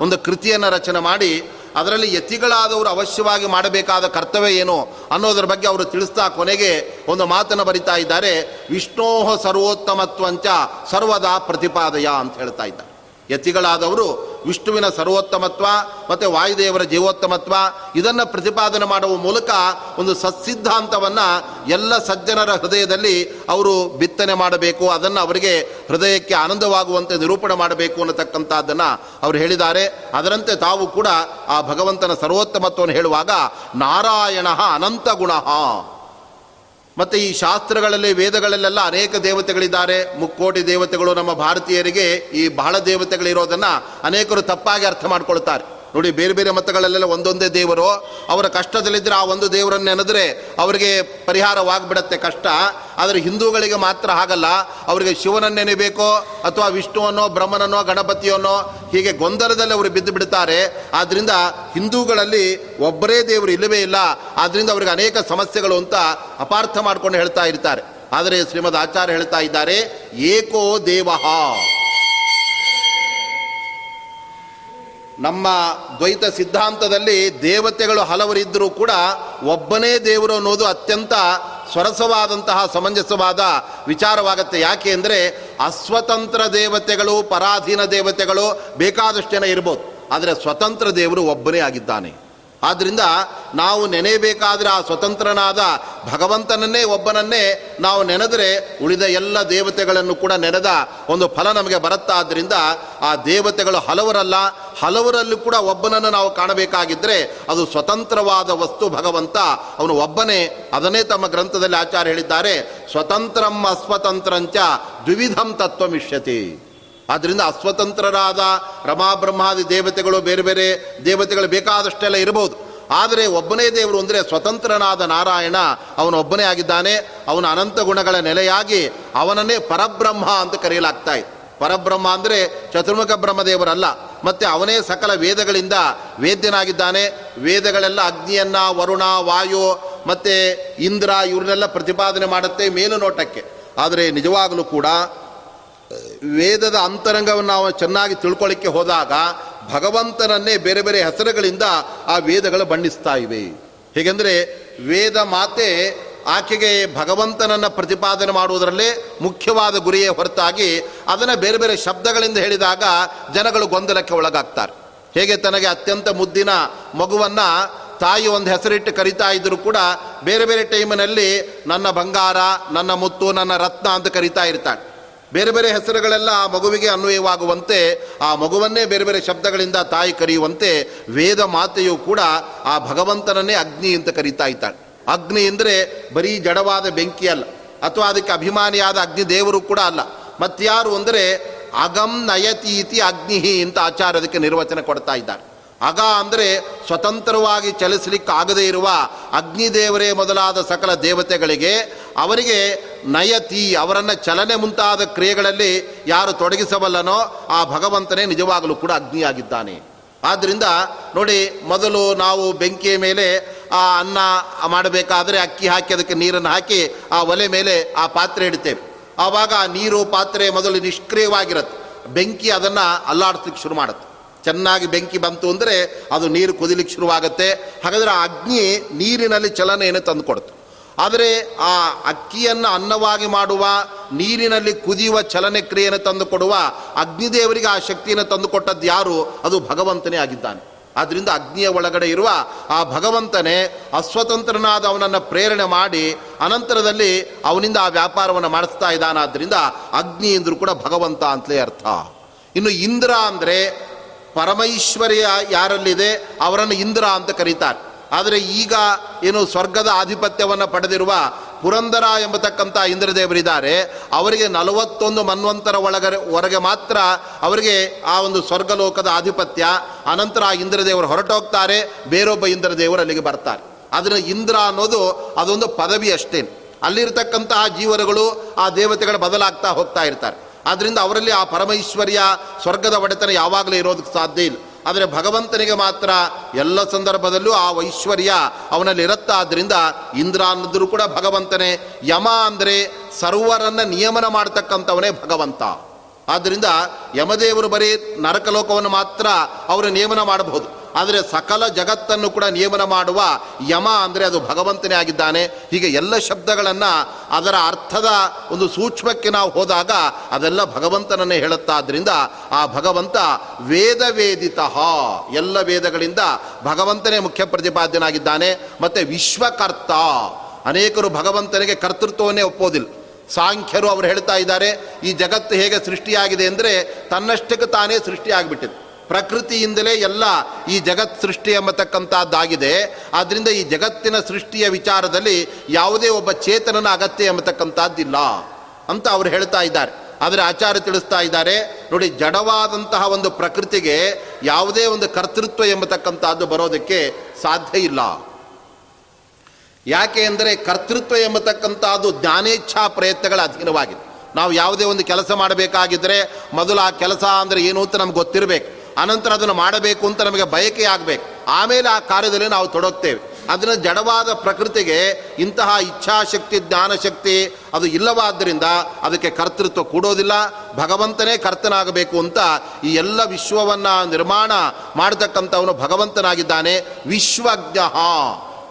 ಒಂದು ಕೃತಿಯನ್ನು ರಚನೆ ಮಾಡಿ ಅದರಲ್ಲಿ ಯತಿಗಳಾದವರು ಅವಶ್ಯವಾಗಿ ಮಾಡಬೇಕಾದ ಕರ್ತವ್ಯ ಏನು ಅನ್ನೋದರ ಬಗ್ಗೆ ಅವರು ತಿಳಿಸ್ತಾ ಕೊನೆಗೆ ಒಂದು ಮಾತನ್ನು ಬರಿತಾ ಇದ್ದಾರೆ ವಿಷ್ಣೋಹ ಸರ್ವೋತ್ತಮತ್ವಂಚ ಸರ್ವದಾ ಪ್ರತಿಪಾದಯ ಅಂತ ಹೇಳ್ತಾ ಇದ್ದಾರೆ. ಯತಿಗಳಾದವರು ವಿಷ್ಣುವಿನ ಸರ್ವೋತ್ತಮತ್ವ ಮತ್ತು ವಾಯುದೇವರ ಜೀವೋತ್ತಮತ್ವ, ಇದನ್ನು ಪ್ರತಿಪಾದನೆ ಮಾಡುವ ಮೂಲಕ ಒಂದು ಸತ್ಸಿದ್ಧಾಂತವನ್ನು ಎಲ್ಲ ಸಜ್ಜನರ ಹೃದಯದಲ್ಲಿ ಅವರು ಬಿತ್ತನೆ ಮಾಡಬೇಕು. ಅದನ್ನು ಅವರಿಗೆ ಹೃದಯಕ್ಕೆ ಆನಂದವಾಗುವಂತೆ ನಿರೂಪಣೆ ಮಾಡಬೇಕು ಅನ್ನತಕ್ಕಂಥದ್ದನ್ನು ಅವರು ಹೇಳಿದ್ದಾರೆ. ಅದರಂತೆ ತಾವು ಕೂಡ ಆ ಭಗವಂತನ ಸರ್ವೋತ್ತಮತ್ವವನ್ನು ಹೇಳುವಾಗ ನಾರಾಯಣ ಅನಂತ ಗುಣ ಮತ್ತು ಈ ಶಾಸ್ತ್ರಗಳಲ್ಲಿ, ವೇದಗಳಲ್ಲೆಲ್ಲ ಅನೇಕ ದೇವತೆಗಳಿದ್ದಾರೆ. ಮುಕ್ಕೋಟಿ ದೇವತೆಗಳು ನಮ್ಮ ಭಾರತೀಯರಿಗೆ ಈ ಬಹಳ ದೇವತೆಗಳಿರೋದನ್ನು ಅನೇಕರು ತಪ್ಪಾಗಿ ಅರ್ಥ ಮಾಡ್ಕೊಳ್ತಾರೆ. ನೋಡಿ, ಬೇರೆ ಬೇರೆ ಮತಗಳಲ್ಲೆಲ್ಲ ಒಂದೊಂದೇ ದೇವರು. ಅವರ ಕಷ್ಟದಲ್ಲಿದ್ದರೆ ಆ ಒಂದು ದೇವರನ್ನು ನೆನೆದ್ರೆ ಅವರಿಗೆ ಪರಿಹಾರವಾಗ್ಬಿಡತ್ತೆ ಕಷ್ಟ. ಆದರೆ ಹಿಂದೂಗಳಿಗೆ ಮಾತ್ರ ಹಾಗಲ್ಲ. ಅವರಿಗೆ ಶಿವನನ್ನು ನೆನೆಬೇಕೋ ಅಥವಾ ವಿಷ್ಣುವನ್ನೋ, ಬ್ರಹ್ಮನನ್ನೋ, ಗಣಪತಿಯನ್ನೋ, ಹೀಗೆ ಗೊಂದಲದಲ್ಲಿ ಅವರು ಬಿದ್ದು ಬಿಡ್ತಾರೆ. ಆದ್ದರಿಂದ ಹಿಂದೂಗಳಲ್ಲಿ ಒಬ್ಬರೇ ದೇವರು ಇಲ್ಲವೇ ಇಲ್ಲ. ಆದ್ದರಿಂದ ಅವರಿಗೆ ಅನೇಕ ಸಮಸ್ಯೆಗಳು ಅಂತ ಅಪಾರ್ಥ ಮಾಡ್ಕೊಂಡು ಹೇಳ್ತಾ ಇರ್ತಾರೆ. ಆದರೆ ಶ್ರೀಮದ್ ಆಚಾರ್ಯ ಹೇಳ್ತಾ ಇದ್ದಾರೆ, ಏಕೋ ದೇವಹ ನಮ್ಮ ದ್ವೈತ ಸಿದ್ಧಾಂತದಲ್ಲಿ ದೇವತೆಗಳು ಹಲವರಿದ್ದರೂ ಕೂಡ ಒಬ್ಬನೇ ದೇವರು ಅನ್ನೋದು ಅತ್ಯಂತ ಸ್ವರಸವಾದಂತಹ, ಸಮಂಜಸವಾದ ವಿಚಾರವಾಗುತ್ತೆ. ಯಾಕೆ ಅಂದರೆ ಅಸ್ವತಂತ್ರ ದೇವತೆಗಳು, ಪರಾಧೀನ ದೇವತೆಗಳು ಬೇಕಾದಷ್ಟು ಜನ ಇರ್ಬೋದು. ಆದರೆ ಸ್ವತಂತ್ರ ದೇವರು ಒಬ್ಬನೇ ಆಗಿದ್ದಾನೆ. ಆದ್ದರಿಂದ ನಾವು ನೆನೆಯಬೇಕಾದ್ರೆ ಆ ಸ್ವತಂತ್ರನಾದ ಭಗವಂತನನ್ನೇ, ಒಬ್ಬನನ್ನೇ ನಾವು ನೆನೆದರೆ ಉಳಿದ ಎಲ್ಲ ದೇವತೆಗಳನ್ನು ಕೂಡ ನೆನೆದ ಒಂದು ಫಲ ನಮಗೆ ಬರುತ್ತಾದ್ದರಿಂದ ಆ ದೇವತೆಗಳು ಹಲವರಲ್ಲ, ಹಲವರಲ್ಲೂ ಕೂಡ ಒಬ್ಬನನ್ನು ನಾವು ಕಾಣಬೇಕಾಗಿದ್ದರೆ ಅದು ಸ್ವತಂತ್ರವಾದ ವಸ್ತು ಭಗವಂತ. ಅವನು ಒಬ್ಬನೇ, ಅದನ್ನೇ ತಮ್ಮ ಗ್ರಂಥದಲ್ಲಿ ಆಚಾರ್ಯ ಹೇಳಿದ್ದಾರೆ, ಸ್ವತಂತ್ರಂ ಅಸ್ವತಂತ್ರಂಚ ದ್ವಿವಿಧಂ ತತ್ವಮಿಷ್ಯತಿ. ಆದ್ದರಿಂದ ಅಸ್ವತಂತ್ರರಾದ ರಮಾಬ್ರಹ್ಮಾದಿ ದೇವತೆಗಳು ಬೇರೆ ಬೇರೆ ದೇವತೆಗಳು ಬೇಕಾದಷ್ಟೆಲ್ಲ ಇರಬಹುದು. ಆದರೆ ಒಬ್ಬನೇ ದೇವರು ಅಂದರೆ ಸ್ವತಂತ್ರನಾದ ನಾರಾಯಣ, ಅವನು ಒಬ್ಬನೇ ಆಗಿದ್ದಾನೆ. ಅವನ ಅನಂತ ಗುಣಗಳ ನೆಲೆಯಾಗಿ ಅವನನ್ನೇ ಪರಬ್ರಹ್ಮ ಅಂತ ಕರೆಯಲಾಗ್ತಾ ಇದೆ. ಪರಬ್ರಹ್ಮ ಅಂದರೆ ಚತುರ್ಮುಖ ಬ್ರಹ್ಮದೇವರಲ್ಲ. ಮತ್ತು ಅವನೇ ಸಕಲ ವೇದಗಳಿಂದ ವೇದ್ಯನಾಗಿದ್ದಾನೆ. ವೇದಗಳೆಲ್ಲ ಅಗ್ನಿಯನ್ನ, ವರುಣ, ವಾಯು, ಮತ್ತು ಇಂದ್ರ, ಇವ್ರನ್ನೆಲ್ಲ ಪ್ರತಿಪಾದನೆ ಮಾಡುತ್ತೆ ಮೇಲು ನೋಟಕ್ಕೆ ಆದರೆ ನಿಜವಾಗಲೂ ಕೂಡ ವೇದದ ಅಂತರಂಗವನ್ನು ನಾವು ಚೆನ್ನಾಗಿ ತಿಳ್ಕೊಳ್ಳಿಕ್ಕೆ ಹೋದಾಗ ಭಗವಂತನನ್ನೇ ಬೇರೆ ಬೇರೆ ಹೆಸರುಗಳಿಂದ ಆ ವೇದಗಳು ಬಣ್ಣಿಸ್ತಾ ಇವೆ. ಹೇಗೆಂದರೆ ವೇದ ಮಾತೆ ಆಕೆಗೆ ಭಗವಂತನನ್ನು ಪ್ರತಿಪಾದನೆ ಮಾಡುವುದರಲ್ಲೇ ಮುಖ್ಯವಾದ ಗುರಿಯೇ ಹೊರತಾಗಿ ಅದನ್ನು ಬೇರೆ ಬೇರೆ ಶಬ್ದಗಳಿಂದ ಹೇಳಿದಾಗ ಜನಗಳು ಗೊಂದಲಕ್ಕೆ ಒಳಗಾಗ್ತಾರೆ. ಹೇಗೆ ತನಗೆ ಅತ್ಯಂತ ಮುದ್ದಿನ ಮಗುವನ್ನು ತಾಯಿ ಒಂದು ಹೆಸರಿಟ್ಟು ಕರಿತಾ ಇದ್ದರೂ ಕೂಡ ಬೇರೆ ಬೇರೆ ಟೈಮಿನಲ್ಲಿ ನನ್ನ ಬಂಗಾರ, ನನ್ನ ಮುತ್ತು, ನನ್ನ ರತ್ನ ಅಂತ ಕರಿತಾ ಇರ್ತಾಳೆ. ಬೇರೆ ಬೇರೆ ಹೆಸರುಗಳೆಲ್ಲ ಆ ಮಗುವಿಗೆ ಅನ್ವಯವಾಗುವಂತೆ, ಆ ಮಗುವನ್ನೇ ಬೇರೆ ಬೇರೆ ಶಬ್ದಗಳಿಂದ ತಾಯಿ ಕರೆಯುವಂತೆ ವೇದ ಮಾತೆಯು ಕೂಡ ಆ ಭಗವಂತನನ್ನೇ ಅಗ್ನಿ ಅಂತ ಕರೀತಾ ಇದ್ದಾಳೆ. ಅಗ್ನಿ ಅಂದರೆ ಬರೀ ಜಡವಾದ ಬೆಂಕಿ ಅಲ್ಲ, ಅಥವಾ ಅದಕ್ಕೆ ಅಭಿಮಾನಿಯಾದ ಅಗ್ನಿ ದೇವರು ಕೂಡ ಅಲ್ಲ. ಮತ್ತಾರು ಅಂದರೆ ಅಗಂ ನಯತೀತಿ ಅಗ್ನಿಹಿ ಅಂತ ಆಚಾರ ಅದಕ್ಕೆ ನಿರ್ವಚನ ಕೊಡ್ತಾ ಇದ್ದಾರೆ. ಅಗ ಅಂದರೆ ಸ್ವತಂತ್ರವಾಗಿ ಚಲಿಸಲಿಕ್ಕಾಗದೇ ಇರುವ ಅಗ್ನಿದೇವರೇ ಮೊದಲಾದ ಸಕಲ ದೇವತೆಗಳಿಗೆ ಅವರಿಗೆ ನಯತಿ, ಅವರನ್ನು ಚಲನೆ ಮುಂತಾದ ಕ್ರಿಯೆಗಳಲ್ಲಿ ಯಾರು ತೊಡಗಿಸಬಲ್ಲನೋ ಆ ಭಗವಂತನೇ ನಿಜವಾಗಲೂ ಕೂಡ ಅಗ್ನಿಯಾಗಿದ್ದಾನೆ. ಆದ್ದರಿಂದ ನೋಡಿ, ಮೊದಲು ನಾವು ಬೆಂಕಿಯ ಮೇಲೆ ಆ ಅನ್ನ ಮಾಡಬೇಕಾದರೆ ಅಕ್ಕಿ ಹಾಕಿ, ಅದಕ್ಕೆ ನೀರನ್ನು ಹಾಕಿ ಆ ಒಲೆ ಮೇಲೆ ಆ ಪಾತ್ರೆ ಇಡ್ತೇವೆ ಆವಾಗ ನೀರು ಪಾತ್ರೆ ಮೊದಲು ನಿಷ್ಕ್ರಿಯವಾಗಿರುತ್ತೆ. ಬೆಂಕಿ ಅದನ್ನು ಅಲ್ಲಾಡಿಸ್ಲಿಕ್ಕೆ ಶುರು ಮಾಡುತ್ತೆ. ಚೆನ್ನಾಗಿ ಬೆಂಕಿ ಬಂತು ಅಂದರೆ ಅದು ನೀರು ಕುದಿಲಿಕ್ಕೆ ಶುರುವಾಗುತ್ತೆ. ಹಾಗಾದರೆ ಆ ಅಗ್ನಿ ನೀರಿನಲ್ಲಿ ಚಲನೆಯನ್ನು ತಂದು ಕೊಡ್ತು ಆದರೆ ಆ ಅಕ್ಕಿಯನ್ನು ಅನ್ನವಾಗಿ ಮಾಡುವ, ನೀರಿನಲ್ಲಿ ಕುದಿಯುವ ಚಲನೆ ಕ್ರಿಯೆಯನ್ನು ತಂದುಕೊಡುವ ಅಗ್ನಿದೇವರಿಗೆ ಆ ಶಕ್ತಿಯನ್ನು ತಂದು ಕೊಟ್ಟದ್ದು ಯಾರು? ಅದು ಭಗವಂತನೇ ಆಗಿದ್ದಾನೆ. ಆದ್ದರಿಂದ ಅಗ್ನಿಯ ಒಳಗಡೆ ಇರುವ ಆ ಭಗವಂತನೇ ಅಸ್ವತಂತ್ರನಾದ ಅವನನ್ನು ಪ್ರೇರಣೆ ಮಾಡಿ ಅನಂತರದಲ್ಲಿ ಅವನಿಂದ ಆ ವ್ಯಾಪಾರವನ್ನು ಮಾಡಿಸ್ತಾ ಇದ್ದಾನಾದ್ದರಿಂದ ಅಗ್ನಿ ಎಂದರೂ ಕೂಡ ಭಗವಂತ ಅಂತಲೇ ಅರ್ಥ. ಇನ್ನು ಇಂದ್ರ ಅಂದರೆ ಪರಮೈಶ್ವರ್ಯ ಯಾರಲ್ಲಿದೆ, ಅವರನ್ನು ಇಂದ್ರ ಅಂತ ಕರೀತಾರೆ. ಆದರೆ ಈಗ ಏನು ಸ್ವರ್ಗದ ಆಧಿಪತ್ಯವನ್ನು ಪಡೆದಿರುವ ಪುರಂದರ ಎಂಬತಕ್ಕಂಥ ಇಂದ್ರದೇವರಿದ್ದಾರೆ. ಅವರಿಗೆ ನಲವತ್ತೊಂದು ಮನ್ವಂತರ ಒಳಗರೆ, ಹೊರಗೆ ಮಾತ್ರ ಅವರಿಗೆ ಆ ಒಂದು ಸ್ವರ್ಗಲೋಕದ ಆಧಿಪತ್ಯ. ಅನಂತರ ಆ ಇಂದ್ರದೇವರು ಹೊರಟೋಗ್ತಾರೆ, ಬೇರೊಬ್ಬ ಇಂದ್ರದೇವರು ಅಲ್ಲಿಗೆ ಬರ್ತಾರೆ. ಅದನ್ನು ಇಂದ್ರ ಅನ್ನೋದು ಅದೊಂದು ಪದವಿ ಅಷ್ಟೇ ಅಲ್ಲಿರ್ತಕ್ಕಂತಹ ಜೀವರುಗಳು ಆ ದೇವತೆಗಳು ಬದಲಾಗ್ತಾ ಹೋಗ್ತಾ ಇರ್ತಾರೆ. ಆದ್ದರಿಂದ ಅವರಲ್ಲಿ ಆ ಪರಮೈಶ್ವರ್ಯ ಸ್ವರ್ಗದ ಒಡೆತನ ಯಾವಾಗಲೂ ಇರೋದಕ್ಕೆ ಸಾಧ್ಯ ಇಲ್ಲ. ಆದರೆ ಭಗವಂತನಿಗೆ ಮಾತ್ರ ಎಲ್ಲ ಸಂದರ್ಭದಲ್ಲೂ ಆ ಐಶ್ವರ್ಯ ಅವನಲ್ಲಿ ಇರುತ್ತಾದ್ದರಿಂದ ಇಂದ್ರ ಅನ್ನೋದ್ರು ಕೂಡ ಭಗವಂತನೇ ಯಮ ಅಂದರೆ ಸರ್ವರನ್ನ ನಿಯಮನ ಮಾಡ್ತಕ್ಕಂಥವನೇ ಭಗವಂತ. ಆದ್ದರಿಂದ ಯಮದೇವರು ಬರೀ ನರಕಲೋಕವನ್ನು ಮಾತ್ರ ಅವರು ನಿಯಮನ ಮಾಡಬಹುದು ಆದರೆ ಸಕಲ ಜಗತ್ತನ್ನು ಕೂಡ ನಿಯಮನ ಮಾಡುವ ಯಮ ಅಂದರೆ ಅದು ಭಗವಂತನೇ ಆಗಿದ್ದಾನೆ. ಹೀಗೆ ಎಲ್ಲ ಶಬ್ದಗಳನ್ನು ಅದರ ಅರ್ಥದ ಒಂದು ಸೂಕ್ಷ್ಮಕ್ಕೆ ನಾವು ಹೋದಾಗ ಅದೆಲ್ಲ ಭಗವಂತನನ್ನೇ ಹೇಳುತ್ತಾದ್ರಿಂದ ಆ ಭಗವಂತ ವೇದ ವೇದಿತ ಎಲ್ಲ ವೇದಗಳಿಂದ ಭಗವಂತನೇ ಮುಖ್ಯ ಪ್ರತಿಪಾದ್ಯನಾಗಿದ್ದಾನೆ. ಮತ್ತು ವಿಶ್ವಕರ್ತ. ಅನೇಕರು ಭಗವಂತನಿಗೆ ಕರ್ತೃತ್ವವನ್ನೇ ಒಪ್ಪೋದಿಲ್ಲ. ಸಾಂಖ್ಯರು ಅವರು ಹೇಳ್ತಾ ಇದ್ದಾರೆ, ಈ ಜಗತ್ತು ಹೇಗೆ ಸೃಷ್ಟಿಯಾಗಿದೆ ಅಂದರೆ ತನ್ನಷ್ಟಕ್ಕೆ ತಾನೇ ಸೃಷ್ಟಿಯಾಗಿಬಿಟ್ಟಿದೆ. ಪ್ರಕೃತಿಯಿಂದಲೇ ಎಲ್ಲ ಈ ಜಗತ್ ಸೃಷ್ಟಿ ಎಂಬತಕ್ಕಂಥದ್ದಾಗಿದೆ. ಆದ್ದರಿಂದ ಈ ಜಗತ್ತಿನ ಸೃಷ್ಟಿಯ ವಿಚಾರದಲ್ಲಿ ಯಾವುದೇ ಒಬ್ಬ ಚೇತನನ ಅಗತ್ಯ ಎಂಬತಕ್ಕಂಥದ್ದಿಲ್ಲ ಅಂತ ಅವರು ಹೇಳ್ತಾ ಇದ್ದಾರೆ. ಆದರೆ ಆಚಾರ್ಯ ತಿಳಿಸ್ತಾ ಇದ್ದಾರೆ, ನೋಡಿ ಜಡವಾದಂತಹ ಒಂದು ಪ್ರಕೃತಿಗೆ ಯಾವುದೇ ಒಂದು ಕರ್ತೃತ್ವ ಎಂಬತಕ್ಕಂಥದ್ದು ಬರೋದಕ್ಕೆ ಸಾಧ್ಯ ಇಲ್ಲ. ಯಾಕೆ ಅಂದರೆ ಕರ್ತೃತ್ವ ಎಂಬತಕ್ಕಂಥದ್ದು ಜ್ಞಾನೇಚ್ಛಾ ಪ್ರಯತ್ನಗಳ ಅಧೀನವಾಗಿದೆ. ನಾವು ಯಾವುದೇ ಒಂದು ಕೆಲಸ ಮಾಡಬೇಕಾಗಿದ್ದರೆ ಮೊದಲು ಆ ಕೆಲಸ ಅಂದರೆ ಏನು ಅಂತ ನಮ್ಗೆ ಗೊತ್ತಿರಬೇಕು. ಅನಂತರ ಅದನ್ನು ಮಾಡಬೇಕು ಅಂತ ನಮಗೆ ಬಯಕೆ ಆಗಬೇಕು. ಆಮೇಲೆ ಆ ಕಾರ್ಯದಲ್ಲಿ ನಾವು ತೊಡಗ್ತೇವೆ. ಅದನ್ನು ಜಡವಾದ ಪ್ರಕೃತಿಗೆ ಇಂತಹ ಇಚ್ಛಾಶಕ್ತಿ, ಜ್ಞಾನಶಕ್ತಿ ಅದು ಇಲ್ಲವಾದ್ದರಿಂದ ಅದಕ್ಕೆ ಕರ್ತೃತ್ವ ಕೂಡೋದಿಲ್ಲ. ಭಗವಂತನೇ ಕರ್ತನಾಗಬೇಕು ಅಂತ ಈ ಎಲ್ಲ ವಿಶ್ವವನ್ನು ನಿರ್ಮಾಣ ಮಾಡತಕ್ಕಂಥವನು ಭಗವಂತನಾಗಿದ್ದಾನೆ. ವಿಶ್ವಜ್ಞ.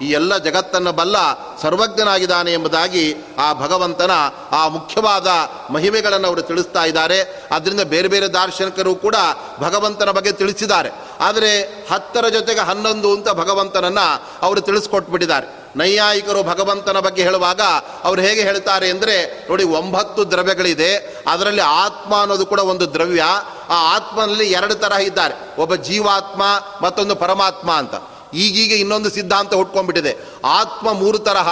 ಈ ಎಲ್ಲ ಜಗತ್ತನ್ನು ಬಲ್ಲ ಸರ್ವಜ್ಞನಾಗಿದ್ದಾನೆ ಎಂಬುದಾಗಿ ಆ ಭಗವಂತನ ಆ ಮುಖ್ಯವಾದ ಮಹಿಮೆಗಳನ್ನು ಅವರು ತಿಳಿಸ್ತಾ ಇದ್ದಾರೆ. ಅದರಿಂದ ಬೇರೆ ಬೇರೆ ದಾರ್ಶನಿಕರು ಕೂಡ ಭಗವಂತನ ಬಗ್ಗೆ ತಿಳಿಸಿದ್ದಾರೆ. ಆದರೆ ಹತ್ತರ ಜೊತೆಗೆ ಹನ್ನೊಂದು ಅಂತ ಭಗವಂತನನ್ನು ಅವರು ತಿಳಿಸ್ಕೊಟ್ಬಿಟ್ಟಿದ್ದಾರೆ. ನೈಯಾಯಿಕರು ಭಗವಂತನ ಬಗ್ಗೆ ಹೇಳುವಾಗ ಅವರು ಹೇಗೆ ಹೇಳ್ತಾರೆ ಅಂದರೆ, ನೋಡಿ ಒಂಬತ್ತು ದ್ರವ್ಯಗಳಿದೆ, ಅದರಲ್ಲಿ ಆತ್ಮ ಅನ್ನೋದು ಕೂಡ ಒಂದು ದ್ರವ್ಯ, ಆ ಆತ್ಮನಲ್ಲಿ ಎರಡು ತರಹ ಇದ್ದಾರೆ. ಒಬ್ಬ ಜೀವಾತ್ಮ, ಮತ್ತೊಂದು ಪರಮಾತ್ಮ ಅಂತ. ಈಗೀಗ ಇನ್ನೊಂದು ಸಿದ್ಧಾಂತ ಹುಟ್ಕೊಂಡ್ಬಿಟ್ಟಿದೆ. ಆತ್ಮ ಮೂರು ತರಹ,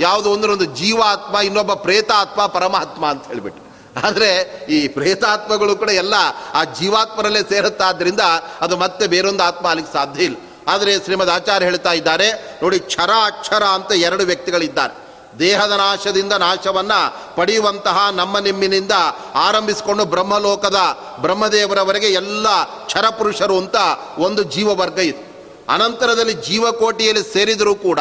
ಯಾವುದು ಅಂದ್ರೆ ಒಂದು ಜೀವಾತ್ಮ, ಇನ್ನೊಬ್ಬ ಪ್ರೇತಾತ್ಮ, ಪರಮಾತ್ಮ ಅಂತ ಹೇಳಿಬಿಟ್ಟು. ಆದರೆ ಈ ಪ್ರೇತಾತ್ಮಗಳು ಕೂಡ ಎಲ್ಲ ಆ ಜೀವಾತ್ಮರಲ್ಲೇ ಸೇರುತ್ತಾದ್ದರಿಂದ ಅದು ಮತ್ತೆ ಬೇರೊಂದು ಆತ್ಮ ಅಲ್ಲಿಗೆ ಸಾಧ್ಯ ಇಲ್ಲ. ಆದರೆ ಶ್ರೀಮದ್ ಆಚಾರ್ಯ ಹೇಳ್ತಾ ಇದ್ದಾರೆ, ನೋಡಿ ಕ್ಷರ ಅಕ್ಷರ ಅಂತ ಎರಡು ವ್ಯಕ್ತಿಗಳಿದ್ದಾರೆ. ದೇಹದ ನಾಶದಿಂದ ನಾಶವನ್ನು ಪಡೆಯುವಂತಹ ನಮ್ಮ ನಿಮ್ಮಿನಿಂದ ಆರಂಭಿಸಿಕೊಂಡು ಬ್ರಹ್ಮಲೋಕದ ಬ್ರಹ್ಮದೇವರವರೆಗೆ ಎಲ್ಲ ಕ್ಷರಪುರುಷರು ಅಂತ ಒಂದು ಜೀವವರ್ಗ ಇದೆ. ಅನಂತರದಲ್ಲಿ ಜೀವಕೋಟಿಯಲ್ಲಿ ಸೇರಿದರೂ ಕೂಡ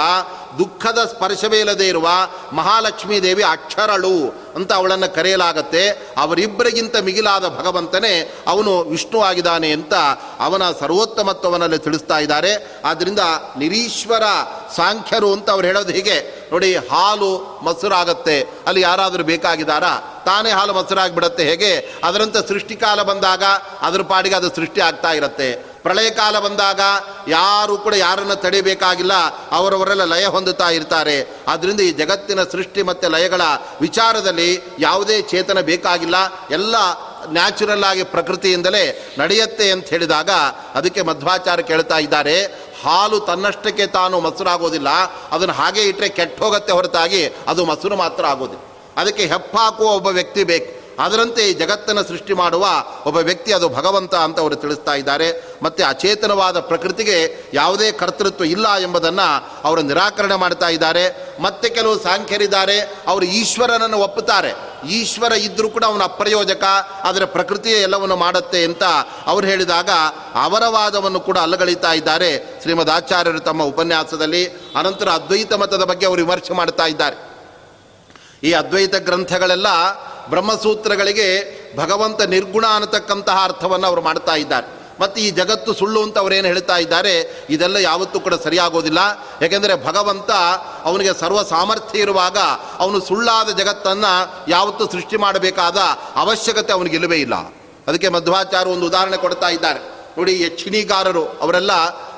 ದುಃಖದ ಸ್ಪರ್ಶವೇ ಇಲ್ಲದೆ ಇರುವ ಮಹಾಲಕ್ಷ್ಮೀ ದೇವಿ ಅಕ್ಷರಳು ಅಂತ ಅವಳನ್ನು ಕರೆಯಲಾಗತ್ತೆ. ಅವರಿಬ್ಬರಿಗಿಂತ ಮಿಗಿಲಾದ ಭಗವಂತನೇ ಅವನು ವಿಷ್ಣು ಆಗಿದ್ದಾನೆ ಅಂತ ಅವನ ಸರ್ವೋತ್ತಮತ್ವವನ್ನಲ್ಲಿ ತಿಳಿಸ್ತಾ ಇದ್ದಾರೆ. ಆದ್ದರಿಂದ ನಿರೀಶ್ವರ ಸಾಂಖ್ಯರು ಅಂತ ಅವ್ರು ಹೇಳೋದು ಹೀಗೆ, ನೋಡಿ ಹಾಲು ಮೊಸರಾಗತ್ತೆ. ಅಲ್ಲಿ ಯಾರಾದರೂ ಬೇಕಾಗಿದ್ದಾರಾ? ತಾನೇ ಹಾಲು ಮೊಸರಾಗಿಬಿಡತ್ತೆ ಹೇಗೆ? ಅದರಂತೆ ಸೃಷ್ಟಿಕಾಲ ಬಂದಾಗ ಅದರ ಪಾಡಿಗೆ ಅದು ಸೃಷ್ಟಿ ಆಗ್ತಾ ಇರುತ್ತೆ. ಪ್ರಳಯ ಕಾಲ ಬಂದಾಗ ಯಾರು ಕೂಡ ಯಾರನ್ನು ತಡೆಯಬೇಕಾಗಿಲ್ಲ, ಅವರವರೆಲ್ಲ ಲಯ ಹೊಂದುತ್ತಾ ಇರ್ತಾರೆ. ಆದ್ದರಿಂದ ಈ ಜಗತ್ತಿನ ಸೃಷ್ಟಿ ಮತ್ತು ಲಯಗಳ ವಿಚಾರದಲ್ಲಿ ಯಾವುದೇ ಚೇತನ ಬೇಕಾಗಿಲ್ಲ. ಎಲ್ಲ ನ್ಯಾಚುರಲ್ ಆಗಿ ಪ್ರಕೃತಿಯಿಂದಲೇ ನಡೆಯುತ್ತೆ ಅಂತ ಹೇಳಿದಾಗ ಅದಕ್ಕೆ ಮಧ್ವಾಚಾರ ಕೇಳ್ತಾ ಇದ್ದಾರೆ, ಹಾಲು ತನ್ನಷ್ಟಕ್ಕೆ ತಾನು ಮೊಸರಾಗೋದಿಲ್ಲ, ಅದನ್ನು ಹಾಗೆ ಇಟ್ಟರೆ ಕೆಟ್ಟ ಹೋಗುತ್ತೆ ಹೊರತಾಗಿ ಅದು ಮೊಸರು ಮಾತ್ರ ಆಗೋದಿಲ್ಲ. ಅದಕ್ಕೆ ಹೆಪ್ಪಾಕುವ ಒಬ್ಬ ವ್ಯಕ್ತಿ ಬೇಕು. ಅದರಂತೆ ಈ ಜಗತ್ತನ್ನು ಸೃಷ್ಟಿ ಮಾಡುವ ಒಬ್ಬ ವ್ಯಕ್ತಿ ಅದು ಭಗವಂತ ಅಂತ ಅವರು ತಿಳಿಸ್ತಾ ಇದ್ದಾರೆ. ಮತ್ತು ಅಚೇತನವಾದ ಪ್ರಕೃತಿಗೆ ಯಾವುದೇ ಕರ್ತೃತ್ವ ಇಲ್ಲ ಎಂಬುದನ್ನು ಅವರು ನಿರಾಕರಣೆ ಮಾಡ್ತಾ ಇದ್ದಾರೆ. ಮತ್ತೆ ಕೆಲವು ಸಾಂಖ್ಯರಿದ್ದಾರೆ, ಅವರು ಈಶ್ವರನನ್ನು ಒಪ್ಪುತ್ತಾರೆ. ಈಶ್ವರ ಇದ್ದರೂ ಕೂಡ ಅವನ ಅಪ್ರಯೋಜಕ ಆದರೆ ಪ್ರಕೃತಿಯೇ ಎಲ್ಲವನ್ನು ಮಾಡುತ್ತೆ ಅಂತ ಅವರು ಹೇಳಿದಾಗ ಅವರ ವಾದವನ್ನು ಕೂಡ ಅಲ್ಲಗಳಿತಾ ಇದ್ದಾರೆ ಶ್ರೀಮದ್ ಆಚಾರ್ಯರು ತಮ್ಮ ಉಪನ್ಯಾಸದಲ್ಲಿ. ಅನಂತರ ಅದ್ವೈತ ಮತದ ಬಗ್ಗೆ ಅವರು ವಿಮರ್ಶೆ ಮಾಡ್ತಾ ಇದ್ದಾರೆ. ಈ ಅದ್ವೈತ ಗ್ರಂಥಗಳೆಲ್ಲ ಬ್ರಹ್ಮಸೂತ್ರಗಳಿಗೆ ಭಗವಂತ ನಿರ್ಗುಣ ಅನ್ನತಕ್ಕಂತಹ ಅರ್ಥವನ್ನು ಅವರು ಮಾಡ್ತಾ ಇದ್ದಾರೆ. ಮತ್ತು ಈ ಜಗತ್ತು ಸುಳ್ಳು ಅಂತ ಅವರೇನು ಹೇಳ್ತಾ ಇದ್ದಾರೆ, ಇದೆಲ್ಲ ಯಾವತ್ತೂ ಕೂಡ ಸರಿಯಾಗೋದಿಲ್ಲ. ಯಾಕೆಂದರೆ ಭಗವಂತ ಅವನಿಗೆ ಸರ್ವ ಸಾಮರ್ಥ್ಯ ಇರುವಾಗ ಅವನು ಸುಳ್ಳಾದ ಜಗತ್ತನ್ನು ಯಾವತ್ತೂ ಸೃಷ್ಟಿ ಮಾಡಬೇಕಾದ ಅವಶ್ಯಕತೆ ಅವನಿಗೆ ಇಲ್ಲ. ಅದಕ್ಕೆ ಮಧ್ವಾಚಾರ ಒಂದು ಉದಾಹರಣೆ ಕೊಡ್ತಾ ಇದ್ದಾರೆ. ನೋಡಿ, ಯಕ್ಷಿಣಿಗಾರರು, ಅವರೆಲ್ಲ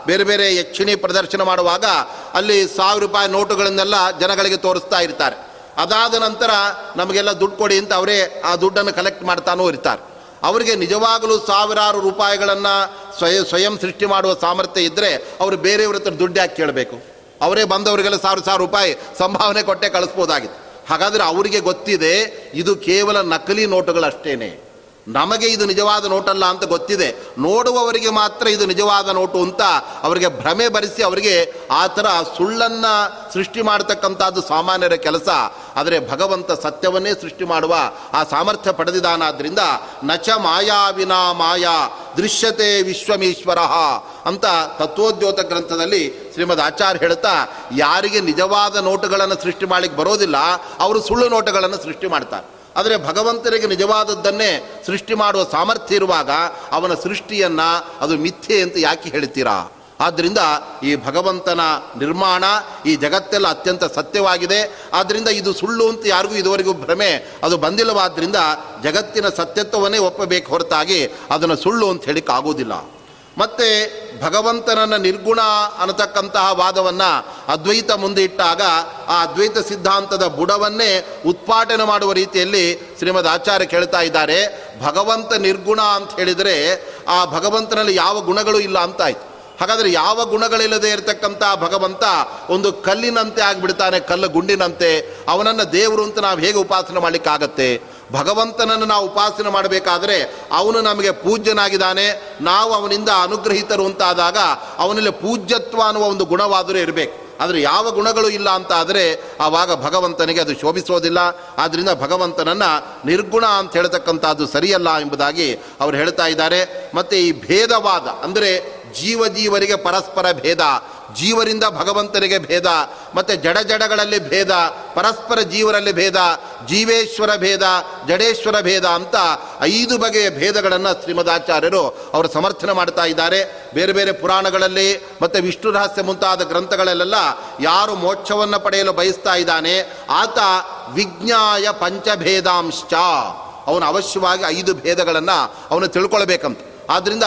ಬೇರೆ ಬೇರೆ ಯಕ್ಷಿಣಿ ಪ್ರದರ್ಶನ ಮಾಡುವಾಗ ಅಲ್ಲಿ ಸಾವಿರ ರೂಪಾಯಿ ನೋಟುಗಳನ್ನೆಲ್ಲ ಜನಗಳಿಗೆ ತೋರಿಸ್ತಾ ಇರ್ತಾರೆ. ಅದಾದ ನಂತರ ನಮಗೆಲ್ಲ ದುಡ್ಡು ಕೊಡಿ ಅಂತ ಅವರೇ ಆ ದುಡ್ಡನ್ನು ಕಲೆಕ್ಟ್ ಮಾಡ್ತಾನೂ ಇರ್ತಾರೆ. ಅವರಿಗೆ ನಿಜವಾಗಲೂ ಸಾವಿರಾರು ರೂಪಾಯಿಗಳನ್ನು ಸ್ವಯಂ ಸ್ವಯಂ ಸೃಷ್ಟಿ ಮಾಡುವ ಸಾಮರ್ಥ್ಯ ಇದ್ದರೆ ಅವರು ಬೇರೆಯವ್ರ ಹತ್ರ ದುಡ್ಡು ಯಾಕೆ ಕೇಳಬೇಕು? ಅವರೇ ಬಂದವರಿಗೆಲ್ಲ ಸಾವಿರ ಸಾವಿರ ರೂಪಾಯಿ ಸಂಭಾವನೆ ಕೊಟ್ಟೆ ಕಳಿಸ್ಬೋದಾಗಿತ್ತು. ಹಾಗಾದರೆ ಅವರಿಗೆ ಗೊತ್ತಿದೆ, ಇದು ಕೇವಲ ನಕಲಿ ನೋಟುಗಳಷ್ಟೇನೆ. ನಮಗೆ ಇದು ನಿಜವಾದ ನೋಟಲ್ಲ ಅಂತ ಗೊತ್ತಿದೆ. ನೋಡುವವರಿಗೆ ಮಾತ್ರ ಇದು ನಿಜವಾದ ನೋಟು ಅಂತ ಅವರಿಗೆ ಭ್ರಮೆ ಭರಿಸಿ ಅವರಿಗೆ ಆ ಥರ ಸುಳ್ಳನ್ನು ಸೃಷ್ಟಿ ಮಾಡತಕ್ಕಂಥದ್ದು ಸಾಮಾನ್ಯರ ಕೆಲಸ. ಆದರೆ ಭಗವಂತ ಸತ್ಯವನ್ನೇ ಸೃಷ್ಟಿ ಮಾಡುವ ಆ ಸಾಮರ್ಥ್ಯ ಪಡೆದಿದ್ದಾನಾದ್ರಿಂದ ನಚ ಮಾಯಾ ವಿನಾ ಮಾಯಾ ದೃಶ್ಯತೆ ವಿಶ್ವಮೀಶ್ವರ ಅಂತ ತತ್ವೋದ್ಯೋತ ಗ್ರಂಥದಲ್ಲಿ ಶ್ರೀಮದ್ ಆಚಾರ್ಯ ಹೇಳ್ತಾ, ಯಾರಿಗೆ ನಿಜವಾದ ನೋಟುಗಳನ್ನು ಸೃಷ್ಟಿ ಮಾಡಲಿಕ್ಕೆ ಬರೋದಿಲ್ಲ, ಅವರು ಸುಳ್ಳು ನೋಟುಗಳನ್ನು ಸೃಷ್ಟಿ ಮಾಡ್ತಾರೆ. ಆದರೆ ಭಗವಂತನಿಗೆ ನಿಜವಾದದ್ದನ್ನೇ ಸೃಷ್ಟಿ ಮಾಡುವ ಸಾಮರ್ಥ್ಯ ಇರುವಾಗ ಅವನ ಸೃಷ್ಟಿಯನ್ನು ಅದು ಮಿಥ್ಯೆ ಅಂತ ಯಾಕೆ ಹೇಳ್ತೀರಾ? ಆದ್ದರಿಂದ ಈ ಭಗವಂತನ ನಿರ್ಮಾಣ ಈ ಜಗತ್ತೆಲ್ಲ ಅತ್ಯಂತ ಸತ್ಯವಾಗಿದೆ. ಆದ್ದರಿಂದ ಇದು ಸುಳ್ಳು ಅಂತ ಯಾರಿಗೂ ಇದುವರೆಗೂ ಭ್ರಮೆ ಅದು ಬಂದಿಲ್ಲವಾದ್ದರಿಂದ ಜಗತ್ತಿನ ಸತ್ಯತ್ವವನ್ನೇ ಒಪ್ಪಬೇಕು ಹೊರತಾಗಿ ಅದನ್ನು ಸುಳ್ಳು ಅಂತ ಹೇಳಿಕ್ಕಾಗೋದಿಲ್ಲ ಮತ್ತು ಭಗವಂತನನ್ನು ನಿರ್ಗುಣ ಅನ್ನತಕ್ಕಂತಹ ವಾದವನ್ನು ಅದ್ವೈತ ಮುಂದೆ ಇಟ್ಟಾಗ ಆ ಅದ್ವೈತ ಸಿದ್ಧಾಂತದ ಬುಡವನ್ನೇ ಉತ್ಪಾಟನೆ ಮಾಡುವ ರೀತಿಯಲ್ಲಿ ಶ್ರೀಮದ್ ಆಚಾರ್ಯ ಕೇಳ್ತಾ ಇದ್ದಾರೆ. ಭಗವಂತ ನಿರ್ಗುಣ ಅಂತ ಹೇಳಿದರೆ ಆ ಭಗವಂತನಲ್ಲಿ ಯಾವ ಗುಣಗಳು ಇಲ್ಲ ಅಂತಾಯ್ತು. ಹಾಗಾದರೆ ಯಾವ ಗುಣಗಳಿಲ್ಲದೆ ಇರತಕ್ಕಂಥ ಭಗವಂತ ಒಂದು ಕಲ್ಲಿನಂತೆ ಆಗಿಬಿಡ್ತಾನೆ, ಕಲ್ಲು ಗುಂಡಿನಂತೆ. ಅವನನ್ನು ದೇವರು ಅಂತ ನಾವು ಹೇಗೆ ಉಪಾಸನೆ ಮಾಡಲಿಕ್ಕಾಗತ್ತೆ? ಭಗವಂತನನ್ನು ನಾವು ಉಪಾಸನೆ ಮಾಡಬೇಕಾದರೆ ಅವನು ನಮಗೆ ಪೂಜ್ಯನಾಗಿದ್ದಾನೆ, ನಾವು ಅವನಿಂದ ಅನುಗ್ರಹಿತರು ಅಂತಾದಾಗ ಅವನಲ್ಲಿ ಪೂಜ್ಯತ್ವ ಅನ್ನುವ ಒಂದು ಗುಣವಾದರೂ ಇರಬೇಕು. ಆದರೆ ಯಾವ ಗುಣಗಳು ಇಲ್ಲ ಅಂತ ಆದರೆ ಆವಾಗ ಭಗವಂತನಿಗೆ ಅದು ಶೋಭಿಸೋದಿಲ್ಲ ಆದ್ದರಿಂದ ಭಗವಂತನನ್ನು ನಿರ್ಗುಣ ಅಂತ ಹೇಳ್ತಕ್ಕಂಥದ್ದು ಸರಿಯಲ್ಲ ಎಂಬುದಾಗಿ ಅವರು ಹೇಳ್ತಾ ಇದ್ದಾರೆ. ಮತ್ತು ಈ ಭೇದವಾದ, ಅಂದರೆ ಜೀವ ಜೀವರಿಗೆ ಪರಸ್ಪರ ಭೇದ ಜೀವರಿಂದ ಭಗವಂತನಿಗೆ ಭೇದ, ಮತ್ತು ಜಡ ಜಡಗಳಲ್ಲಿ ಭೇದ, ಪರಸ್ಪರ ಜೀವರಲ್ಲಿ ಭೇದ, ಜೀವೇಶ್ವರ ಭೇದ, ಜಡೇಶ್ವರ ಭೇದ ಅಂತ ಐದು ಬಗೆಯ ಭೇದಗಳನ್ನು ಶ್ರೀಮದಾಚಾರ್ಯರು ಅವರು ಸಮರ್ಥನೆ ಮಾಡ್ತಾ ಇದ್ದಾರೆ. ಬೇರೆ ಬೇರೆ ಪುರಾಣಗಳಲ್ಲಿ ಮತ್ತು ವಿಷ್ಣು ರಹಸ್ಯ ಮುಂತಾದ ಗ್ರಂಥಗಳಲ್ಲೆಲ್ಲ ಯಾರು ಮೋಕ್ಷವನ್ನು ಪಡೆಯಲು ಬಯಸ್ತಾ ಇದ್ದಾನೆ, ಆತ ವಿಜ್ಞಾಯ ಪಂಚಭೇದಾಂಶ ಅವನು ಅವಶ್ಯವಾಗಿ ಐದು ಭೇದಗಳನ್ನು ಅವನು ತಿಳ್ಕೊಳ್ಬೇಕಂತ. ಆದ್ದರಿಂದ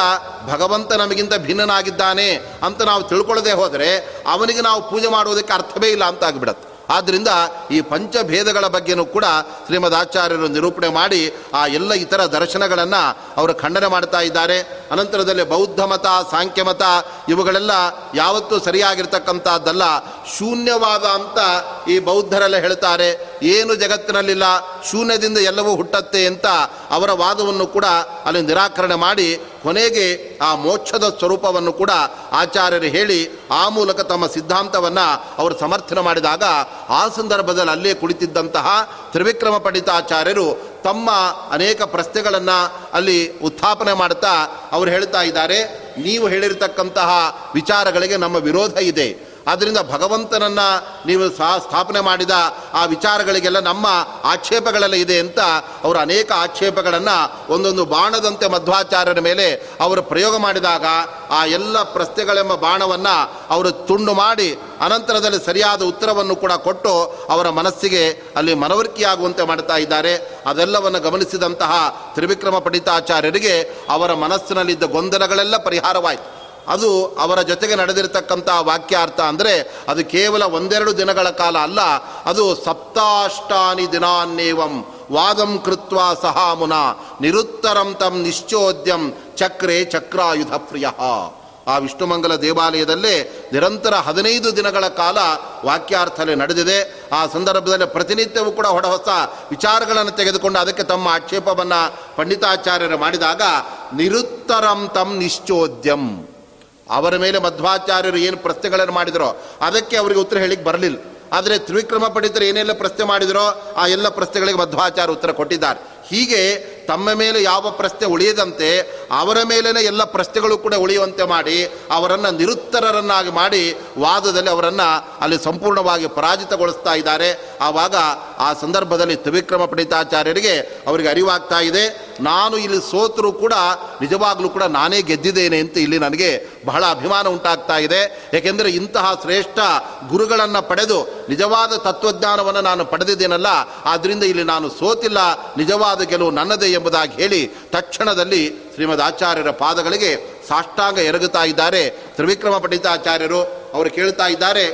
ಭಗವಂತ ನಮಗಿಂತ ಭಿನ್ನನಾಗಿದ್ದಾನೆ ಅಂತ ನಾವು ತಿಳ್ಕೊಳ್ಳದೆ ಹೋದರೆ ಅವನಿಗೆ ನಾವು ಪೂಜೆ ಮಾಡುವುದಕ್ಕೆ ಅರ್ಥವೇ ಇಲ್ಲ ಅಂತ ಆಗಿಬಿಡತ್ತೆ. ಆದ್ದರಿಂದ ಈ ಪಂಚಭೇದಗಳ ಬಗ್ಗೆನೂ ಕೂಡ ಶ್ರೀಮದ್ ಆಚಾರ್ಯರು ನಿರೂಪಣೆ ಮಾಡಿ ಆ ಎಲ್ಲ ಇತರ ದರ್ಶನಗಳನ್ನು ಅವರು ಖಂಡನೆ ಮಾಡ್ತಾ ಇದ್ದಾರೆ. ಅನಂತರದಲ್ಲಿ ಬೌದ್ಧ ಮತ ಸಾಂಖ್ಯಮತ ಇವುಗಳೆಲ್ಲ ಯಾವತ್ತೂ ಸರಿಯಾಗಿರ್ತಕ್ಕಂಥದ್ದಲ್ಲ. ಶೂನ್ಯವಾದ ಅಂತ ಈ ಬೌದ್ಧರೆಲ್ಲ ಹೇಳ್ತಾರೆ. ಏನು ಜಗತ್ತಿನಲ್ಲಿಲ್ಲ, ಶೂನ್ಯದಿಂದ ಎಲ್ಲವೂ ಹುಟ್ಟತ್ತೆ ಅಂತ ಅವರ ವಾದವನ್ನು ಕೂಡ ಅಲ್ಲಿ ನಿರಾಕರಣೆ ಮಾಡಿ ಕೊನೆಗೆ ಆ ಮೋಕ್ಷದ ಸ್ವರೂಪವನ್ನು ಕೂಡ ಆಚಾರ್ಯರು ಹೇಳಿ ಆ ಮೂಲಕ ತಮ್ಮ ಸಿದ್ಧಾಂತವನ್ನು ಅವರು ಸಮರ್ಥನೆ ಮಾಡಿದಾಗ ಆ ಸಂದರ್ಭದಲ್ಲಿ ಅಲ್ಲೇ ಕುಳಿತಿದ್ದಂತಹ ತ್ರಿವಿಕ್ರಮ ಪಂಡಿತಾಚಾರ್ಯರು ತಮ್ಮ ಅನೇಕ ಪ್ರಶ್ನೆಗಳನ್ನು ಅಲ್ಲಿ ಉತ್ಥಾಪನೆ ಮಾಡ್ತಾ ಅವರು ಹೇಳ್ತಾ ಇದ್ದಾರೆ, ನೀವು ಹೇಳಿರತಕ್ಕಂತಹ ವಿಚಾರಗಳಿಗೆ ನಮ್ಮ ವಿರೋಧ ಇದೆ. ಆದ್ದರಿಂದ ಭಗವಂತನನ್ನು ನೀವು ಸಹ ಸ್ಥಾಪನೆ ಮಾಡಿದ ಆ ವಿಚಾರಗಳಿಗೆಲ್ಲ ನಮ್ಮ ಆಕ್ಷೇಪಗಳೆಲ್ಲ ಇದೆ ಅಂತ ಅವರು ಅನೇಕ ಆಕ್ಷೇಪಗಳನ್ನು ಒಂದೊಂದು ಬಾಣದಂತೆ ಮಧ್ವಾಚಾರ್ಯರ ಮೇಲೆ ಅವರು ಪ್ರಯೋಗ ಮಾಡಿದಾಗ ಆ ಎಲ್ಲ ಪ್ರಶ್ನೆಗಳೆಂಬ ಬಾಣವನ್ನು ಅವರು ತುಂಡು ಮಾಡಿ ಅನಂತರದಲ್ಲಿ ಸರಿಯಾದ ಉತ್ತರವನ್ನು ಕೂಡ ಕೊಟ್ಟು ಅವರ ಮನಸ್ಸಿಗೆ ಅಲ್ಲಿ ಮನವರಿಕೆಯಾಗುವಂತೆ ಮಾಡ್ತಾ ಇದ್ದಾರೆ. ಅದೆಲ್ಲವನ್ನು ಗಮನಿಸಿದಂತಹ ತ್ರಿವಿಕ್ರಮ ಪಂಡಿತಾಚಾರ್ಯರಿಗೆ ಅವರ ಮನಸ್ಸಿನಲ್ಲಿದ್ದ ಗೊಂದಲಗಳೆಲ್ಲ ಪರಿಹಾರವಾಯಿತು. ಅದು ಅವರ ಜೊತೆಗೆ ನಡೆದಿರತಕ್ಕಂಥ ವಾಕ್ಯಾರ್ಥ ಅಂದರೆ ಅದು ಕೇವಲ ಒಂದೆರಡು ದಿನಗಳ ಕಾಲ ಅಲ್ಲ, ಅದು ಸಪ್ತಾಷ್ಟಾನಿ ದಿನಾನ್ನೇವಂ, ವಾದಂ ಕೃತ್ವ ಸಹಾಮುನ, ನಿರುತ್ತರಂ ತಂ ನಿಶ್ಚೋದ್ಯಂ ಚಕ್ರೆ ಚಕ್ರಾಯುಧ ಪ್ರಿಯ. ಆ ವಿಷ್ಣುಮಂಗಲ ದೇವಾಲಯದಲ್ಲೇ ನಿರಂತರ ಹದಿನೈದು ದಿನಗಳ ಕಾಲ ವಾಕ್ಯಾರ್ಥನೆ ನಡೆದಿದೆ. ಆ ಸಂದರ್ಭದಲ್ಲಿ ಪ್ರತಿನಿತ್ಯವೂ ಕೂಡ ಹೊಡ ಹೊಸ ವಿಚಾರಗಳನ್ನು ತೆಗೆದುಕೊಂಡು ಅದಕ್ಕೆ ತಮ್ಮ ಆಕ್ಷೇಪವನ್ನು ಪಂಡಿತಾಚಾರ್ಯರು ಮಾಡಿದಾಗ, ನಿರುತ್ತರಂ ತಂ ನಿಶ್ಚೋದ್ಯಂ. ಅವರ ಮೇಲೆ ಮಧ್ವಾಚಾರ್ಯರು ಏನು ಪ್ರಶ್ನೆಗಳನ್ನು ಮಾಡಿದರೋ ಅದಕ್ಕೆ ಅವರಿಗೆ ಉತ್ತರ ಹೇಳಿಕ್ಕೆ ಬರಲಿಲ್ಲ. ಆದರೆ ತ್ರಿವಿಕ್ರಮ ಪಂಡಿತರು ಏನೆಲ್ಲ ಪ್ರಶ್ನೆ ಮಾಡಿದರೋ ಆ ಎಲ್ಲ ಪ್ರಶ್ನೆಗಳಿಗೆ ಮಧ್ವಾಚಾರ್ಯ ಉತ್ತರ ಕೊಟ್ಟಿದ್ದಾರೆ. ಹೀಗೆ ತಮ್ಮ ಮೇಲೆ ಯಾವ ಪ್ರಶ್ನೆ ಉಳಿಯದಂತೆ ಅವರ ಮೇಲೇ ಎಲ್ಲ ಪ್ರಶ್ನೆಗಳು ಕೂಡ ಉಳಿಯುವಂತೆ ಮಾಡಿ ಅವರನ್ನು ನಿರುತ್ತರರನ್ನಾಗಿ ಮಾಡಿ ವಾದದಲ್ಲಿ ಅವರನ್ನು ಅಲ್ಲಿ ಸಂಪೂರ್ಣವಾಗಿ ಪರಾಜಿತಗೊಳಿಸ್ತಾ ಇದ್ದಾರೆ. ಆವಾಗ ಆ ಸಂದರ್ಭದಲ್ಲಿ ತ್ರಿವಿಕ್ರಮ ಪಂಡಿತಾಚಾರ್ಯರಿಗೆ ಅವರಿಗೆ ಅರಿವಾಗ್ತಾ ಇದೆ. ನಾನು ಇಲ್ಲಿ ಸೋತರೂ ಕೂಡ ನಿಜವಾಗಲೂ ಕೂಡ ನಾನೇ ಗೆದ್ದಿದ್ದೇನೆ ಅಂತ ಇಲ್ಲಿ ನನಗೆ ಬಹಳ ಅಭಿಮಾನ ಉಂಟಾಗ್ತಾ ಇದೆ. ಏಕೆಂದರೆ ಇಂತಹ ಶ್ರೇಷ್ಠ ಗುರುಗಳನ್ನು ಪಡೆದು ನಿಜವಾದ ತತ್ವಜ್ಞಾನವನ್ನು ನಾನು ಪಡೆದಿದ್ದೇನಲ್ಲ ಆದ್ದರಿಂದ ಇಲ್ಲಿ ನಾನು ಸೋತಿಲ್ಲ. ನಿಜವಾದ ಗೆಲುವು ನನ್ನದೇ ಎಂಬುದಾಗಿ ಹೇಳಿ ತಕ್ಷಣದಲ್ಲಿ ಶ್ರೀಮದ್ ಆಚಾರ್ಯರ ಪಾದಗಳಿಗೆ ಸಾಷ್ಟಾಂಗ ಎರಗುತ್ತಾ ಇದ್ದಾರೆ. ತ್ರಿವಿಕ್ರಮ ಪಂಡಿತಾಚಾರ್ಯರು ಅವರು ಕೇಳ್ತಾ ಇದ್ದಾರೆ,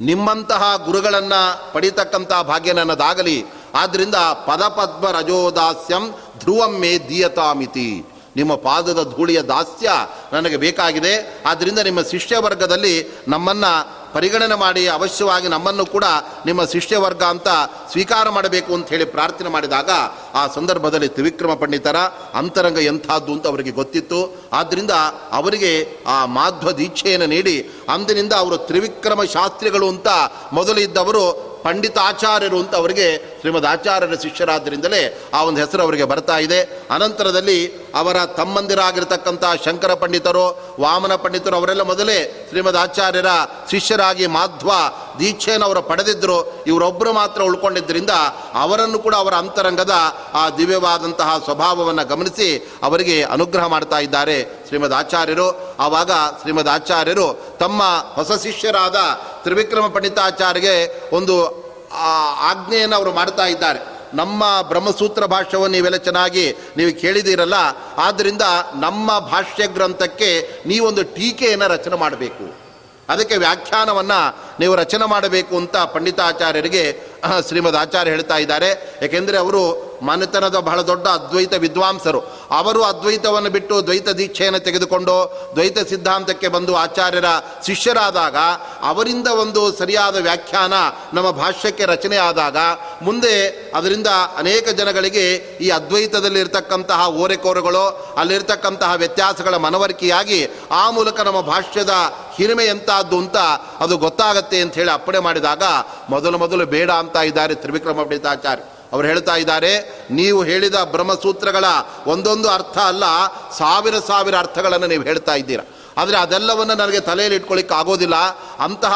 ನಿಮ್ಮಂತಹ ಗುರುಗಳನ್ನು ಪಡೀತಕ್ಕಂಥ ಭಾಗ್ಯ ನನ್ನದಾಗಲಿ. ಆದ್ದರಿಂದ ಪದಪದ್ಮ ರಜೋದಾಸ್ಯಂ ಧ್ರುವಂ ಮೇ ದೀಯತಾಮಿತಿ. ನಿಮ್ಮ ಪಾದದ ಧೂಳಿಯ ದಾಸ್ಯ ನನಗೆ ಬೇಕಾಗಿದೆ. ಆದ್ದರಿಂದ ನಿಮ್ಮ ಶಿಷ್ಯ ವರ್ಗದಲ್ಲಿ ನಮ್ಮನ್ನು ಪರಿಗಣನೆ ಮಾಡಿ ಅವಶ್ಯವಾಗಿ ನಮ್ಮನ್ನು ಕೂಡ ನಿಮ್ಮ ಶಿಷ್ಯ ವರ್ಗ ಅಂತ ಸ್ವೀಕಾರ ಮಾಡಬೇಕು ಅಂತ ಹೇಳಿ ಪ್ರಾರ್ಥನೆ ಮಾಡಿದಾಗ ಆ ಸಂದರ್ಭದಲ್ಲಿ ತ್ರಿವಿಕ್ರಮ ಪಂಡಿತರ ಅಂತರಂಗ ಎಂಥದ್ದು ಅಂತ ಅವರಿಗೆ ಗೊತ್ತಿತ್ತು. ಆದ್ದರಿಂದ ಅವರಿಗೆ ಆ ಮಾಧ್ವ ದೀಕ್ಷೆಯನ್ನು ನೀಡಿ ಅಂದಿನಿಂದ ಅವರು ತ್ರಿವಿಕ್ರಮ ಶಾಸ್ತ್ರಿಗಳು ಅಂತ ಮೊದಲಿದ್ದವರು ಪಂಡಿತಾಚಾರ್ಯರು ಅಂತ ಅವರಿಗೆ ಶ್ರೀಮದ್ ಆಚಾರ್ಯರ ಶಿಷ್ಯರಾದ್ದರಿಂದಲೇ ಆ ಒಂದು ಹೆಸರು ಅವರಿಗೆ ಬರ್ತಾ ಇದೆ. ಅನಂತರದಲ್ಲಿ ಅವರ ತಮ್ಮಂದಿರಾಗಿರ್ತಕ್ಕಂಥ ಶಂಕರ ಪಂಡಿತರು, ವಾಮನ ಪಂಡಿತರು, ಅವರೆಲ್ಲ ಮೊದಲೇ ಶ್ರೀಮದ್ ಆಚಾರ್ಯರ ಶಿಷ್ಯರಾಗಿ ಮಾಧ್ವ ದೀಕ್ಷೆಯನ್ನು ಅವರು ಪಡೆದಿದ್ದರು ಇವರೊಬ್ಬರು ಮಾತ್ರ ಉಳ್ಕೊಂಡಿದ್ದರಿಂದ ಅವರನ್ನು ಕೂಡ ಅವರ ಅಂತರಂಗದ ಆ ದಿವ್ಯವಾದಂತಹ ಸ್ವಭಾವವನ್ನು ಗಮನಿಸಿ ಅವರಿಗೆ ಅನುಗ್ರಹ ಮಾಡ್ತಾ ಇದ್ದಾರೆ ಶ್ರೀಮದ್ ಆಚಾರ್ಯರು. ಆವಾಗ ಶ್ರೀಮದ್ ಆಚಾರ್ಯರು ತಮ್ಮ ಹೊಸ ಶಿಷ್ಯರಾದ ತ್ರಿವಿಕ್ರಮ ಪಂಡಿತಾಚಾರ್ಯಗೆ ಒಂದು ಆಜ್ಞೆಯನ್ನು ಅವರು ಮಾಡ್ತಾ ಇದ್ದಾರೆ. ನಮ್ಮ ಬ್ರಹ್ಮಸೂತ್ರ ಭಾಷ್ಯವನ್ನು ನೀವೆಲ್ಲ ಚೆನ್ನಾಗಿ ನೀವು ಕೇಳಿದಿರಲ್ಲ ಆದ್ದರಿಂದ ನಮ್ಮ ಭಾಷ್ಯ ಗ್ರಂಥಕ್ಕೆ ನೀವೊಂದು ಟೀಕೆಯನ್ನು ರಚನೆ ಮಾಡಬೇಕು. ಅದಕ್ಕೆ ವ್ಯಾಖ್ಯಾನವನ್ನು ನೀವು ರಚನೆ ಮಾಡಬೇಕು ಅಂತ ಪಂಡಿತಾಚಾರ್ಯರಿಗೆ ಶ್ರೀಮದ್ ಆಚಾರ್ಯ ಹೇಳ್ತಾ ಇದ್ದಾರೆ. ಏಕೆಂದರೆ ಅವರು ಮನೆತನದ ಬಹಳ ದೊಡ್ಡ ಅದ್ವೈತ ವಿದ್ವಾಂಸರು. ಅವರು ಅದ್ವೈತವನ್ನು ಬಿಟ್ಟು ದ್ವೈತ ದೀಕ್ಷೆಯನ್ನು ತೆಗೆದುಕೊಂಡು ದ್ವೈತ ಸಿದ್ಧಾಂತಕ್ಕೆ ಬಂದು ಆಚಾರ್ಯರ ಶಿಷ್ಯರಾದಾಗ, ಅವರಿಂದ ಒಂದು ಸರಿಯಾದ ವ್ಯಾಖ್ಯಾನ ನಮ್ಮ ಭಾಷ್ಯಕ್ಕೆ ರಚನೆ ಆದಾಗ, ಮುಂದೆ ಅದರಿಂದ ಅನೇಕ ಜನಗಳಿಗೆ ಈ ಅದ್ವೈತದಲ್ಲಿರ್ತಕ್ಕಂತಹ ಓರೆಕೋರೆಗಳು, ಅಲ್ಲಿರ್ತಕ್ಕಂತಹ ವ್ಯತ್ಯಾಸಗಳ ಮನವರಿಕೆಯಾಗಿ ಆ ಮೂಲಕ ನಮ್ಮ ಭಾಷ್ಯದ ಹಿರಿಮೆ ಅಂತ ಅದು ಗೊತ್ತಾಗತ್ತೆ ಅಂತ ಹೇಳಿ ಅಪ್ಪಣೆ ಮಾಡಿದಾಗ ಮೊದಲು ಮೊದಲು ಬೇಡ ಅಂತ ಇದ್ದಾರೆ ತ್ರಿವಿಕ್ರಮ ಪಂಡಿತಾಚಾರ್ಯ ಅವರು ಹೇಳ್ತಾ ಇದ್ದಾರೆ, ನೀವು ಹೇಳಿದ ಬ್ರಹ್ಮಸೂತ್ರಗಳ ಒಂದೊಂದು ಅರ್ಥ ಅಲ್ಲ, ಸಾವಿರ ಸಾವಿರ ಅರ್ಥಗಳನ್ನು ನೀವು ಹೇಳ್ತಾ ಇದ್ದೀರಾ. ಆದರೆ ಅದೆಲ್ಲವನ್ನು ನನಗೆ ತಲೆಯಲ್ಲಿ ಇಟ್ಕೊಳ್ಳಿಕ್ಕೆ ಆಗೋದಿಲ್ಲ. ಅಂತಹ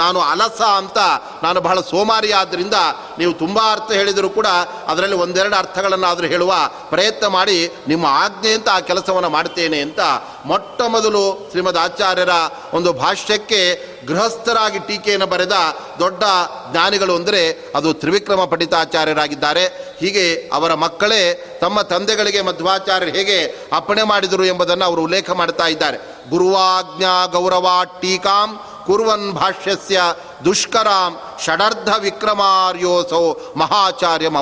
ನಾನು ಅಲಸ ಅಂತ ನಾನು ಬಹಳ ಸೋಮಾರಿ ಆದ್ದರಿಂದ ನೀವು ತುಂಬ ಅರ್ಥ ಹೇಳಿದರೂ ಕೂಡ ಅದರಲ್ಲಿ ಒಂದೆರಡು ಅರ್ಥಗಳನ್ನು ಆದರೂ ಹೇಳುವ ಪ್ರಯತ್ನ ಮಾಡಿ ನಿಮ್ಮ ಆಜ್ಞೆ ಅಂತ ಆ ಕೆಲಸವನ್ನು ಮಾಡ್ತೇನೆ ಅಂತ ಮೊಟ್ಟ ಮೊದಲು ಶ್ರೀಮದ್ ಆಚಾರ್ಯರ ಒಂದು ಭಾಷ್ಯಕ್ಕೆ ಗೃಹಸ್ಥರಾಗಿ ಟೀಕೆಯನ್ನು ಬರೆದ ದೊಡ್ಡ ಜ್ಞಾನಿಗಳು ಅಂದರೆ ಅದು ತ್ರಿವಿಕ್ರಮ ಪಂಡಿತಾಚಾರ್ಯರಾಗಿದ್ದಾರೆ. ಹೀಗೆ ಅವರ ಮಕ್ಕಳೇ ತಮ್ಮ ತಂದೆಗಳಿಗೆ ಮಧ್ವಾಚಾರ್ಯರು ಹೇಗೆ ಅಪ್ಪಣೆ ಮಾಡಿದರು ಎಂಬುದನ್ನು ಅವರು ಉಲ್ಲೇಖ ಮಾಡ್ತಾ ಇದ್ದಾರೆ. ಗುರುವಾಜ್ಞಾ ಗೌರವ ಟೀಕಾಂ ಕುರುವನ್ ಭಾಷ್ಯಸ್ಯ ದುಷ್ಕರಾಂ ಷಡರ್ಧ ವಿಕ್ರಮಾರ್ಯೋಸೌ ಮಹಾಚಾರ್ಯಂ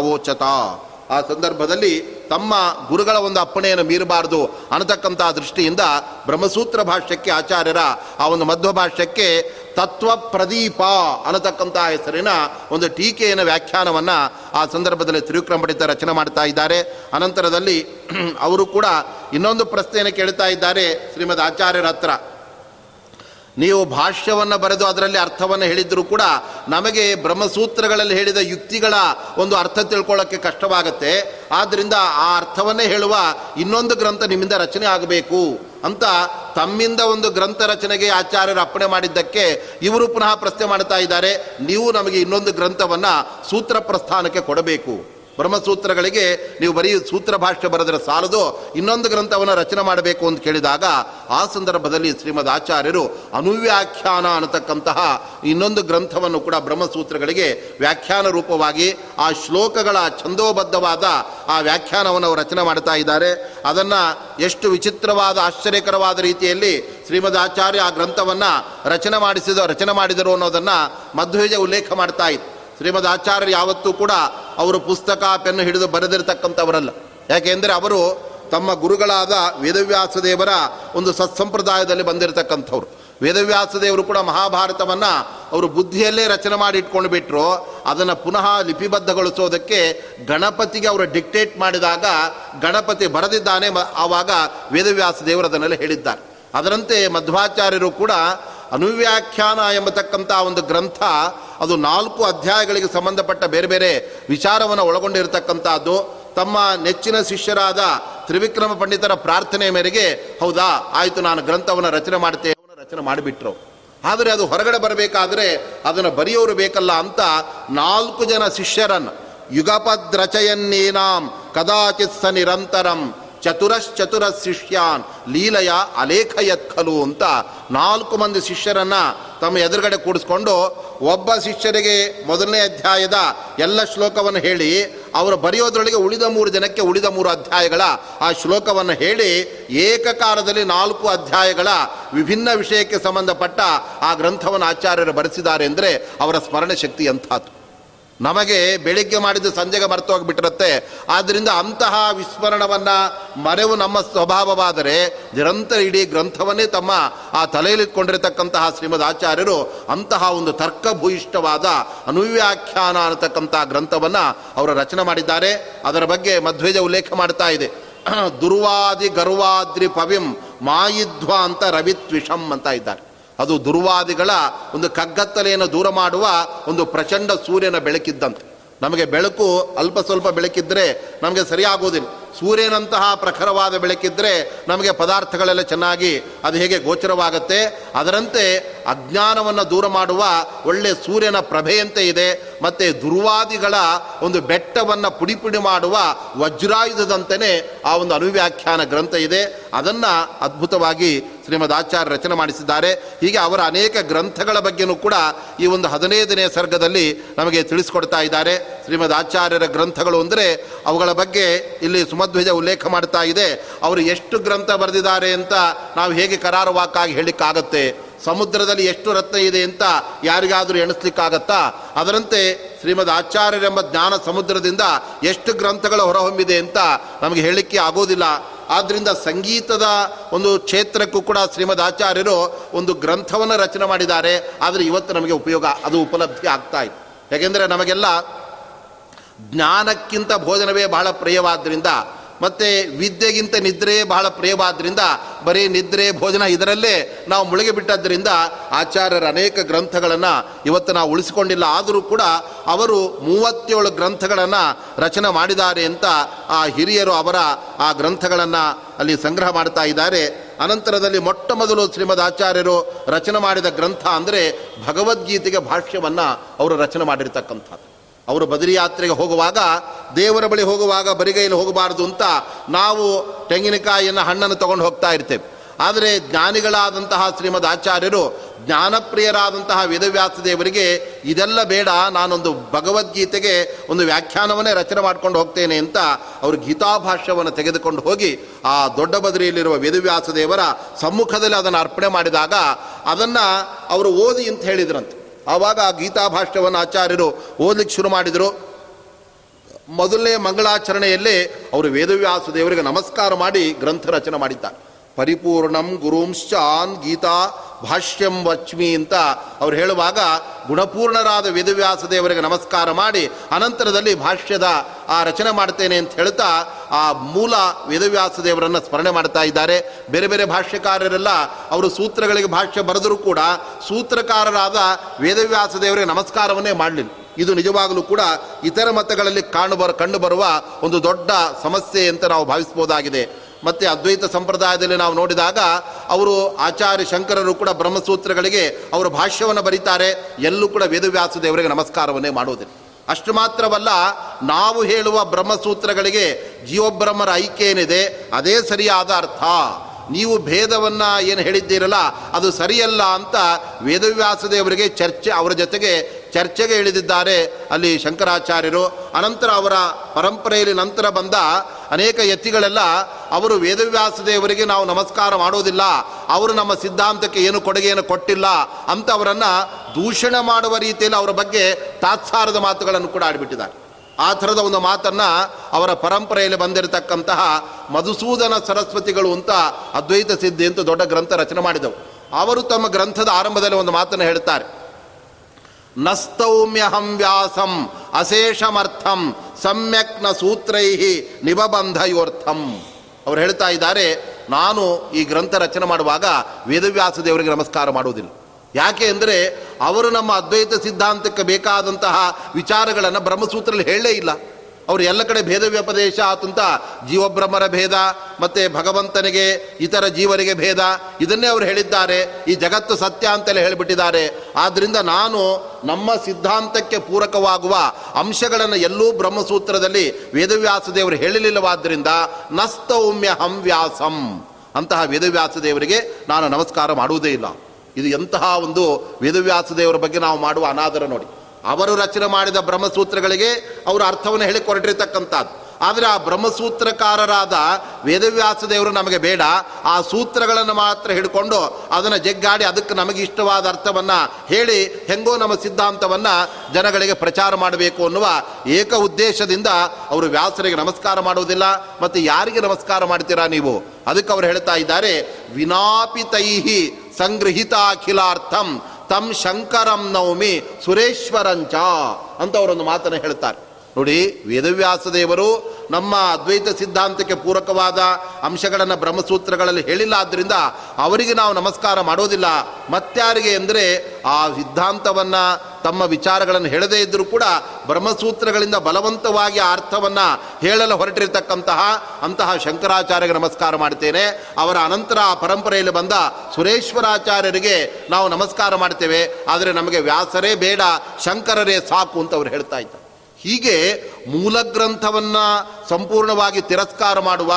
ಆ ಸಂದರ್ಭದಲ್ಲಿ ತಮ್ಮ ಗುರುಗಳ ಒಂದು ಅಪ್ಪಣೆಯನ್ನು ಮೀರಬಾರದು ಅನ್ನತಕ್ಕಂಥ ದೃಷ್ಟಿಯಿಂದ ಬ್ರಹ್ಮಸೂತ್ರ ಭಾಷ್ಯಕ್ಕೆ ಆಚಾರ್ಯರ ಆ ಒಂದು ಮಧ್ವ ಭಾಷ್ಯಕ್ಕೆ ತತ್ವ ಪ್ರದೀಪ ಅನ್ನತಕ್ಕಂಥ ಹೆಸರಿನ ಒಂದು ಟೀಕೆಯನ್ನು, ವ್ಯಾಖ್ಯಾನವನ್ನು ಆ ಸಂದರ್ಭದಲ್ಲಿ ತ್ರಿವಿಕ್ರಮ ಪಂಡಿತ ರಚನೆ ಮಾಡ್ತಾ ಇದ್ದಾರೆ. ಅನಂತರದಲ್ಲಿ ಅವರು ಕೂಡ ಇನ್ನೊಂದು ಪ್ರಶ್ನೆಯನ್ನು ಕೇಳ್ತಾ ಇದ್ದಾರೆ ಶ್ರೀಮದ್ ಆಚಾರ್ಯರ ಹತ್ರ. ನೀವು ಭಾಷ್ಯವನ್ನು ಬರೆದು ಅದರಲ್ಲಿ ಅರ್ಥವನ್ನು ಹೇಳಿದರೂ ಕೂಡ ನಮಗೆ ಬ್ರಹ್ಮಸೂತ್ರಗಳಲ್ಲಿ ಹೇಳಿದ ಯುಕ್ತಿಗಳ ಒಂದು ಅರ್ಥ ತಿಳ್ಕೊಳ್ಳೋಕ್ಕೆ ಕಷ್ಟವಾಗುತ್ತೆ. ಆದ್ದರಿಂದ ಆ ಅರ್ಥವನ್ನೇ ಹೇಳುವ ಇನ್ನೊಂದು ಗ್ರಂಥ ನಿಮ್ಮಿಂದ ರಚನೆ ಆಗಬೇಕು ಅಂತ ತಮ್ಮಿಂದ ಒಂದು ಗ್ರಂಥ ರಚನೆಗೆ ಆಚಾರ್ಯರು ಅಪ್ಪಣೆ ಮಾಡಿದ್ದಕ್ಕೆ ಇವರು ಪುನಃ ಪ್ರಶ್ನೆ ಮಾಡ್ತಾ ಇದ್ದಾರೆ. ನೀವು ನಮಗೆ ಇನ್ನೊಂದು ಗ್ರಂಥವನ್ನು ಸೂತ್ರ ಪ್ರಸ್ಥಾನಕ್ಕೆ ಕೊಡಬೇಕು. ಬ್ರಹ್ಮಸೂತ್ರಗಳಿಗೆ ನೀವು ಬರೀ ಸೂತ್ರ ಭಾಷೆ ಬರೆದರೆ ಸಾಲದು, ಇನ್ನೊಂದು ಗ್ರಂಥವನ್ನು ರಚನೆ ಮಾಡಬೇಕು ಅಂತ ಕೇಳಿದಾಗ ಆ ಸಂದರ್ಭದಲ್ಲಿ ಶ್ರೀಮದ್ ಆಚಾರ್ಯರು ಅನುವ್ಯಾಖ್ಯಾನ ಅನ್ನತಕ್ಕಂತಹ ಇನ್ನೊಂದು ಗ್ರಂಥವನ್ನು ಕೂಡ ಬ್ರಹ್ಮಸೂತ್ರಗಳಿಗೆ ವ್ಯಾಖ್ಯಾನ ರೂಪವಾಗಿ ಆ ಶ್ಲೋಕಗಳ ಛಂದೋಬದ್ಧವಾದ ಆ ವ್ಯಾಖ್ಯಾನವನ್ನು ರಚನೆ ಮಾಡ್ತಾ ಇದ್ದಾರೆ. ಅದನ್ನು ಎಷ್ಟು ವಿಚಿತ್ರವಾದ, ಆಶ್ಚರ್ಯಕರವಾದ ರೀತಿಯಲ್ಲಿ ಶ್ರೀಮದ್ ಆಚಾರ್ಯ ಆ ಗ್ರಂಥವನ್ನು ರಚನೆ ಮಾಡಿಸಿದ, ರಚನೆ ಮಾಡಿದರು ಅನ್ನೋದನ್ನು ಮಧ್ವೇಜ ಉಲ್ಲೇಖ ಮಾಡ್ತಾ ಇತ್ತು ಶ್ರೀಮದ್ ಆಚಾರ್ಯರು ಯಾವತ್ತೂ ಕೂಡ ಅವರು ಪುಸ್ತಕ, ಪೆನ್ನು ಹಿಡಿದು ಬರೆದಿರತಕ್ಕಂಥವರಲ್ಲ. ಯಾಕೆಂದರೆ ಅವರು ತಮ್ಮ ಗುರುಗಳಾದ ವೇದವ್ಯಾಸ ದೇವರ ಒಂದು ಸತ್ಸಂಪ್ರದಾಯದಲ್ಲಿ ಬಂದಿರತಕ್ಕಂಥವ್ರು. ವೇದವ್ಯಾಸ ದೇವರು ಕೂಡ ಮಹಾಭಾರತವನ್ನು ಅವರು ಬುದ್ಧಿಯಲ್ಲೇ ರಚನೆ ಮಾಡಿ ಇಟ್ಕೊಂಡು ಬಿಟ್ಟರು ಅದನ್ನು ಪುನಃ ಲಿಪಿಬದ್ಧಗೊಳಿಸೋದಕ್ಕೆ ಗಣಪತಿಗೆ ಅವರು ಡಿಕ್ಟೇಟ್ ಮಾಡಿದಾಗ ಗಣಪತಿ ಬರೆದಿದ್ದಾನೆ ಆವಾಗ ವೇದವ್ಯಾಸ ದೇವರು ಅದನ್ನೆಲ್ಲ ಹೇಳಿದ್ದಾರೆ. ಅದರಂತೆ ಮಧ್ವಾಚಾರ್ಯರು ಕೂಡ ಅನುವ್ಯಾಖ್ಯಾನ ಎಂಬತಕ್ಕಂಥ ಒಂದು ಗ್ರಂಥ, ಅದು ನಾಲ್ಕು ಅಧ್ಯಾಯಗಳಿಗೆ ಸಂಬಂಧಪಟ್ಟ ಬೇರೆ ಬೇರೆ ವಿಚಾರವನ್ನು ಒಳಗೊಂಡಿರತಕ್ಕಂಥದ್ದು ತಮ್ಮ ನೆಚ್ಚಿನ ಶಿಷ್ಯರಾದ ತ್ರಿವಿಕ್ರಮ ಪಂಡಿತರ ಪ್ರಾರ್ಥನೆ ಮೇರೆಗೆ, ಹೌದಾ, ಆಯಿತು, ನಾನು ಗ್ರಂಥವನ್ನು ರಚನೆ ಮಾಡ್ತೇನೆ ರಚನೆ ಮಾಡಿಬಿಟ್ರು. ಆದರೆ ಅದು ಹೊರಗಡೆ ಬರಬೇಕಾದ್ರೆ ಅದನ್ನು ಬರೆಯೋರು ಬೇಕಲ್ಲ ಅಂತ ನಾಲ್ಕು ಜನ ಶಿಷ್ಯರನ್ನು, ಯುಗಪದ್ರಚಯನ್ನೇನಾಂ ಕದಾಚಿತ್ ಸ ನಿರಂತರಂ ಚತುರಶ್ಚತುರ ಶಿಷ್ಯಾನ್ ಲೀಲಯ ಅಲೇಖಯತ್ಖಲು ಅಂತ ನಾಲ್ಕು ಮಂದಿ ಶಿಷ್ಯರನ್ನ ತಮ್ಮ ಎದುರುಗಡೆ ಕೂಡಿಸ್ಕೊಂಡು ಒಬ್ಬ ಶಿಷ್ಯರಿಗೆ ಮೊದಲನೇ ಅಧ್ಯಾಯದ ಎಲ್ಲ ಶ್ಲೋಕವನ್ನು ಹೇಳಿ, ಅವರು ಬರೆಯೋದ್ರೊಳಗೆ ಉಳಿದ ಮೂರು ಜನಕ್ಕೆ ಉಳಿದ ಮೂರು ಅಧ್ಯಾಯಗಳ ಆ ಶ್ಲೋಕವನ್ನು ಹೇಳಿ, ಏಕಕಾಲದಲ್ಲಿ ನಾಲ್ಕು ಅಧ್ಯಾಯಗಳ ವಿಭಿನ್ನ ವಿಷಯಕ್ಕೆ ಸಂಬಂಧಪಟ್ಟ ಆ ಗ್ರಂಥವನ್ನು ಆಚಾರ್ಯರು ಬರೆಸಿದ್ದಾರೆ ಅಂದರೆ ಅವರ ಸ್ಮರಣೆ ಶಕ್ತಿ ನಮಗೆ ಬೆಳಿಗ್ಗೆ ಮಾಡಿದ್ದು ಸಂಜೆಗೆ ಮರೆತು ಹೋಗಿಬಿಟ್ಟಿರುತ್ತೆ. ಆದ್ದರಿಂದ ಅಂತಹ ವಿಸ್ಮರಣವನ್ನು ಮರೆವು ನಮ್ಮ ಸ್ವಭಾವವಾದರೆ ನಿರಂತರ ಇಡೀ ಗ್ರಂಥವನ್ನೇ ತಮ್ಮ ಆ ತಲೆಯಲ್ಲಿಟ್ಕೊಂಡಿರತಕ್ಕಂತಹ ಶ್ರೀಮದ್ ಆಚಾರ್ಯರು ಅಂತಹ ಒಂದು ತರ್ಕಭೂಯಿಷ್ಠವಾದ ಅನುವ್ಯಾಖ್ಯಾನ ಅನ್ನತಕ್ಕಂಥ ಗ್ರಂಥವನ್ನು ಅವರು ರಚನೆ ಮಾಡಿದ್ದಾರೆ. ಅದರ ಬಗ್ಗೆ ಮಧ್ವೇಜ ಉಲ್ಲೇಖ ಮಾಡ್ತಾ ಇದೆ. ದುರ್ವಾದಿ ಗರ್ವಾದ್ರಿ ಪವಿಂ ಮಾಯಿಧ್ವ ಅಂತ ರವಿತ್ವಿಷಂ ಅಂತ ಇದ್ದಾರೆ. ಅದು ದುರ್ವಾದಿಗಳ ಒಂದು ಕಗ್ಗತ್ತಲೆಯನ್ನು ದೂರ ಮಾಡುವ ಒಂದು ಪ್ರಚಂಡ ಸೂರ್ಯನ ಬೆಳಕಿದ್ದಂತೆ. ನಮಗೆ ಬೆಳಕು ಅಲ್ಪ ಸ್ವಲ್ಪ ಬೆಳಕಿದ್ರೆ ನಮಗೆ ಸರಿಯಾಗೋದಿಲ್ಲ. ಸೂರ್ಯನಂತಹ ಪ್ರಖರವಾದ ಬೆಳಕಿದ್ರೆ ನಮಗೆ ಪದಾರ್ಥಗಳೆಲ್ಲ ಚೆನ್ನಾಗಿ ಅದು ಹೇಗೆ ಗೋಚರವಾಗುತ್ತೆ? ಅದರಂತೆ ಅಜ್ಞಾನವನ್ನು ದೂರ ಮಾಡುವ ಒಳ್ಳೆ ಸೂರ್ಯನ ಪ್ರಭೆಯಂತೆ ಇದೆ. ಮತ್ತು ದುರ್ವಾದಿಗಳ ಒಂದು ಬೆಟ್ಟವನ್ನು ಪುಡಿ ಪುಡಿ ಮಾಡುವ ವಜ್ರಾಯುಧದಂತೆಯೇ ಆ ಒಂದು ಅನುವ್ಯಾಖ್ಯಾನ ಗ್ರಂಥ ಇದೆ. ಅದನ್ನು ಅದ್ಭುತವಾಗಿ ಶ್ರೀಮದ್ ಆಚಾರ್ಯ ರಚನೆ ಮಾಡಿಸಿದ್ದಾರೆ. ಹೀಗೆ ಅವರ ಅನೇಕ ಗ್ರಂಥಗಳ ಬಗ್ಗೆಯೂ ಕೂಡ ಈ ಒಂದು ಹದಿನೈದನೇ ಸರ್ಗದಲ್ಲಿ ನಮಗೆ ತಿಳಿಸ್ಕೊಡ್ತಾ ಇದ್ದಾರೆ. ಶ್ರೀಮದ್ ಆಚಾರ್ಯರ ಗ್ರಂಥಗಳು ಅಂದರೆ ಅವುಗಳ ಬಗ್ಗೆ ಇಲ್ಲಿ ಸುಮಧ್ವಜ ಉಲ್ಲೇಖ ಮಾಡ್ತಾ ಇದೆ. ಅವರು ಎಷ್ಟು ಗ್ರಂಥ ಬರೆದಿದ್ದಾರೆ ಅಂತ ನಾವು ಹೇಗೆ ಕರಾರುವಾಕಾಗಿ ಹೇಳಲಿಕ್ಕಾಗತ್ತೆ? ಸಮುದ್ರದಲ್ಲಿ ಎಷ್ಟು ರತ್ನ ಇದೆ ಅಂತ ಯಾರಿಗಾದರೂ ಎಣಿಸ್ಲಿಕ್ಕಾಗತ್ತಾ? ಅದರಂತೆ ಶ್ರೀಮದ್ ಆಚಾರ್ಯರೆಂಬ ಜ್ಞಾನ ಸಮುದ್ರದಿಂದ ಎಷ್ಟು ಗ್ರಂಥಗಳು ಹೊರಹೊಮ್ಮಿದೆ ಅಂತ ನಮಗೆ ಹೇಳಲಿಕ್ಕೆ ಆಗೋದಿಲ್ಲ. ಆದ್ದರಿಂದ ಸಂಗೀತದ ಒಂದು ಕ್ಷೇತ್ರಕ್ಕೂ ಕೂಡ ಶ್ರೀಮದ್ ಆಚಾರ್ಯರು ಒಂದು ಗ್ರಂಥವನ್ನು ರಚನೆ ಮಾಡಿದ್ದಾರೆ. ಆದರೆ ಇವತ್ತು ನಮಗೆ ಉಪಯೋಗ ಅದು ಉಪಲಬ್ಧಿ ಆಗ್ತಾ ಇದೆ ಯಾಕೆಂದರೆ ನಮಗೆಲ್ಲ ಜ್ಞಾನಕ್ಕಿಂತ ಭೋಜನವೇ ಬಹಳ ಪ್ರಿಯವಾದ್ದರಿಂದ ಮತ್ತು ವಿದ್ಯೆಗಿಂತ ನಿದ್ರೆ ಬಹಳ ಪ್ರಿಯವಾದ್ದರಿಂದ ಬರೀ ನಿದ್ರೆ ಭೋಜನ ಇದರಲ್ಲೇ ನಾವು ಮುಳುಗಿ ಬಿಟ್ಟದ್ದರಿಂದ ಆಚಾರ್ಯರ ಅನೇಕ ಗ್ರಂಥಗಳನ್ನು ಇವತ್ತು ನಾವು ಉಳಿಸಿಕೊಂಡಿಲ್ಲ. ಆದರೂ ಕೂಡ ಅವರು ಮೂವತ್ತೇಳು ಗ್ರಂಥಗಳನ್ನು ರಚನೆ ಮಾಡಿದ್ದಾರೆ ಅಂತ ಆ ಹಿರಿಯರು ಅವರ ಆ ಗ್ರಂಥಗಳನ್ನು ಅಲ್ಲಿ ಸಂಗ್ರಹ ಮಾಡ್ತಾ ಇದ್ದಾರೆ. ಅನಂತರದಲ್ಲಿ ಮೊಟ್ಟ ಮೊದಲು ಶ್ರೀಮದ್ ಆಚಾರ್ಯರು ರಚನೆ ಮಾಡಿದ ಗ್ರಂಥ ಅಂದರೆ ಭಗವದ್ಗೀತೆಗೆ ಭಾಷ್ಯವನ್ನು ಅವರು ರಚನೆ ಮಾಡಿರ್ತಕ್ಕಂಥದ್ದು. ಅವರು ಬದರಿ ಯಾತ್ರೆಗೆ ಹೋಗುವಾಗ, ದೇವರ ಬಳಿ ಹೋಗುವಾಗ ಬರಿಗೈಲಿ ಹೋಗಬಾರದು ಅಂತ ನಾವು ತೆಂಗಿನಕಾಯಿಯನ್ನು ಹಣ್ಣನ್ನು ತಗೊಂಡು ಹೋಗ್ತಾ ಇರ್ತೇವೆ. ಆದರೆ ಜ್ಞಾನಿಗಳಾದಂತಹ ಶ್ರೀಮದ್ ಆಚಾರ್ಯರು, ಜ್ಞಾನಪ್ರಿಯರಾದಂತಹ ವೇದವ್ಯಾಸ ದೇವರಿಗೆ ಇದೆಲ್ಲ ಬೇಡ, ನಾನೊಂದು ಭಗವದ್ಗೀತೆಗೆ ಒಂದು ವ್ಯಾಖ್ಯಾನವನ್ನೇ ರಚನೆ ಮಾಡ್ಕೊಂಡು ಹೋಗ್ತೇನೆ ಅಂತ ಅವರು ಗೀತಾಭಾಷ್ಯವನ್ನು ತೆಗೆದುಕೊಂಡು ಹೋಗಿ ಆ ದೊಡ್ಡ ಬದರಿಯಲ್ಲಿರುವ ವೇದವ್ಯಾಸ ದೇವರ ಸಮ್ಮುಖದಲ್ಲಿ ಅದನ್ನು ಅರ್ಪಣೆ ಮಾಡಿದಾಗ ಅದನ್ನು ಅವರು ಓದಿ ಅಂತ ಹೇಳಿದ್ರಂತೆ. ಆವಾಗ ಆ ಗೀತಾಭಾಷ್ಯವನ್ನು ಆಚಾರ್ಯರು ಓದಲಿಕ್ಕೆ ಶುರು ಮಾಡಿದರು. ಮೊದಲನೇ ಮಂಗಳಾಚರಣೆಯಲ್ಲೇ ಅವರು ವೇದವ್ಯಾಸ ದೇವರಿಗೆ ನಮಸ್ಕಾರ ಮಾಡಿ ಗ್ರಂಥ ರಚನೆ ಮಾಡಿದ್ದಾರೆ ಪರಿಪೂರ್ಣಂ ಗುರುಂಶ್ಚಾನ್ ಗೀತಾ ಭಾಷ್ಯಂ ವಚ್ಮಿ ಅಂತ ಅವ್ರು ಹೇಳುವಾಗ ಗುಣಪೂರ್ಣರಾದ ವೇದವ್ಯಾಸ ದೇವರಿಗೆ ನಮಸ್ಕಾರ ಮಾಡಿ ಅನಂತರದಲ್ಲಿ ಭಾಷ್ಯದ ಆ ರಚನೆ ಮಾಡ್ತೇನೆ ಅಂತ ಹೇಳ್ತಾ ಆ ಮೂಲ ವೇದವ್ಯಾಸ ದೇವರನ್ನು ಸ್ಮರಣೆ ಮಾಡ್ತಾ ಇದ್ದಾರೆ. ಬೇರೆ ಬೇರೆ ಭಾಷ್ಯಕಾರರೆಲ್ಲ ಅವರು ಸೂತ್ರಗಳಿಗೆ ಭಾಷ್ಯ ಬರೆದರೂ ಕೂಡ ಸೂತ್ರಕಾರರಾದ ವೇದವ್ಯಾಸ ದೇವರಿಗೆ ನಮಸ್ಕಾರವನ್ನೇ ಮಾಡಲಿಲ್ಲ. ಇದು ನಿಜವಾಗಲೂ ಕೂಡ ಇತರ ಮತಗಳಲ್ಲಿ ಕಾಣು ಕಂಡುಬರುವ ಕಂಡು ಒಂದು ದೊಡ್ಡ ಸಮಸ್ಯೆ ಅಂತ ನಾವು ಭಾವಿಸ್ಬೋದಾಗಿದೆ ಮತ್ತು ಅದ್ವೈತ ಸಂಪ್ರದಾಯದಲ್ಲಿ ನಾವು ನೋಡಿದಾಗ ಅವರು ಆಚಾರ್ಯ ಶಂಕರರು ಕೂಡ ಬ್ರಹ್ಮಸೂತ್ರಗಳಿಗೆ ಅವರು ಭಾಷ್ಯವನ್ನು ಬರೀತಾರೆ. ಎಲ್ಲೂ ಕೂಡ ವೇದವ್ಯಾಸ ದೇವರಿಗೆ ನಮಸ್ಕಾರವನ್ನೇ ಮಾಡುವುದಿಲ್ಲ. ಅಷ್ಟು ಮಾತ್ರವಲ್ಲ, ನಾವು ಹೇಳುವ ಬ್ರಹ್ಮಸೂತ್ರಗಳಿಗೆ ಜೀವಬ್ರಹ್ಮರ ಐಕ್ಯ ಏನಿದೆ, ಅದೇ ಸರಿಯಾದ ಅರ್ಥ. ನೀವು ಭೇದವನ್ನು ಏನು ಹೇಳಿದ್ದೀರಲ್ಲ, ಅದು ಸರಿಯಲ್ಲ ಅಂತ ವೇದವ್ಯಾಸ ದೇವರಿಗೆ ಚರ್ಚೆ, ಅವರ ಜೊತೆಗೆ ಚರ್ಚೆಗೆ ಇಳಿದಿದ್ದಾರೆ ಅಲ್ಲಿ ಶಂಕರಾಚಾರ್ಯರು. ಅನಂತರ ಅವರ ಪರಂಪರೆಯಲ್ಲಿ ನಂತರ ಬಂದ ಅನೇಕ ಯತಿಗಳೆಲ್ಲ ಅವರು ವೇದವ್ಯಾಸ ದೇವರಿಗೆ ನಾವು ನಮಸ್ಕಾರ ಮಾಡೋದಿಲ್ಲ, ಅವರು ನಮ್ಮ ಸಿದ್ಧಾಂತಕ್ಕೆ ಏನು ಕೊಡುಗೆಯನ್ನು ಕೊಟ್ಟಿಲ್ಲ ಅಂತ ಅವರನ್ನು ದೂಷಣ ಮಾಡುವ ರೀತಿಯಲ್ಲಿ ಅವರ ಬಗ್ಗೆ ತಾತ್ಸಾರದ ಮಾತುಗಳನ್ನು ಕೂಡ ಆಡಿಬಿಟ್ಟಿದ್ದಾರೆ. ಆ ಥರದ ಒಂದು ಮಾತನ್ನು ಅವರ ಪರಂಪರೆಯಲ್ಲಿ ಬಂದಿರತಕ್ಕಂತಹ ಮಧುಸೂದನ ಸರಸ್ವತಿಗಳು ಅಂತ ಅದ್ವೈತ ಸಿದ್ಧಿ ಅಂತ ದೊಡ್ಡ ಗ್ರಂಥ ರಚನೆ ಮಾಡಿದವು. ಅವರು ತಮ್ಮ ಗ್ರಂಥದ ಆರಂಭದಲ್ಲಿ ಒಂದು ಮಾತನ್ನು ಹೇಳ್ತಾರೆ. ನಸ್ತೌಮ್ಯಹಂ ವ್ಯಾಸಂ ಅಶೇಷಮರ್ಥಂ ಸಮ್ಯಕ್ನ ಸೂತ್ರೈ ನಿಬಬಂಧಯೋರ್ಥಂ. ಅವ್ರು ಹೇಳ್ತಾ ಇದ್ದಾರೆ, ನಾನು ಈ ಗ್ರಂಥ ರಚನೆ ಮಾಡುವಾಗ ವೇದವ್ಯಾಸ ದೇವರಿಗೆ ನಮಸ್ಕಾರ ಮಾಡುವುದಿಲ್ಲ. ಯಾಕೆ ಅಂದರೆ ಅವರು ನಮ್ಮ ಅದ್ವೈತ ಸಿದ್ಧಾಂತಕ್ಕೆ ಬೇಕಾದಂತಹ ವಿಚಾರಗಳನ್ನು ಬ್ರಹ್ಮಸೂತ್ರದಲ್ಲಿ ಹೇಳಲೇ ಇಲ್ಲ. ಅವರು ಎಲ್ಲ ಕಡೆ ಭೇದ ವ್ಯಪದೇಶ ಆತಂತ ಜೀವಬ್ರಹ್ಮರ ಭೇದ, ಮತ್ತು ಭಗವಂತನಿಗೆ, ಇತರ ಜೀವರಿಗೆ ಭೇದ, ಇದನ್ನೇ ಅವರು ಹೇಳಿದ್ದಾರೆ. ಈ ಜಗತ್ತು ಸತ್ಯ ಅಂತೆಲ್ಲ ಹೇಳಿಬಿಟ್ಟಿದ್ದಾರೆ. ಆದ್ದರಿಂದ ನಾನು ನಮ್ಮ ಸಿದ್ಧಾಂತಕ್ಕೆ ಪೂರಕವಾಗುವ ಅಂಶಗಳನ್ನು ಎಲ್ಲೂ ಬ್ರಹ್ಮಸೂತ್ರದಲ್ಲಿ ವೇದವ್ಯಾಸ ದೇವರು ಹೇಳಲಿಲ್ಲವಾದ್ದರಿಂದ ನಸ್ತೌಮ್ಯ ಹಂವ್ಯಾಸಂ ಅಂತಹ ವೇದವ್ಯಾಸ ದೇವರಿಗೆ ನಾನು ನಮಸ್ಕಾರ ಮಾಡುವುದೇ ಇಲ್ಲ. ಇದು ಎಂತಹ ಒಂದು ವೇದವ್ಯಾಸ ದೇವರ ಬಗ್ಗೆ ನಾವು ಮಾಡುವ ಅನಾದರ ನೋಡಿ. ಅವರು ರಚನೆ ಮಾಡಿದ ಬ್ರಹ್ಮಸೂತ್ರಗಳಿಗೆ ಅವರು ಅರ್ಥವನ್ನು ಹೇಳಿಕೊರಟಿರ್ತಕ್ಕಂಥದ್ದು ಆದರೆ ಆ ಬ್ರಹ್ಮಸೂತ್ರಕಾರರಾದ ವೇದವ್ಯಾಸ ದೇವರು ನಮಗೆ ಬೇಡ. ಆ ಸೂತ್ರಗಳನ್ನು ಮಾತ್ರ ಹಿಡ್ಕೊಂಡು ಅದನ್ನು ಜಗ್ಗಾಡಿ ಅದಕ್ಕೆ ನಮಗೆ ಇಷ್ಟವಾದ ಅರ್ಥವನ್ನು ಹೇಳಿ ಹೆಂಗೋ ನಮ್ಮ ಸಿದ್ಧಾಂತವನ್ನು ಜನಗಳಿಗೆ ಪ್ರಚಾರ ಮಾಡಬೇಕು ಅನ್ನುವ ಏಕ ಉದ್ದೇಶದಿಂದ ಅವರು ವ್ಯಾಸರಿಗೆ ನಮಸ್ಕಾರ ಮಾಡುವುದಿಲ್ಲ. ಮತ್ತು ಯಾರಿಗೆ ನಮಸ್ಕಾರ ಮಾಡ್ತೀರಾ ನೀವು? ಅದಕ್ಕೆ ಅವರು ಹೇಳ್ತಾ ಇದ್ದಾರೆ, ವಿನಾಪಿತೈಹಿ ಸಂಗೃಹಿತ ಅಖಿಲಾರ್ಥಂ ತಂ ಶಂಕರಂ ನೌಮಿ ಸುರೇಶ್ವರಂಚ ಅಂತ ಅವರೊಂದು ಮಾತನ್ನು ಹೇಳ್ತಾರೆ. ನೋಡಿ ವೇದವ್ಯಾಸ ದೇವರು ನಮ್ಮ ಅದ್ವೈತ ಸಿದ್ಧಾಂತಕ್ಕೆ ಪೂರಕವಾದ ಅಂಶಗಳನ್ನು ಬ್ರಹ್ಮಸೂತ್ರಗಳಲ್ಲಿ ಹೇಳಿಲ್ಲ ಆದ್ದರಿಂದ ಅವರಿಗೆ ನಾವು ನಮಸ್ಕಾರ ಮಾಡೋದಿಲ್ಲ. ಮತ್ತಾರಿಗೆ ಅಂದರೆ ಆ ಸಿದ್ಧಾಂತವನ್ನು, ತಮ್ಮ ವಿಚಾರಗಳನ್ನು ಹೇಳದೇ ಇದ್ದರೂ ಕೂಡ ಬ್ರಹ್ಮಸೂತ್ರಗಳಿಂದ ಬಲವಂತವಾಗಿ ಆ ಅರ್ಥವನ್ನು ಹೇಳಲು ಹೊರಟಿರತಕ್ಕಂತಹ, ಅಂತಹ ಶಂಕರಾಚಾರ್ಯಗೆ ನಮಸ್ಕಾರ ಮಾಡ್ತೇನೆ. ಅವರ ಅನಂತರ ಆ ಪರಂಪರೆಯಲ್ಲಿ ಬಂದ ಸುರೇಶ್ವರಾಚಾರ್ಯರಿಗೆ ನಾವು ನಮಸ್ಕಾರ ಮಾಡ್ತೇವೆ. ಆದರೆ ನಮಗೆ ವ್ಯಾಸರೇ ಬೇಡ, ಶಂಕರರೇ ಸಾಕು ಅಂತ ಅವರು ಹೇಳ್ತಾ ಇದ್ದಾರೆ ಹೀಗೆ ಮೂಲ ಗ್ರಂಥವನ್ನು ಸಂಪೂರ್ಣವಾಗಿ ತಿರಸ್ಕಾರ ಮಾಡುವ,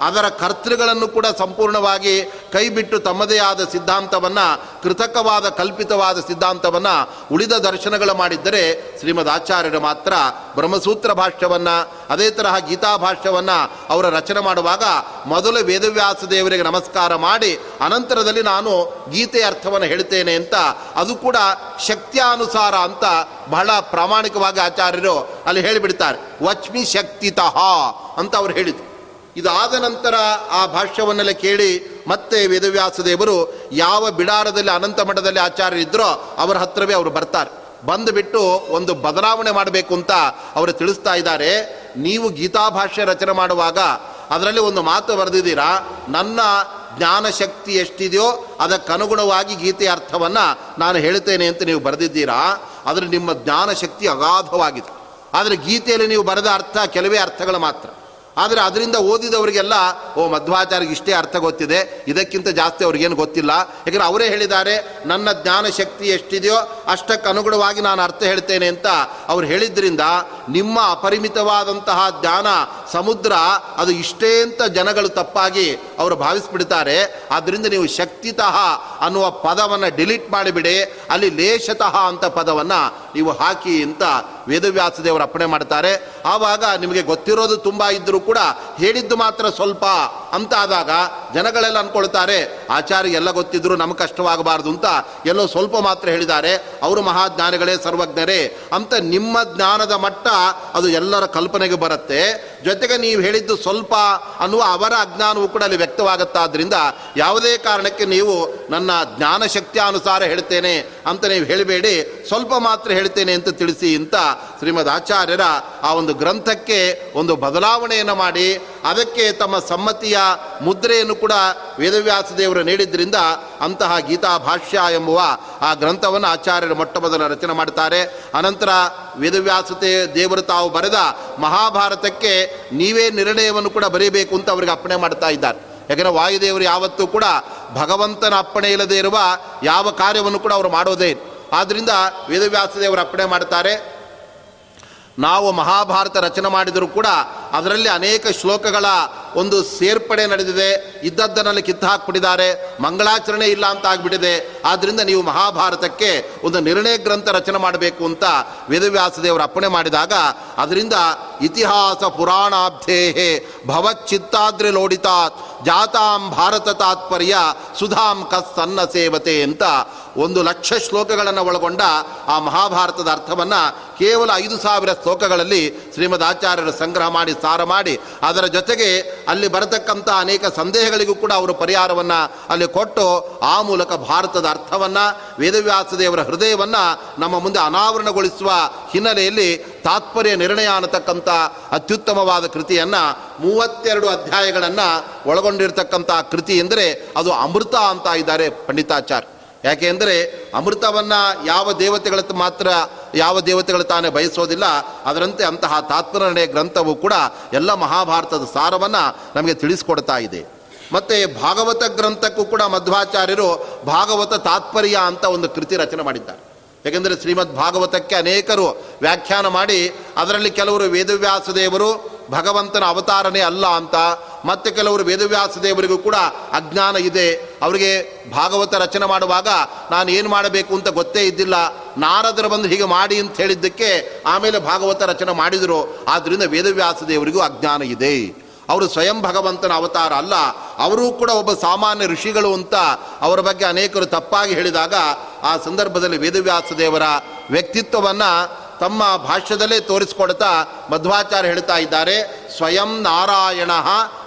ಅದರ ಕರ್ತೃಗಳನ್ನು ಕೂಡ ಸಂಪೂರ್ಣವಾಗಿ ಕೈಬಿಟ್ಟು ತಮ್ಮದೇ ಆದ ಸಿದ್ಧಾಂತವನ್ನು, ಕೃತಕವಾದ ಕಲ್ಪಿತವಾದ ಸಿದ್ಧಾಂತವನ್ನು ಉಳಿದ ದರ್ಶನಗಳು ಮಾಡಿದ್ದರೆ ಶ್ರೀಮದ್ ಆಚಾರ್ಯರು ಮಾತ್ರ ಬ್ರಹ್ಮಸೂತ್ರ ಭಾಷ್ಯವನ್ನು, ಅದೇ ತರಹ ಗೀತಾ ಭಾಷ್ಯವನ್ನು ಅವರ ರಚನೆ ಮಾಡುವಾಗ ಮೊದಲು ವೇದವ್ಯಾಸ ದೇವರಿಗೆ ನಮಸ್ಕಾರ ಮಾಡಿ, ಅನಂತರದಲ್ಲಿ ನಾನು ಗೀತೆಯ ಅರ್ಥವನ್ನು ಹೇಳ್ತೇನೆ ಅಂತ, ಅದು ಕೂಡ ಶಕ್ತಿಯಾನುಸಾರ ಅಂತ ಬಹಳ ಪ್ರಾಮಾಣಿಕವಾಗಿ ಆಚಾರ್ಯರು ಅಲ್ಲಿ ಹೇಳಿಬಿಡ್ತಾರೆ. ವಚ್ಮಿ ಶಕ್ತಿತಃ ಅಂತ ಅವರು ಹೇಳಿದರು. ಇದಾದ ನಂತರ ಆ ಭಾಷ್ಯವನ್ನೆಲ್ಲ ಕೇಳಿ ಮತ್ತೆ ವೇದವ್ಯಾಸ ದೇವರು ಯಾವ ಬಿಡಾರದಲ್ಲಿ ಅನಂತ ಮಠದಲ್ಲಿ ಆಚಾರ್ಯ ಇದ್ದರೋ ಅವರ ಹತ್ರವೇ ಅವರು ಬರ್ತಾರೆ. ಬಂದುಬಿಟ್ಟು ಒಂದು ಬದಲಾವಣೆ ಮಾಡಬೇಕು ಅಂತ ಅವರು ತಿಳಿಸ್ತಾ ಇದ್ದಾರೆ. ನೀವು ಗೀತಾಭಾಷ್ಯ ರಚನೆ ಮಾಡುವಾಗ ಅದರಲ್ಲಿ ಒಂದು ಮಾತು ಬರೆದಿದ್ದೀರಾ? ನನ್ನ ಜ್ಞಾನ ಶಕ್ತಿ ಎಷ್ಟಿದೆಯೋ ಅದಕ್ಕನುಗುಣವಾಗಿ ಗೀತೆಯ ಅರ್ಥವನ್ನು ನಾನು ಹೇಳುತ್ತೇನೆ ಅಂತ ನೀವು ಬರೆದಿದ್ದೀರಾ? ಆದರೆ ನಿಮ್ಮ ಜ್ಞಾನ ಶಕ್ತಿ ಅಗಾಧವಾಗಿದೆ. ಆದರೆ ಗೀತೆಯಲ್ಲಿ ನೀವು ಬರೆದ ಅರ್ಥ ಕೆಲವೇ ಅರ್ಥಗಳು ಮಾತ್ರ. ಆದರೆ ಅದರಿಂದ ಓದಿದವರಿಗೆಲ್ಲ, ಓ ಮಧ್ವಾಚಾರ್ಯಗೆ ಇಷ್ಟೇ ಅರ್ಥ ಗೊತ್ತಿದೆ, ಇದಕ್ಕಿಂತ ಜಾಸ್ತಿ ಅವ್ರಿಗೇನು ಗೊತ್ತಿಲ್ಲ. ಯಾಕಂದರೆ ಅವರೇ ಹೇಳಿದ್ದಾರೆ, ನನ್ನ ಜ್ಞಾನ ಶಕ್ತಿ ಎಷ್ಟಿದೆಯೋ ಅಷ್ಟಕ್ಕೆ ಅನುಗುಣವಾಗಿ ನಾನು ಅರ್ಥ ಹೇಳ್ತೇನೆ ಅಂತ ಅವ್ರು ಹೇಳಿದ್ರಿಂದ ನಿಮ್ಮ ಅಪರಿಮಿತವಾದಂತಹ ಜ್ಞಾನ, ಸಮುದ್ರ ಅದು ಇಷ್ಟೇ ಅಂತ ಜನಗಳು ತಪ್ಪಾಗಿ ಅವರು ಭಾವಿಸ್ಬಿಡ್ತಾರೆ. ಆದ್ದರಿಂದ ನೀವು ಶಕ್ತಿತಃ ಅನ್ನುವ ಪದವನ್ನು ಡಿಲೀಟ್ ಮಾಡಿಬಿಡಿ, ಅಲ್ಲಿ ಲೇಷತಃ ಅಂತ ಪದವನ್ನು ನೀವು ಹಾಕಿ ಅಂತ ವೇದವ್ಯಾಸ ದೇವರು ಅಪ್ಪಣೆ ಮಾಡ್ತಾರೆ. ಆವಾಗ ನಿಮಗೆ ಗೊತ್ತಿರೋದು ತುಂಬ ಇದ್ದರೂ ಕೂಡ ಹೇಳಿದ್ದು ಮಾತ್ರ ಸ್ವಲ್ಪ ಅಂತ ಆದಾಗ ಜನಗಳೆಲ್ಲ ಅಂದ್ಕೊಳ್ತಾರೆ ಆಚಾರ್ಯ, ಎಲ್ಲ ಗೊತ್ತಿದ್ರು ನಮಗೆ ಕಷ್ಟವಾಗಬಾರ್ದು ಅಂತ ಎಲ್ಲೋ ಸ್ವಲ್ಪ ಮಾತ್ರ ಹೇಳಿದ್ದಾರೆ. ಅವರು ಮಹಾಜ್ಞಾನಿಗಳೇ, ಸರ್ವಜ್ಞರೇ. ಅಂತ ನಿಮ್ಮ ಜ್ಞಾನದ ಮಟ್ಟ ಅದು ಎಲ್ಲರ ಕಲ್ಪನೆಗೆ ಬರುತ್ತೆ. ಜೊತೆಗೆ ನೀವು ಹೇಳಿದ್ದು ಸ್ವಲ್ಪ ಅನ್ನುವ ಅವರ ಅಜ್ಞಾನವೂ ಕೂಡ ಅಲ್ಲಿ ವ್ಯಕ್ತವಾಗುತ್ತಾದ್ರಿಂದ ಯಾವುದೇ ಕಾರಣಕ್ಕೆ ನೀವು ನನ್ನ ಜ್ಞಾನ ಅನುಸಾರ ಹೇಳ್ತೇನೆ ಅಂತ ನೀವು ಹೇಳಬೇಡಿ. ಸ್ವಲ್ಪ ಮಾತ್ರ ಹೇಳ್ತೇನೆ ಅಂತ ತಿಳಿಸಿ ಅಂತ ಶ್ರೀಮದ್ ಆಚಾರ್ಯರ ಆ ಒಂದು ಗ್ರಂಥಕ್ಕೆ ಒಂದು ಬದಲಾವಣೆಯನ್ನು ಮಾಡಿ, ಅದಕ್ಕೆ ತಮ್ಮ ಸಮ್ಮತಿಯ ಮುದ್ರೆಯನ್ನು ಕೂಡ ವೇದವ್ಯಾಸ ದೇವರು ನೀಡಿದ್ದರಿಂದ ಅಂತಹ ಗೀತಾ ಭಾಷ್ಯ ಎಂಬುವ ಆ ಗ್ರಂಥವನ್ನು ಆಚಾರ್ಯರು ಮೊಟ್ಟ ಮೊದಲ ರಚನೆ ಮಾಡ್ತಾರೆ ಅನಂತರ ವೇದವ್ಯಾಸತೆ ದೇವರು ತಾವು ಬರೆದ ಮಹಾಭಾರತಕ್ಕೆ ನೀವೇ ನಿರ್ಣಯವನ್ನು ಕೂಡ ಬರೀಬೇಕು ಅಂತ ಅವರಿಗೆ ಅಪ್ಪಣೆ ಮಾಡ್ತಾ ಇದ್ದಾರೆ. ಯಾಕೆಂದರೆ ವಾಯುದೇವರು ಯಾವತ್ತೂ ಕೂಡ ಭಗವಂತನ ಅಪ್ಪಣೆ ಇಲ್ಲದೆ ಇರುವ ಯಾವ ಕಾರ್ಯವನ್ನು ಕೂಡ ಅವರು ಮಾಡೋದೇ ಆದ್ದರಿಂದ ವೇದವ್ಯಾಸ ದೇವರು ಅಪ್ಪಣೆ ಮಾಡ್ತಾರೆ. ನಾವು ಮಹಾಭಾರತ ರಚನೆ ಮಾಡಿದರೂ ಕೂಡ ಅದರಲ್ಲಿ ಅನೇಕ ಶ್ಲೋಕಗಳ ಒಂದು ಸೇರ್ಪಡೆ ನಡೆದಿದೆ. ಇದ್ದದ್ದನ್ನಲ್ಲಿ ಕಿತ್ತು ಹಾಕ್ಬಿಟ್ಟಿದ್ದಾರೆ. ಮಂಗಳಾಚರಣೆ ಇಲ್ಲ ಅಂತ ಆಗ್ಬಿಟ್ಟಿದೆ. ಆದ್ದರಿಂದ ನೀವು ಮಹಾಭಾರತಕ್ಕೆ ಒಂದು ನಿರ್ಣಯ ಗ್ರಂಥ ರಚನೆ ಮಾಡಬೇಕು ಅಂತ ವೇದವ್ಯಾಸದೇವರು ಅಪ್ಪಣೆ ಮಾಡಿದಾಗ, ಅದರಿಂದ ಇತಿಹಾಸ ಪುರಾಣಾಬ್ಧೇಹೇ ಭವಚ್ಚಿತ್ತಾದ್ರೆ ಲೋಡಿತಾತ್ ಜಾತಾಂ ಭಾರತ ತಾತ್ಪರ್ಯ ಸುಧಾಂ ಕಸ್ಸನ್ನ ಸೇವತೆ ಅಂತ ಒಂದು ಲಕ್ಷ ಶ್ಲೋಕಗಳನ್ನು ಒಳಗೊಂಡ ಆ ಮಹಾಭಾರತದ ಅರ್ಥವನ್ನು ಕೇವಲ ಐದು ಸಾವಿರ ಶ್ಲೋಕಗಳಲ್ಲಿ ಶ್ರೀಮದ್ ಆಚಾರ್ಯರು ಸಂಗ್ರಹ ಮಾಡಿ ಸಾರ ಮಾಡಿ ಅದರ ಜೊತೆಗೆ ಅಲ್ಲಿ ಬರತಕ್ಕಂಥ ಅನೇಕ ಸಂದೇಹಗಳಿಗೂ ಕೂಡ ಅವರು ಪರಿಹಾರವನ್ನು ಅಲ್ಲಿ ಕೊಟ್ಟು ಆ ಮೂಲಕ ಭಾರತದ ಅರ್ಥವನ್ನು ವೇದವ್ಯಾಸ ದೇವರ ಹೃದಯವನ್ನು ನಮ್ಮ ಮುಂದೆ ಅನಾವರಣಗೊಳಿಸುವ ಹಿನ್ನೆಲೆಯಲ್ಲಿ ತಾತ್ಪರ್ಯ ನಿರ್ಣಯ ಅನ್ನತಕ್ಕಂಥ ಅತ್ಯುತ್ತಮವಾದ ಕೃತಿಯನ್ನು ಮೂವತ್ತೆರಡು ಅಧ್ಯಾಯಗಳನ್ನು ಒಳಗೊಂಡಿರ್ತಕ್ಕಂಥ ಕೃತಿ ಎಂದರೆ ಅದು ಅಮೃತ ಅಂತ ಇದ್ದಾರೆ ಪಂಡಿತಾಚಾರ್ಯ. ಯಾಕೆ ಅಂದರೆ ಅಮೃತವನ್ನು ಯಾವ ದೇವತೆಗಳ ಮಾತ್ರ, ಯಾವ ದೇವತೆಗಳು ತಾನೇ ಬಯಸೋದಿಲ್ಲ, ಅದರಂತೆ ಅಂತಹ ತಾತ್ಪರ್ಯ ಗ್ರಂಥವು ಕೂಡ ಎಲ್ಲ ಮಹಾಭಾರತದ ಸಾರವನ್ನು ನಮಗೆ ತಿಳಿಸ್ಕೊಡ್ತಾ ಇದೆ. ಮತ್ತು ಭಾಗವತ ಗ್ರಂಥಕ್ಕೂ ಕೂಡ ಮಧ್ವಾಚಾರ್ಯರು ಭಾಗವತ ತಾತ್ಪರ್ಯ ಅಂತ ಒಂದು ಕೃತಿ ರಚನೆ ಮಾಡಿದ್ದಾರೆ. ಯಾಕೆಂದರೆ ಶ್ರೀಮದ್ ಭಾಗವತಕ್ಕೆ ಅನೇಕರು ವ್ಯಾಖ್ಯಾನ ಮಾಡಿ, ಅದರಲ್ಲಿ ಕೆಲವರು ವೇದವ್ಯಾಸ ದೇವರು ಭಗವಂತನ ಅವತಾರನೇ ಅಲ್ಲ ಅಂತ ಮತ್ತೆ ಕೆಲವರು ವೇದವ್ಯಾಸ ದೇವರಿಗೂ ಕೂಡ ಅಜ್ಞಾನ ಇದೆ. ಅವರಿಗೆ ಭಾಗವತ ರಚನೆ ಮಾಡುವಾಗ ನಾನು ಏನು ಮಾಡಬೇಕು ಅಂತ ಗೊತ್ತೇ ಇದ್ದಿಲ್ಲ. ನಾರದರು ಬಂದು ಹೀಗೆ ಮಾಡಿ ಅಂತ ಹೇಳಿದ್ದಕ್ಕೆ ಆಮೇಲೆ ಭಾಗವತ ರಚನೆ ಮಾಡಿದರು. ಆದ್ದರಿಂದ ವೇದವ್ಯಾಸ ದೇವರಿಗೂ ಅಜ್ಞಾನ ಇದೆ. ಅವರು ಸ್ವಯಂ ಭಗವಂತನ ಅವತಾರ ಅಲ್ಲ. ಅವರೂ ಕೂಡ ಒಬ್ಬ ಸಾಮಾನ್ಯ ಋಷಿಗಳು ಅಂತ ಅವರ ಬಗ್ಗೆ ಅನೇಕರು ತಪ್ಪಾಗಿ ಹೇಳಿದಾಗ ಆ ಸಂದರ್ಭದಲ್ಲಿ ವೇದವ್ಯಾಸ ದೇವರ ವ್ಯಕ್ತಿತ್ವವನ್ನು ತಮ್ಮ ಭಾಷ್ಯದಲ್ಲೇ ತೋರಿಸ್ಕೊಡ್ತಾ ಮಧ್ವಾಚಾರ್ಯ ಹೇಳ್ತಾ ಇದ್ದಾರೆ. ಸ್ವಯಂ ನಾರಾಯಣ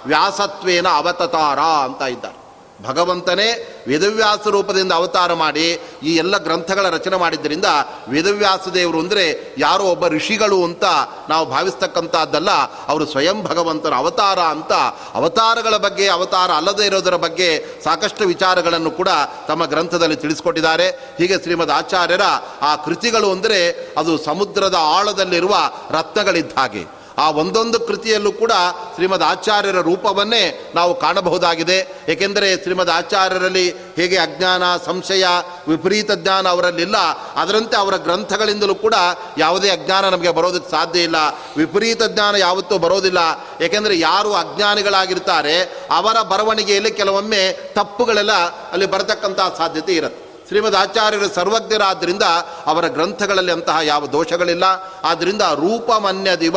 ವ್ಯಾಸತ್ವೇನ ಅವತತಾರ ಅಂತ ಇದ್ದಾರೆ. ಭಗವಂತನೇ ವೇದವ್ಯಾಸ ರೂಪದಿಂದ ಅವತಾರ ಮಾಡಿ ಈ ಎಲ್ಲ ಗ್ರಂಥಗಳ ರಚನೆ ಮಾಡಿದ್ದರಿಂದ ವೇದವ್ಯಾಸ ದೇವರು ಅಂದರೆ ಯಾರೋ ಒಬ್ಬ ಋಷಿಗಳು ಅಂತ ನಾವು ಭಾವಿಸ್ತಕ್ಕಂಥದ್ದಲ್ಲ, ಅವರು ಸ್ವಯಂ ಭಗವಂತನ ಅವತಾರ ಅಂತ ಅವತಾರಗಳ ಬಗ್ಗೆ ಅವತಾರ ಅಲ್ಲದೇ ಇರೋದರ ಬಗ್ಗೆ ಸಾಕಷ್ಟು ವಿಚಾರಗಳನ್ನು ಕೂಡ ತಮ್ಮ ಗ್ರಂಥದಲ್ಲಿ ತಿಳಿಸ್ಕೊಟ್ಟಿದ್ದಾರೆ. ಹೀಗೆ ಶ್ರೀಮದ್ ಆಚಾರ್ಯರ ಆ ಕೃತಿಗಳು ಅಂದರೆ ಅದು ಸಮುದ್ರದ ಆಳದಲ್ಲಿರುವ ರತ್ನಗಳಿದ್ದ ಹಾಗೆ ಆ ಒಂದೊಂದು ಕೃತಿಯಲ್ಲೂ ಕೂಡ ಶ್ರೀಮದ್ ಆಚಾರ್ಯರ ರೂಪವನ್ನೇ ನಾವು ಕಾಣಬಹುದಾಗಿದೆ. ಏಕೆಂದರೆ ಶ್ರೀಮದ್ ಆಚಾರ್ಯರಲ್ಲಿ ಹೇಗೆ ಅಜ್ಞಾನ, ಸಂಶಯ, ವಿಪರೀತ ಜ್ಞಾನ ಅವರಲ್ಲಿಲ್ಲ, ಅದರಂತೆ ಅವರ ಗ್ರಂಥಗಳಿಂದಲೂ ಕೂಡ ಯಾವುದೇ ಅಜ್ಞಾನ ನಮಗೆ ಬರೋದಕ್ಕೆ ಸಾಧ್ಯ ಇಲ್ಲ. ವಿಪರೀತ ಜ್ಞಾನ ಯಾವತ್ತೂ ಬರೋದಿಲ್ಲ. ಏಕೆಂದರೆ ಯಾರು ಅಜ್ಞಾನಿಗಳಾಗಿರ್ತಾರೆ, ಅವರ ಬರವಣಿಗೆಯಲ್ಲಿ ಕೆಲವೊಮ್ಮೆ ತಪ್ಪುಗಳೆಲ್ಲ ಅಲ್ಲಿ ಬರತಕ್ಕಂತಹ ಸಾಧ್ಯತೆ ಇರುತ್ತೆ. ಶ್ರೀಮದ್ ಆಚಾರ್ಯರು ಸರ್ವಜ್ಞರಾದ್ದರಿಂದ ಅವರ ಗ್ರಂಥಗಳಲ್ಲಿ ಅಂತಹ ಯಾವ ದೋಷಗಳಿಲ್ಲ. ಆದ್ದರಿಂದ ರೂಪಮನ್ಯದಿವ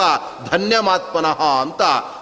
ಧನ್ಯಮಾತ್ಮನಃ ಅಂತ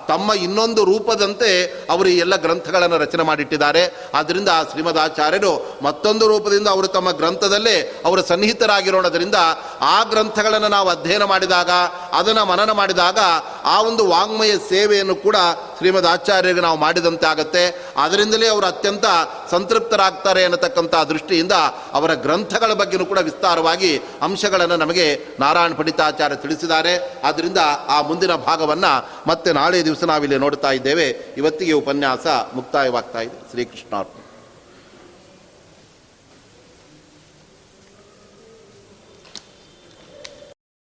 ತಮ್ಮ ಇನ್ನೊಂದು ರೂಪದಂತೆ ಅವರು ಈ ಎಲ್ಲ ಗ್ರಂಥಗಳನ್ನು ರಚನೆ ಮಾಡಿಟ್ಟಿದ್ದಾರೆ. ಆದ್ದರಿಂದ ಶ್ರೀಮದ್ ಆಚಾರ್ಯರು ಮತ್ತೊಂದು ರೂಪದಿಂದ ಅವರು ತಮ್ಮ ಗ್ರಂಥದಲ್ಲೇ ಅವರು ಸನ್ನಿಹಿತರಾಗಿರೋಣದರಿಂದ ಆ ಗ್ರಂಥಗಳನ್ನು ನಾವು ಅಧ್ಯಯನ ಮಾಡಿದಾಗ, ಅದನ್ನು ಮನನ ಮಾಡಿದಾಗ ಆ ಒಂದು ವಾಂಗ್ಮಯ ಸೇವೆಯನ್ನು ಕೂಡ ಶ್ರೀಮದ್ ಆಚಾರ್ಯರಿಗೆ ನಾವು ಮಾಡಿದಂತೆ ಆಗುತ್ತೆ. ಅದರಿಂದಲೇ ಅವರು ಅತ್ಯಂತ ಸಂತೃಪ್ತರಾಗ್ತಾರೆ ಅನ್ನತಕ್ಕಂಥ ದೃಷ್ಟಿಯಿಂದ ಅವರ ಗ್ರಂಥಗಳ ಬಗ್ಗೆಯೂ ಕೂಡ ವಿಸ್ತಾರವಾಗಿ ಅಂಶಗಳನ್ನು ನಮಗೆ ನಾರಾಯಣ ಪಂಡಿತಾಚಾರ್ಯ ತಿಳಿಸಿದ್ದಾರೆ. ಆದ್ದರಿಂದ ಆ ಮುಂದಿನ ಭಾಗವನ್ನು ಮತ್ತೆ ನಾಳೆ ದಿವಸ ನಾವಿಲ್ಲಿ ನೋಡ್ತಾ ಇದ್ದೇವೆ. ಇವತ್ತಿಗೆ ಉಪನ್ಯಾಸ ಮುಕ್ತಾಯವಾಗ್ತಾ ಇದೆ. ಶ್ರೀಕೃಷ್ಣಾರ್ಪಣೆ.